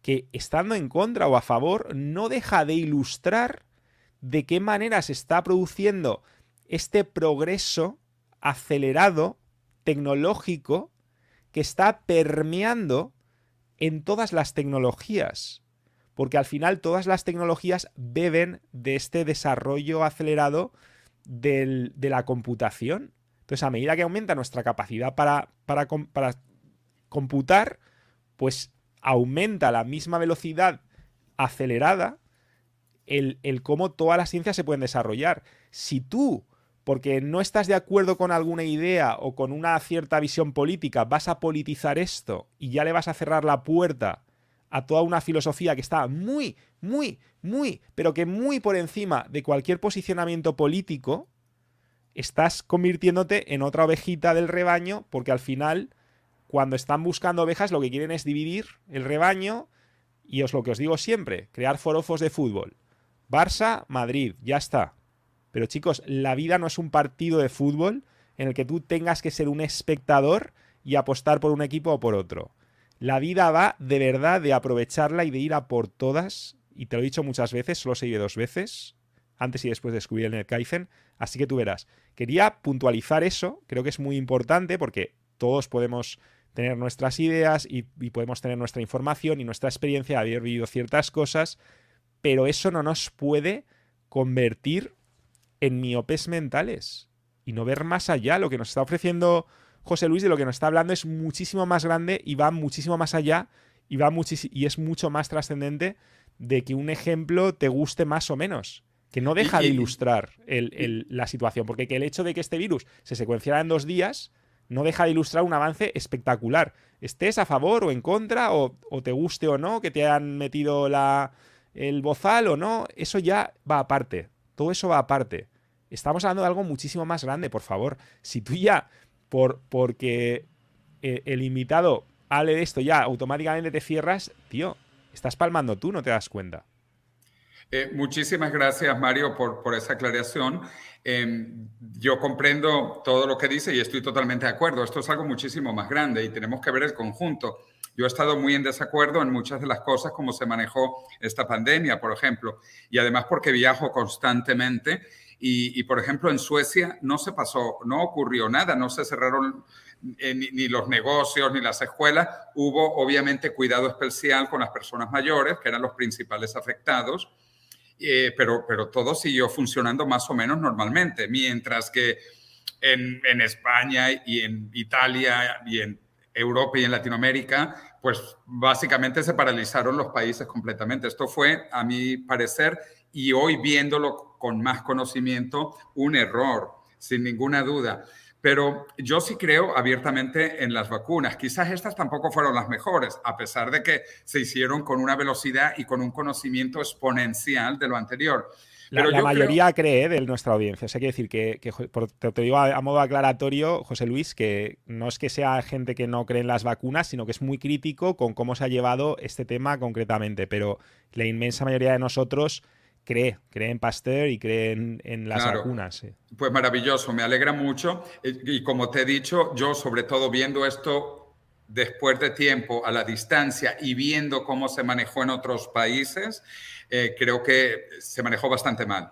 que, estando en contra o a favor, no deja de ilustrar de qué manera se está produciendo este progreso acelerado, tecnológico, que está permeando en todas las tecnologías porque al final todas las tecnologías beben de este desarrollo acelerado de la computación. Entonces, a medida que aumenta nuestra capacidad para, para, computar, pues aumenta la misma velocidad acelerada el, el, cómo todas las ciencias se pueden desarrollar. Si tú, porque no estás de acuerdo con alguna idea o con una cierta visión política, vas a politizar esto y ya le vas a cerrar la puerta a toda una filosofía que está muy, muy, muy, pero que muy por encima de cualquier posicionamiento político, estás convirtiéndote en otra ovejita del rebaño, porque al final, cuando están buscando ovejas, lo que quieren es dividir el rebaño, y os lo que os digo siempre, crear forofos de fútbol. Barça, Madrid, ya está. Pero chicos, la vida no es un partido de fútbol en el que tú tengas que ser un espectador y apostar por un equipo o por otro. La vida va de verdad de aprovecharla y de ir a por todas. Y te lo he dicho muchas veces, solo se dos veces, antes y después de descubrir el Kaizen. Así que tú verás. Quería puntualizar eso, creo que es muy importante porque todos podemos tener nuestras ideas y, podemos tener nuestra información y nuestra experiencia de haber vivido ciertas cosas, pero eso no nos puede convertir en miopes mentales y no ver más allá lo que nos está ofreciendo José Luis de lo que nos está hablando es muchísimo más grande y va muchísimo más allá y, va y es mucho más trascendente de que un ejemplo te guste más o menos. Que no deja de ilustrar la situación, porque que el hecho de que este virus se secuenciara en dos días no deja de ilustrar un avance espectacular. Estés a favor o en contra, o, te guste o no, que te han metido la, el bozal o no, eso ya va aparte. Todo eso va aparte. Estamos hablando de algo muchísimo más grande, por favor. Si tú ya por, porque eh, el invitado hable de esto ya automáticamente te cierras, tío, estás palmando tú, no te das cuenta. Eh, muchísimas gracias, Mario, por, por esa aclaración. Em, yo comprendo todo lo que dice y estoy totalmente de acuerdo. Esto es algo muchísimo más grande y tenemos que ver el conjunto. Yo he estado muy en desacuerdo en muchas de las cosas, como se manejó esta pandemia, por ejemplo, y además porque viajo constantemente y, por ejemplo, en Suecia no se pasó, no ocurrió nada, no se cerraron eh, ni, los negocios ni las escuelas. Hubo, obviamente, cuidado especial con las personas mayores, que eran los principales afectados, eh, pero, pero todo siguió funcionando más o menos normalmente, mientras que en, en España y en Italia y en Europa y en Latinoamérica, pues básicamente se paralizaron los países completamente. Esto fue, a mi parecer, y hoy viéndolo con más conocimiento, un error, sin ninguna duda. Pero yo sí creo abiertamente en las vacunas. Quizás estas tampoco fueron las mejores, a pesar de que se hicieron con una velocidad y con un conocimiento exponencial de lo anterior. la, mayoría cree de nuestra audiencia. O sea, quiere decir que, te, digo a, modo aclaratorio, José Luis, que no es que sea gente que no cree en las vacunas, sino que es muy crítico con cómo se ha llevado este tema concretamente. Pero la inmensa mayoría de nosotros cree, cree en Pasteur y cree en, las vacunas. Pues maravilloso, me alegra mucho. Y como te he dicho, yo sobre todo viendo esto después de tiempo, a la distancia y viendo cómo se manejó en otros países, eh, creo que se manejó bastante mal.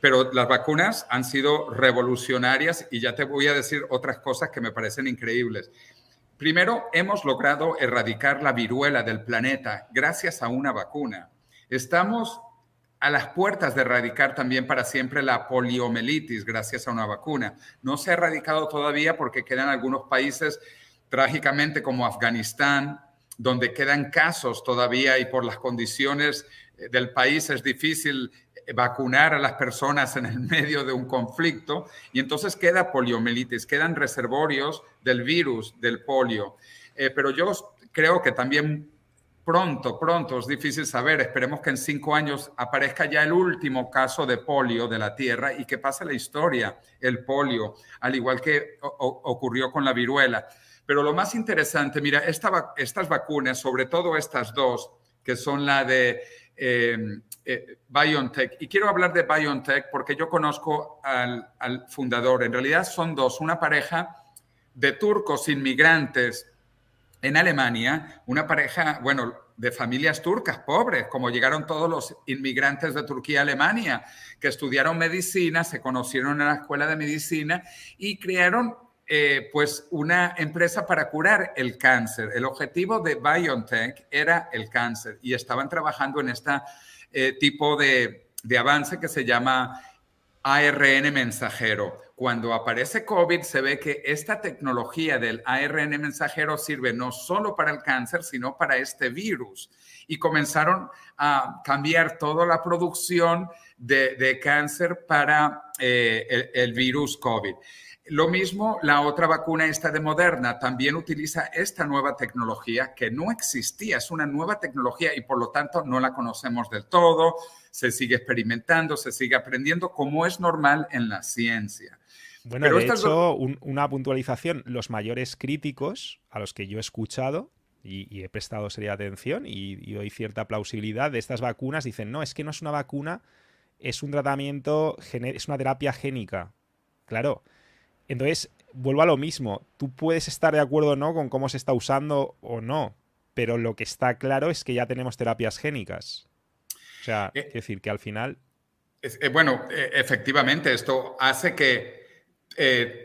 Pero las vacunas han sido revolucionarias y ya te voy a decir otras cosas que me parecen increíbles. Primero, hemos logrado erradicar la viruela del planeta gracias a una vacuna. Estamos a las puertas de erradicar también para siempre la poliomielitis gracias a una vacuna. No se ha erradicado todavía porque quedan algunos países trágicamente como Afganistán, donde quedan casos todavía y por las condiciones eh, del país es difícil eh, vacunar a las personas en el medio de un conflicto y entonces queda poliomielitis, quedan reservorios del virus del polio. Eh, pero yo creo que también pronto, pronto, es difícil saber, esperemos que en cinco años aparezca ya el último caso de polio de la Tierra y que pase la historia, el polio, al igual que ocurrió con la viruela. Pero lo más interesante, mira, estas vacunas, sobre todo estas dos, que son la de eh, eh, BioNTech, y quiero hablar de BioNTech porque yo conozco al fundador, en realidad son dos, una pareja de turcos inmigrantes en Alemania, una pareja, bueno, de familias turcas pobres, como llegaron todos los inmigrantes de Turquía a Alemania, que estudiaron medicina, se conocieron en la escuela de medicina y crearon eh, pues una empresa para curar el cáncer. El objetivo de BioNTech era el cáncer y estaban trabajando en este tipo de, de avance que se llama ARN mensajero. Cuando aparece COVID, se ve que esta tecnología del ARN mensajero sirve no solo para el cáncer, sino para este virus. Y comenzaron a cambiar toda la producción de, cáncer para eh, el virus COVID. Lo mismo, la otra vacuna, esta de Moderna, también utiliza esta nueva tecnología que no existía, es una nueva tecnología y por lo tanto no la conocemos del todo, se sigue experimentando, se sigue aprendiendo como es normal en la ciencia. Bueno, de hecho, una puntualización, los mayores críticos a los que yo he escuchado y, he prestado seria atención y, y doy cierta plausibilidad de estas vacunas, dicen, no, es que no es una vacuna, es un tratamiento, es una terapia génica. Claro, entonces, vuelvo a lo mismo. Tú puedes estar de acuerdo o no con cómo se está usando o no, pero lo que está claro es que ya tenemos terapias génicas. O sea, es eh, decir, que al final... Eh, bueno, eh, efectivamente, esto hace que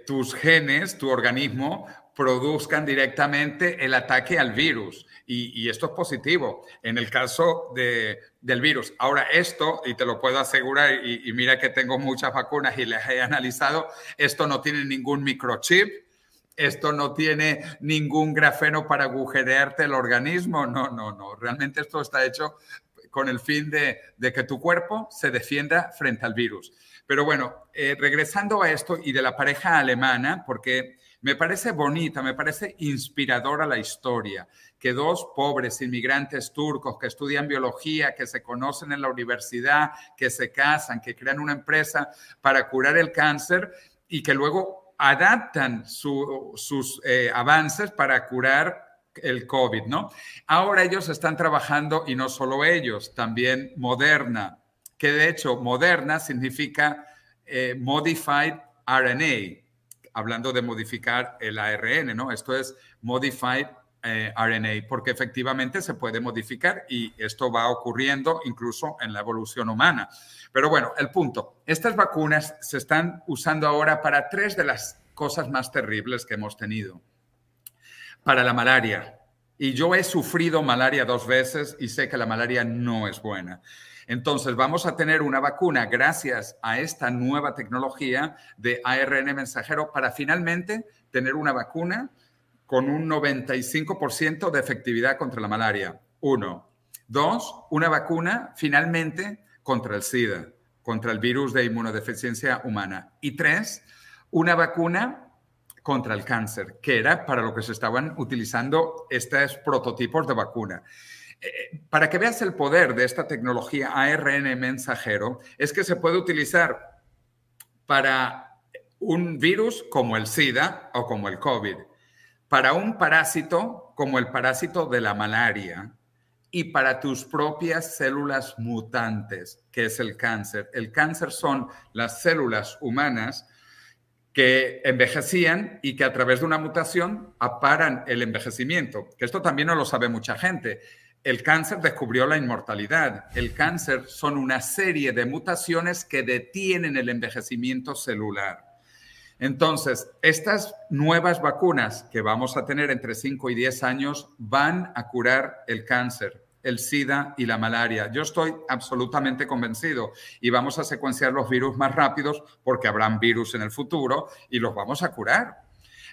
tus genes, tu organismo, produzcan directamente el ataque al virus. Y, esto es positivo en el caso del virus. Ahora, esto, y te lo puedo asegurar, y, mira que tengo muchas vacunas y las he analizado, esto no tiene ningún microchip, esto no tiene ningún grafeno para agujerearte el organismo. No, no, no. Realmente esto está hecho con el fin de, que tu cuerpo se defienda frente al virus. Pero bueno, eh, regresando a esto y de la pareja alemana, porque me parece bonita, me parece inspiradora la historia que dos pobres inmigrantes turcos que estudian biología, que se conocen en la universidad, que se casan, que crean una empresa para curar el cáncer y que luego adaptan sus eh, avances para curar el COVID, ¿no? Ahora ellos están trabajando y no solo ellos, también Moderna, que de hecho Moderna significa eh, Modified RNA, hablando de modificar el ARN, ¿no? Esto es Modified eh, RNA, porque efectivamente se puede modificar y esto va ocurriendo incluso en la evolución humana. Pero bueno, el punto, estas vacunas se están usando ahora para tres de las cosas más terribles que hemos tenido. Para la malaria. Y yo he sufrido malaria dos veces y sé que la malaria no es buena. Entonces, vamos a tener una vacuna gracias a esta nueva tecnología de ARN mensajero para finalmente tener una vacuna con un 95% de efectividad contra la malaria. Uno. Dos, una vacuna finalmente contra el SIDA, contra el virus de inmunodeficiencia humana. Y tres, una vacuna contra el cáncer, que era para lo que se estaban utilizando estos prototipos de vacuna. Eh, para que veas el poder de esta tecnología ARN mensajero, es que se puede utilizar para un virus como el SIDA o como el COVID para un parásito como el parásito de la malaria y para tus propias células mutantes, que es el cáncer. El cáncer son las células humanas que envejecían y que a través de una mutación aparan el envejecimiento, que esto también no lo sabe mucha gente. El cáncer descubrió la inmortalidad. El cáncer son una serie de mutaciones que detienen el envejecimiento celular. Entonces, estas nuevas vacunas que vamos a tener entre 5 y 10 años van a curar el cáncer el SIDA y la malaria. Yo estoy absolutamente convencido y vamos a secuenciar los virus más rápidos porque habrán virus en el futuro y los vamos a curar.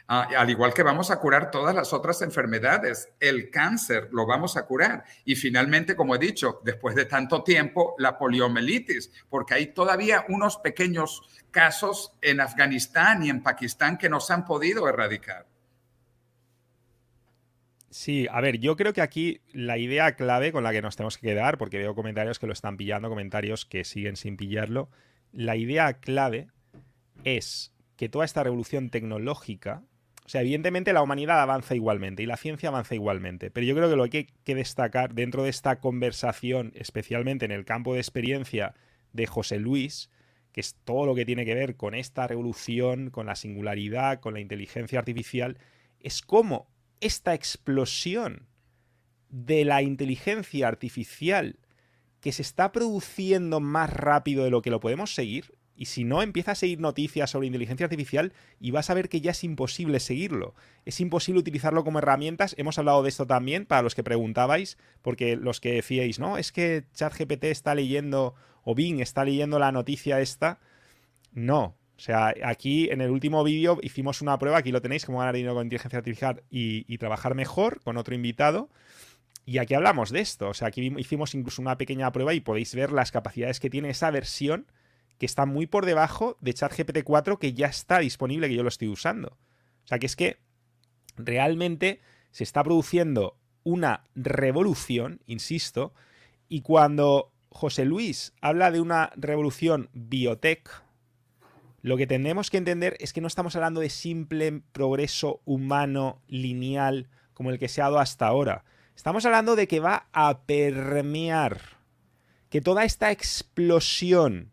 Ah, al igual que vamos a curar todas las otras enfermedades, el cáncer lo vamos a curar. Y finalmente, como he dicho, después de tanto tiempo, la poliomielitis, porque hay todavía unos pequeños casos en Afganistán y en Pakistán que no se han podido erradicar. Sí, a ver, yo creo que aquí la idea clave con la que nos tenemos que quedar, porque veo comentarios que lo están pillando, comentarios que siguen sin pillarlo, la idea clave es que toda esta revolución tecnológica o sea, evidentemente la humanidad avanza igualmente y la ciencia avanza igualmente, pero yo creo que lo que hay que destacar dentro de esta conversación, especialmente en el campo de experiencia de José Luis, que es todo lo que tiene que ver con esta revolución, con la singularidad, con la inteligencia artificial, es cómo esta explosión de la inteligencia artificial que se está produciendo más rápido de lo que lo podemos seguir, y si no, empieza a seguir noticias sobre inteligencia artificial y vas a ver que ya es imposible seguirlo. Es imposible utilizarlo como herramientas. Hemos hablado de esto también para los que preguntabais, porque los que decíais, no, es que ChatGPT está leyendo o Bing está leyendo la noticia esta. No. O sea, aquí en el último vídeo hicimos una prueba, aquí lo tenéis, cómo ganar dinero con inteligencia artificial y, y trabajar mejor con otro invitado. Y aquí hablamos de esto. O sea, aquí hicimos incluso una pequeña prueba y podéis ver las capacidades que tiene esa versión que está muy por debajo de ChatGPT 4 que ya está disponible, que yo lo estoy usando. O sea que es que realmente se está produciendo una revolución, insisto, y cuando José Luis habla de una revolución biotech, lo que tenemos que entender es que no estamos hablando de simple progreso humano lineal como el que se ha dado hasta ahora. Estamos hablando de que va a permear, que toda esta explosión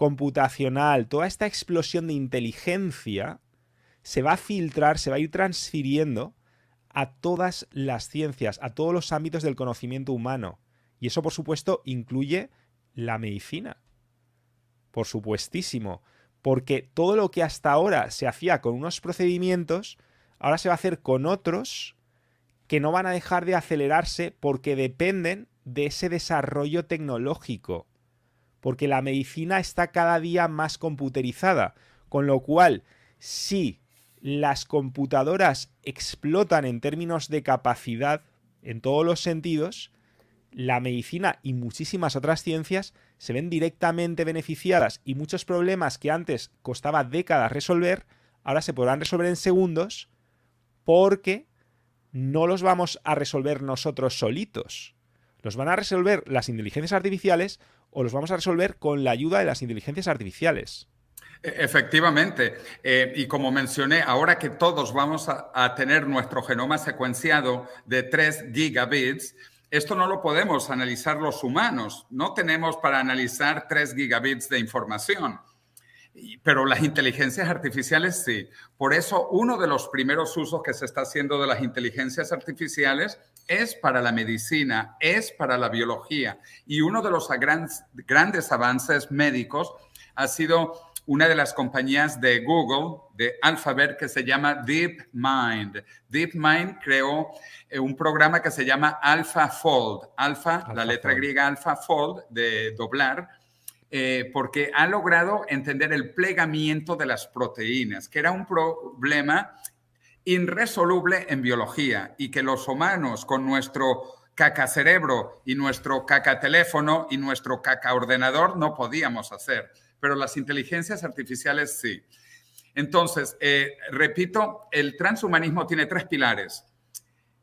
computacional, toda esta explosión de inteligencia se va a filtrar, se va a ir transfiriendo a todas las ciencias, a todos los ámbitos del conocimiento humano. Y eso, por supuesto, incluye la medicina. Por supuestísimo. Porque todo lo que hasta ahora se hacía con unos procedimientos, ahora se va a hacer con otros que no van a dejar de acelerarse porque dependen de ese desarrollo tecnológico porque la medicina está cada día más computerizada, con lo cual, si las computadoras explotan en términos de capacidad en todos los sentidos, la medicina y muchísimas otras ciencias se ven directamente beneficiadas y muchos problemas que antes costaba décadas resolver, ahora se podrán resolver en segundos porque no los vamos a resolver nosotros solitos. Los van a resolver las inteligencias artificiales o los vamos a resolver con la ayuda de las inteligencias artificiales. E, efectivamente, eh, y como mencioné, ahora que todos vamos a, tener nuestro genoma secuenciado de 3 gigabits, esto no lo podemos analizar los humanos, no tenemos para analizar 3 gigabits de información, pero las inteligencias artificiales sí. Por eso uno de los primeros usos que se está haciendo de las inteligencias artificiales es para la medicina, es para la biología. Y uno de los grandes avances médicos ha sido una de las compañías de Google, de Alphabet, que se llama DeepMind. DeepMind creó eh, un programa que se llama AlphaFold. Alpha, la letra griega AlphaFold, de doblar, eh, porque ha logrado entender el plegamiento de las proteínas, que era un problema irresoluble en biología y que los humanos con nuestro caca cerebro y nuestro caca teléfono y nuestro caca ordenador no podíamos hacer, pero las inteligencias artificiales sí. Entonces, eh, repito, el transhumanismo tiene tres pilares.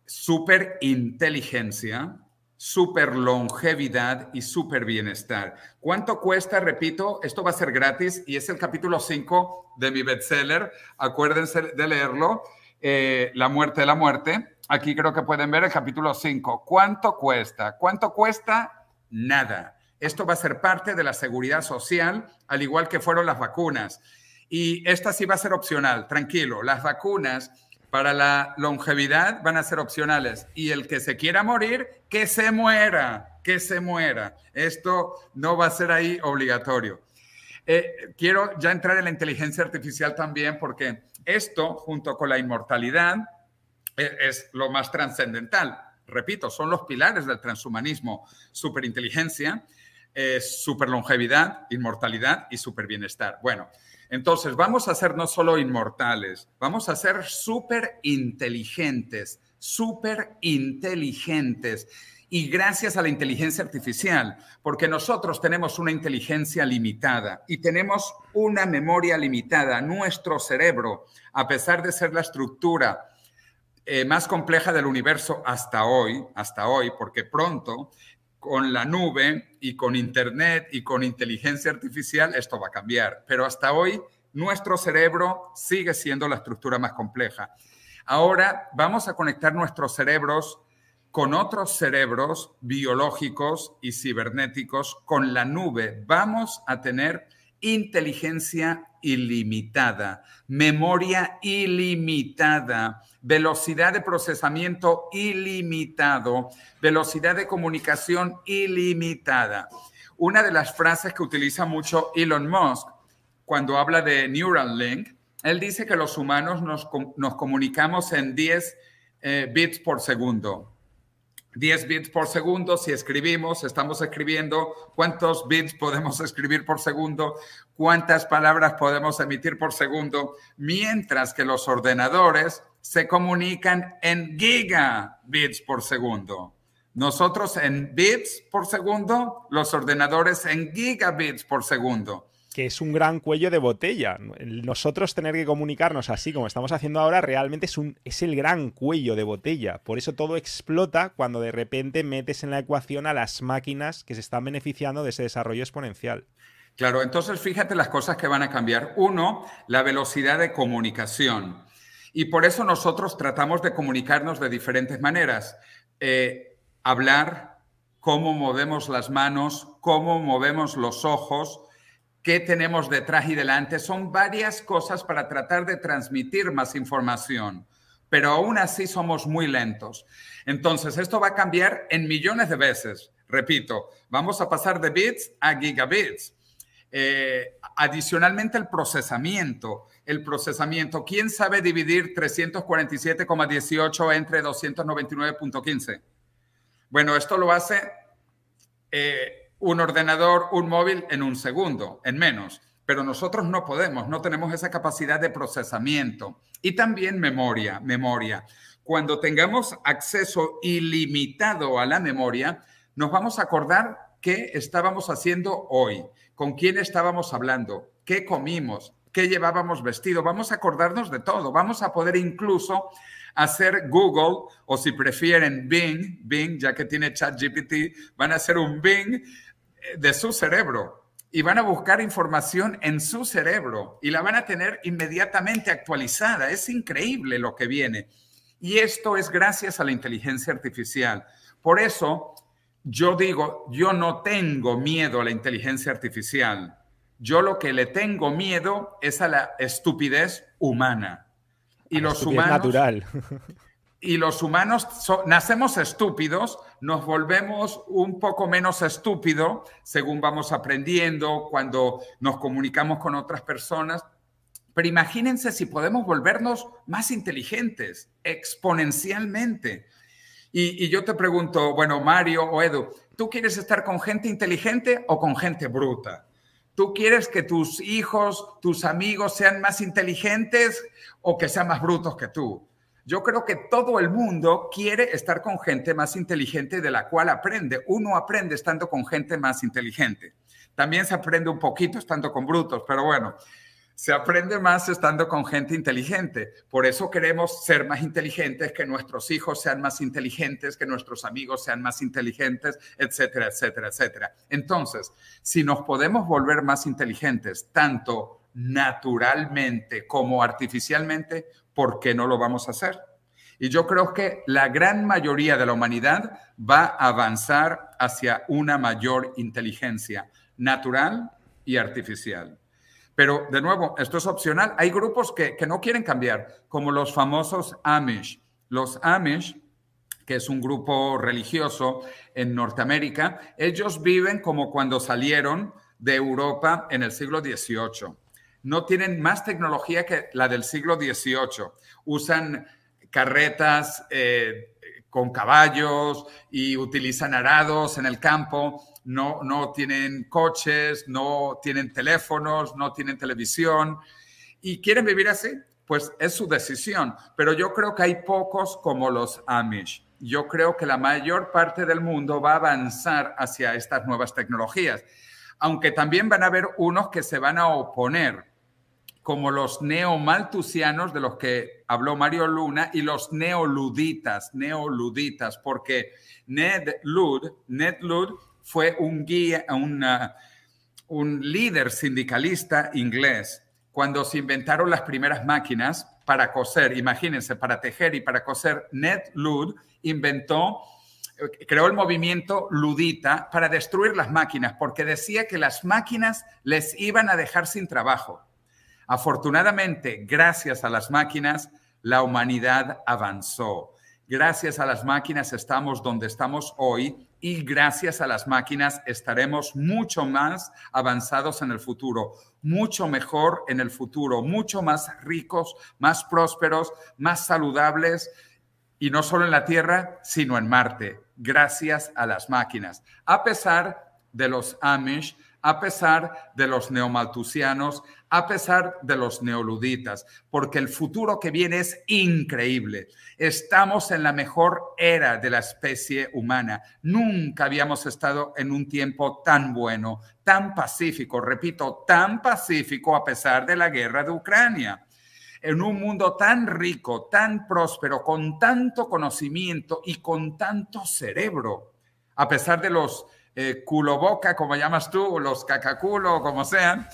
Superinteligencia, super longevidad y super bienestar. ¿Cuánto cuesta? Repito, esto va a ser gratis y es el capítulo 5 de mi bestseller. Acuérdense de leerlo. Eh, la muerte de la muerte. Aquí creo que pueden ver el capítulo 5. ¿Cuánto cuesta? ¿Cuánto cuesta? Nada. Esto va a ser parte de la seguridad social, al igual que fueron las vacunas. Y esta sí va a ser opcional, tranquilo. Las vacunas para la longevidad van a ser opcionales. Y el que se quiera morir, que se muera, que se muera. Esto no va a ser ahí obligatorio. Eh, quiero ya entrar en la inteligencia artificial también porque esto, junto con la inmortalidad, e, es, lo más trascendental. repito, son los pilares del transhumanismo, superinteligencia, eh, superlongevidad, inmortalidad y superbienestar. Bueno, entonces vamos a ser no solo inmortales, vamos a ser súper inteligentes, súper inteligentes. Y gracias a la inteligencia artificial, porque nosotros tenemos una inteligencia limitada y tenemos una memoria limitada. Nuestro cerebro, a pesar de ser la estructura eh, más compleja del universo hasta hoy, hasta hoy, porque pronto con la nube y con Internet y con inteligencia artificial esto va a cambiar. Pero hasta hoy nuestro cerebro sigue siendo la estructura más compleja. Ahora vamos a conectar nuestros cerebros con otros cerebros biológicos y cibernéticos con la nube. Vamos a tener inteligencia ilimitada, memoria ilimitada, velocidad de procesamiento ilimitado, velocidad de comunicación ilimitada. Una de las frases que utiliza mucho Elon Musk cuando habla de Neuralink, él dice que los humanos nos, comunicamos en 10 eh, bits por segundo. 10 bits por segundo, si escribimos, estamos escribiendo, ¿cuántos bits podemos escribir por segundo? ¿Cuántas palabras podemos emitir por segundo? Mientras que los ordenadores se comunican en gigabits por segundo. Nosotros en bits por segundo, los ordenadores en gigabits por segundo que es un gran cuello de botella. Nosotros tener que comunicarnos así como estamos haciendo ahora realmente es, un, es el gran cuello de botella. Por eso todo explota cuando de repente metes en la ecuación a las máquinas que se están beneficiando de ese desarrollo exponencial. Claro, entonces fíjate las cosas que van a cambiar. Uno, la velocidad de comunicación. Y por eso nosotros tratamos de comunicarnos de diferentes maneras. Eh, hablar, cómo movemos las manos, cómo movemos los ojos, qué tenemos detrás y delante. Son varias cosas para tratar de transmitir más información, pero aún así somos muy lentos. Entonces, esto va a cambiar en millones de veces. Repito, vamos a pasar de bits a gigabits. Eh, adicionalmente, el procesamiento. El procesamiento. ¿Quién sabe dividir 347,18 entre 299.15? Bueno, esto lo hace eh, un ordenador, un móvil en un segundo, en menos. Pero nosotros no podemos, no tenemos esa capacidad de procesamiento. Y también memoria, memoria. Cuando tengamos acceso ilimitado a la memoria, nos vamos a acordar qué estábamos haciendo hoy, con quién estábamos hablando, qué comimos, qué llevábamos vestido. Vamos a acordarnos de todo. Vamos a poder incluso hacer Google o si prefieren Bing, Bing, ya que tiene ChatGPT, van a hacer un Bing de su cerebro y van a buscar información en su cerebro y la van a tener inmediatamente actualizada. Es increíble lo que viene. Y esto es gracias a la inteligencia artificial. Por eso yo digo, yo no tengo miedo a la inteligencia artificial. Yo lo que le tengo miedo es a la estupidez humana. Y los humanos natural. y los humanos nacemos estúpidos, nos volvemos un poco menos estúpidos según vamos aprendiendo, cuando nos comunicamos con otras personas. Pero imagínense si podemos volvernos más inteligentes exponencialmente. Y, y yo te pregunto, bueno, Mario o Edu, ¿tú quieres estar con gente inteligente o con gente bruta? ¿Tú quieres que tus hijos, tus amigos sean más inteligentes o que sean más brutos que tú? Yo creo que todo el mundo quiere estar con gente más inteligente de la cual aprende. Uno aprende estando con gente más inteligente. También se aprende un poquito estando con brutos, pero bueno, se aprende más estando con gente inteligente. Por eso queremos ser más inteligentes, que nuestros hijos sean más inteligentes, que nuestros amigos sean más inteligentes, etcétera, etcétera, etcétera. Entonces, si nos podemos volver más inteligentes, tanto naturalmente como artificialmente, ¿por qué no lo vamos a hacer? Y yo creo que la gran mayoría de la humanidad va a avanzar hacia una mayor inteligencia natural y artificial. Pero de nuevo, esto es opcional. Hay grupos que, no quieren cambiar, como los famosos Amish. Los Amish, que es un grupo religioso en Norteamérica, ellos viven como cuando salieron de Europa en el siglo XVIII no tienen más tecnología que la del siglo XVIII. Usan carretas eh, con caballos y utilizan arados en el campo, no, no tienen coches, no tienen teléfonos, no tienen televisión y quieren vivir así, pues es su decisión. Pero yo creo que hay pocos como los Amish. Yo creo que la mayor parte del mundo va a avanzar hacia estas nuevas tecnologías, aunque también van a haber unos que se van a oponer como los neomaltusianos de los que habló Mario Luna y los neoluditas, neoluditas, porque Ned Lud, Ned Lud fue un guía, un líder sindicalista inglés cuando se inventaron las primeras máquinas para coser, imagínense, para tejer y para coser, Ned Lud inventó, creó el movimiento ludita para destruir las máquinas, porque decía que las máquinas les iban a dejar sin trabajo. Afortunadamente, gracias a las máquinas, la humanidad avanzó. Gracias a las máquinas estamos donde estamos hoy y gracias a las máquinas estaremos mucho más avanzados en el futuro, mucho mejor en el futuro, mucho más ricos, más prósperos, más saludables y no solo en la Tierra, sino en Marte, gracias a las máquinas. A pesar de los Amish, a pesar de los neomaltusianos, a pesar de los neoluditas, porque el futuro que viene es increíble. Estamos en la mejor era de la especie humana. Nunca habíamos estado en un tiempo tan bueno, tan pacífico, repito, tan pacífico a pesar de la guerra de Ucrania. En un mundo tan rico, tan próspero, con tanto conocimiento y con tanto cerebro, a pesar de los eh, culo boca, como llamas tú, los cacaculo, como sean,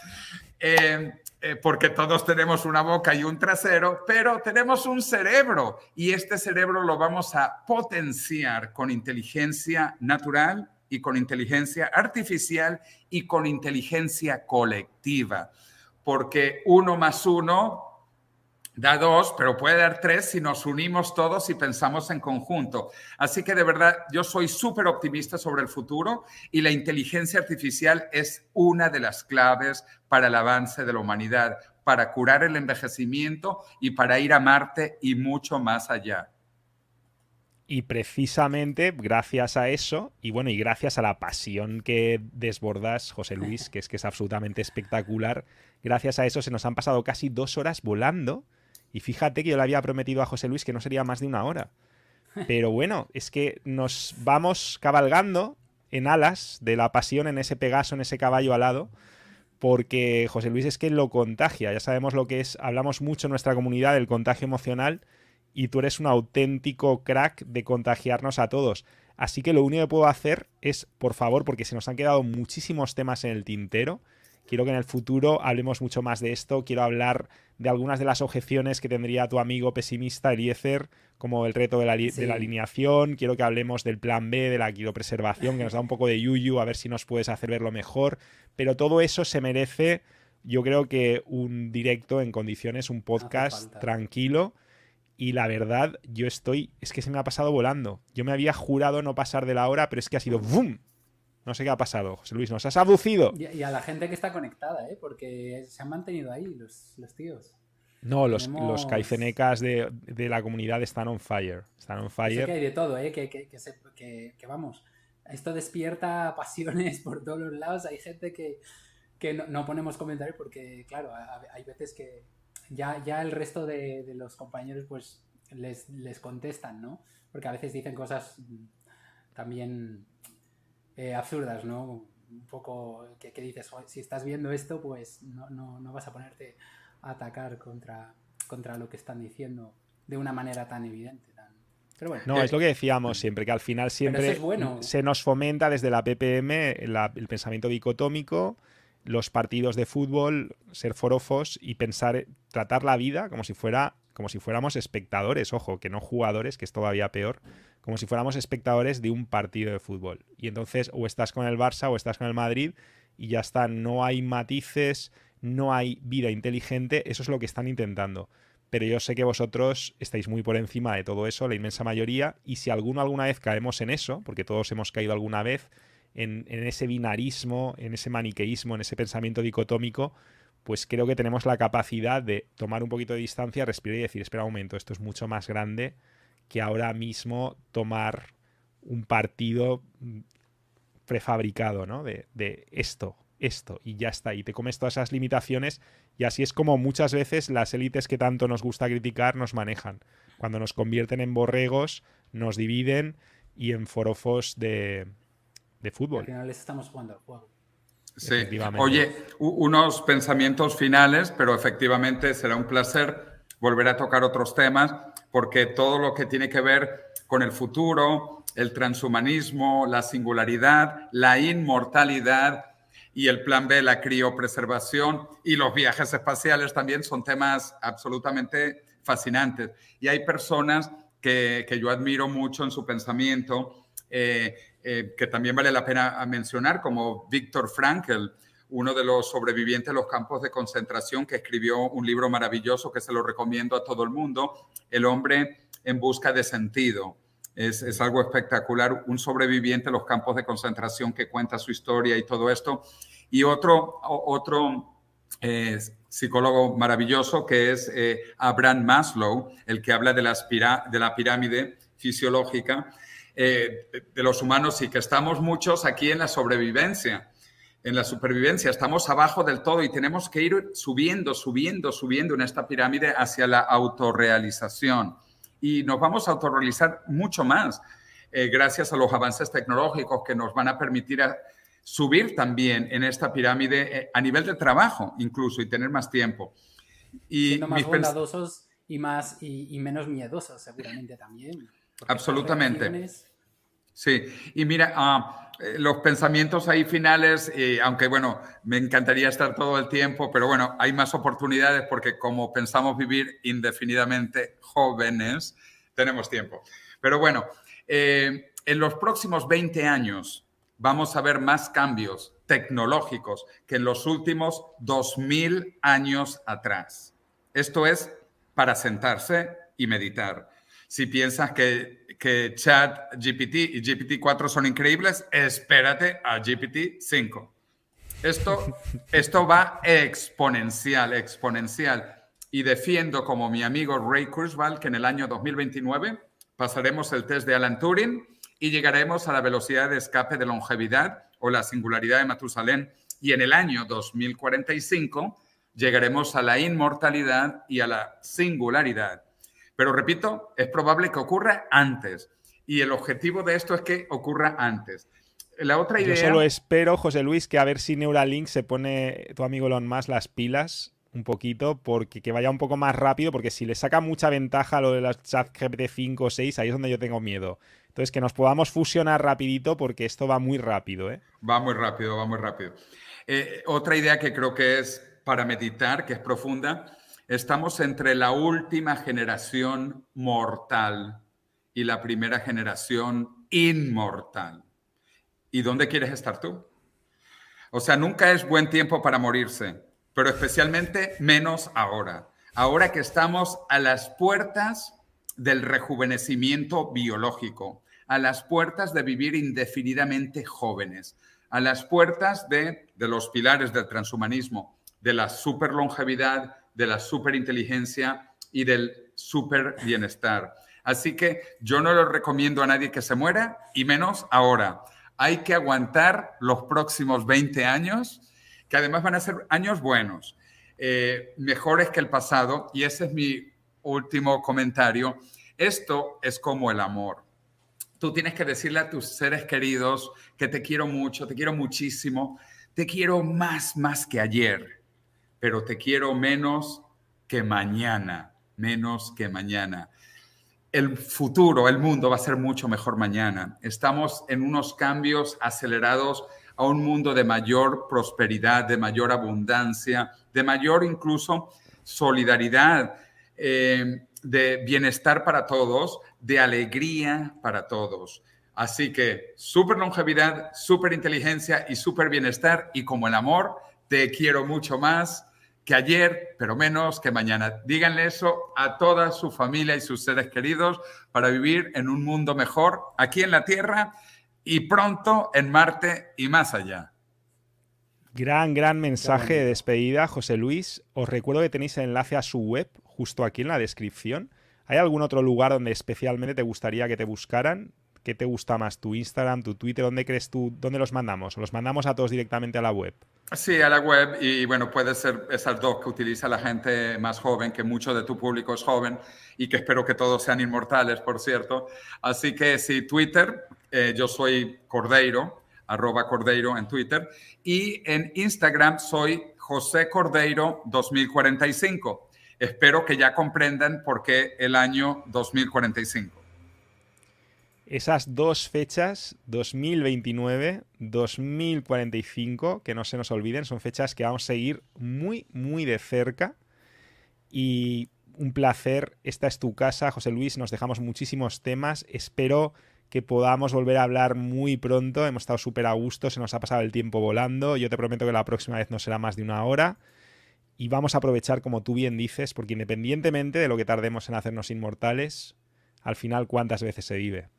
eh, eh, porque todos tenemos una boca y un trasero, pero tenemos un cerebro y este cerebro lo vamos a potenciar con inteligencia natural y con inteligencia artificial y con inteligencia colectiva, porque uno más uno da dos, pero puede dar tres si nos unimos todos y pensamos en conjunto. Así que de verdad, yo soy súper optimista sobre el futuro y la inteligencia artificial es una de las claves para el avance de la humanidad, para curar el envejecimiento y para ir a Marte y mucho más allá. Y precisamente gracias a eso, y bueno, y gracias a la pasión que desbordas, José Luis, que es que es absolutamente espectacular, gracias a eso se nos han pasado casi dos horas volando y fíjate que yo le había prometido a José Luis que no sería más de una hora. Pero bueno, es que nos vamos cabalgando en alas de la pasión en ese Pegaso, en ese caballo alado, porque José Luis es que lo contagia. Ya sabemos lo que es, hablamos mucho en nuestra comunidad del contagio emocional y tú eres un auténtico crack de contagiarnos a todos. Así que lo único que puedo hacer es, por favor, porque se nos han quedado muchísimos temas en el tintero, quiero que en el futuro hablemos mucho más de esto, quiero hablar de algunas de las objeciones que tendría tu amigo pesimista Eliezer, como el reto de la, de la, alineación. Quiero que hablemos del plan B, de la quiropreservación, que nos da un poco de yuyu, a ver si nos puedes hacer verlo mejor. Pero todo eso se merece, yo creo que un directo en condiciones, un podcast tranquilo. Y la verdad, yo estoy, es que se me ha pasado volando. Yo me había jurado no pasar de la hora, pero es que ha sido ¡bum! No sé qué ha pasado, José Luis, nos has aducido. Y, a la gente que está conectada, ¿eh? porque se han mantenido ahí los, tíos. No, los, los caicenecas de, la comunidad están on fire. Están on fire. que hay de todo, ¿eh? que, que, vamos. Esto despierta pasiones por todos los lados. Hay gente que, no, ponemos comentarios porque, claro, hay veces que ya, ya el resto de, los compañeros pues les, les contestan, ¿no? Porque a veces dicen cosas también eh, absurdas, ¿no? Un poco que, dices, si estás viendo esto, pues no, no, vas a ponerte a atacar contra, contra lo que están diciendo de una manera tan evidente. Pero bueno. No, es lo que decíamos siempre, que al final siempre se nos fomenta desde la PPM el pensamiento dicotómico, los partidos de fútbol, ser forofos y pensar, tratar la vida como si fuera como si fuéramos espectadores, ojo, que no jugadores, que es todavía peor, como si fuéramos espectadores de un partido de fútbol. Y entonces o estás con el Barça o estás con el Madrid y ya está, no hay matices, no hay vida inteligente, eso es lo que están intentando. Pero yo sé que vosotros estáis muy por encima de todo eso, la inmensa mayoría, y si alguno alguna vez caemos en eso, porque todos hemos caído alguna vez en, en ese binarismo, en ese maniqueísmo, en ese pensamiento dicotómico, pues creo que tenemos la capacidad de tomar un poquito de distancia, respirar y decir, espera un momento, esto es mucho más grande que ahora mismo tomar un partido mm, prefabricado, ¿no? De, esto, esto, y ya está. Y te comes todas esas limitaciones y así es como muchas veces las élites que tanto nos gusta criticar nos manejan. Cuando nos convierten en borregos, nos dividen y en forofos de, de fútbol. Al final les estamos jugando al juego. Sí. Oye, unos pensamientos finales, pero efectivamente será un placer volver a tocar otros temas, porque todo lo que tiene que ver con el futuro, el transhumanismo, la singularidad, la inmortalidad y el plan B, la criopreservación y los viajes espaciales también son temas absolutamente fascinantes. Y hay personas que, que yo admiro mucho en su pensamiento, eh, eh, que también vale la pena mencionar, como Víctor Frankl, uno de los sobrevivientes de los campos de concentración, que escribió un libro maravilloso que se lo recomiendo a todo el mundo, El hombre en busca de sentido. Es, es, algo espectacular, un sobreviviente de los campos de concentración que cuenta su historia y todo esto. Y otro, otro eh, psicólogo maravilloso que es eh, Abraham Maslow, el que habla de, de la pirámide fisiológica eh, de los humanos y que estamos muchos aquí en la sobrevivencia, en la supervivencia, estamos abajo del todo y tenemos que ir subiendo, subiendo, subiendo en esta pirámide hacia la autorrealización y nos vamos a autorrealizar mucho más eh, gracias a los avances tecnológicos que nos van a permitir a subir también en esta pirámide eh, a nivel de trabajo incluso y tener más tiempo. Y Siendo más bondadosos y, más, y, y, menos miedosos seguramente también. Absolutamente. Sí, y mira, uh, los pensamientos ahí finales, eh, aunque bueno, me encantaría estar todo el tiempo, pero bueno, hay más oportunidades porque como pensamos vivir indefinidamente jóvenes, tenemos tiempo. Pero bueno, eh, en los próximos 20 años vamos a ver más cambios tecnológicos que en los últimos 2000 años atrás. Esto es para sentarse y meditar. Si piensas que, que Chat GPT y GPT-4 son increíbles, espérate a GPT-5. Esto, esto va exponencial, exponencial. Y defiendo como mi amigo Ray Kurzweil que en el año 2029 pasaremos el test de Alan Turing y llegaremos a la velocidad de escape de longevidad o la singularidad de Matusalén. Y en el año 2045 llegaremos a la inmortalidad y a la singularidad. Pero repito, es probable que ocurra antes. Y el objetivo de esto es que ocurra antes. La otra idea... Yo solo espero, José Luis, que a ver si Neuralink se pone tu amigo Elon Musk las pilas un poquito, porque que vaya un poco más rápido, porque si le saca mucha ventaja lo de las chat GPT 5 o 6, ahí es donde yo tengo miedo. Entonces, que nos podamos fusionar rapidito, porque esto va muy rápido, ¿eh? Va muy rápido, va muy rápido. Eh, otra idea que creo que es para meditar, que es profunda, Estamos entre la última generación mortal y la primera generación inmortal. ¿Y dónde quieres estar tú? O sea, nunca es buen tiempo para morirse, pero especialmente menos ahora. Ahora que estamos a las puertas del rejuvenecimiento biológico, a las puertas de vivir indefinidamente jóvenes, a las puertas de, de los pilares del transhumanismo, de la superlongevidad, de la superinteligencia y del super bienestar. Así que yo no le recomiendo a nadie que se muera y menos ahora. Hay que aguantar los próximos 20 años, que además van a ser años buenos, eh, mejores que el pasado. Y ese es mi último comentario. Esto es como el amor. Tú tienes que decirle a tus seres queridos que te quiero mucho, te quiero muchísimo, te quiero más, más que ayer pero te quiero menos que mañana, menos que mañana. El futuro, el mundo va a ser mucho mejor mañana. Estamos en unos cambios acelerados a un mundo de mayor prosperidad, de mayor abundancia, de mayor incluso solidaridad, eh, de bienestar para todos, de alegría para todos. Así que super longevidad, super inteligencia y super bienestar. Y como el amor, te quiero mucho más que ayer, pero menos que mañana. Díganle eso a toda su familia y sus seres queridos para vivir en un mundo mejor aquí en la Tierra y pronto en Marte y más allá. Gran, gran mensaje de despedida, José Luis. Os recuerdo que tenéis el enlace a su web justo aquí en la descripción. ¿Hay algún otro lugar donde especialmente te gustaría que te buscaran? ¿Qué te gusta más? ¿Tu Instagram, tu Twitter? ¿Dónde crees tú? ¿Dónde los mandamos? ¿O los mandamos a todos directamente a la web? Sí, a la web y bueno, puede ser esas dos que utiliza la gente más joven, que mucho de tu público es joven y que espero que todos sean inmortales, por cierto. Así que sí, Twitter, eh, yo soy Cordeiro, arroba Cordeiro en Twitter y en Instagram soy José Cordeiro 2045. Espero que ya comprendan por qué el año 2045. Esas dos fechas, 2029, 2045, que no se nos olviden, son fechas que vamos a seguir muy, muy de cerca. Y un placer, esta es tu casa, José Luis, nos dejamos muchísimos temas. Espero que podamos volver a hablar muy pronto. Hemos estado súper a gusto, se nos ha pasado el tiempo volando. Yo te prometo que la próxima vez no será más de una hora. Y vamos a aprovechar, como tú bien dices, porque independientemente de lo que tardemos en hacernos inmortales, al final, ¿cuántas veces se vive?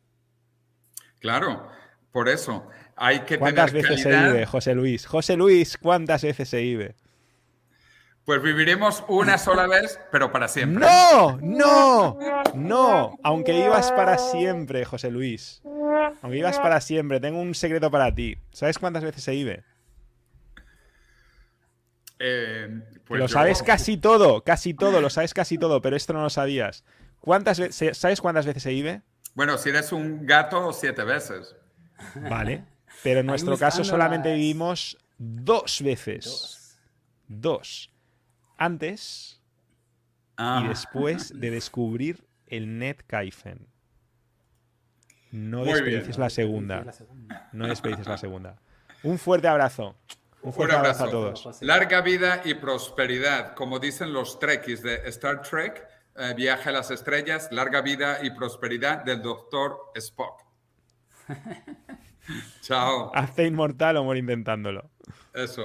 Claro, por eso hay que ¿Cuántas veces se vive, José Luis? José Luis, ¿cuántas veces se vive? Pues viviremos una sola vez, pero para siempre. ¡No! ¡No! ¡No! Aunque vivas para siempre, José Luis. Aunque vivas para siempre, tengo un secreto para ti. ¿Sabes cuántas veces se vive? Eh, pues lo yo- sabes casi todo, casi todo, lo sabes casi todo, pero esto no lo sabías. ¿Cuántas ¿Sabes cuántas veces se vive? Bueno, si eres un gato, siete veces. Vale. Pero en nuestro caso solamente las- vivimos dos veces. Dos. Antes Ah, y después de descubrir el Netkaifen. No desperdicies la segunda. No desperdicies la segunda. Un fuerte abrazo. Un un fuerte abrazo a todos. Larga vida y prosperidad. Como dicen los trekkies de Star Trek, eh, Viaje a las Estrellas, larga vida y prosperidad del doctor Spock. Chao. Hazte inmortal o muere intentándolo. Eso.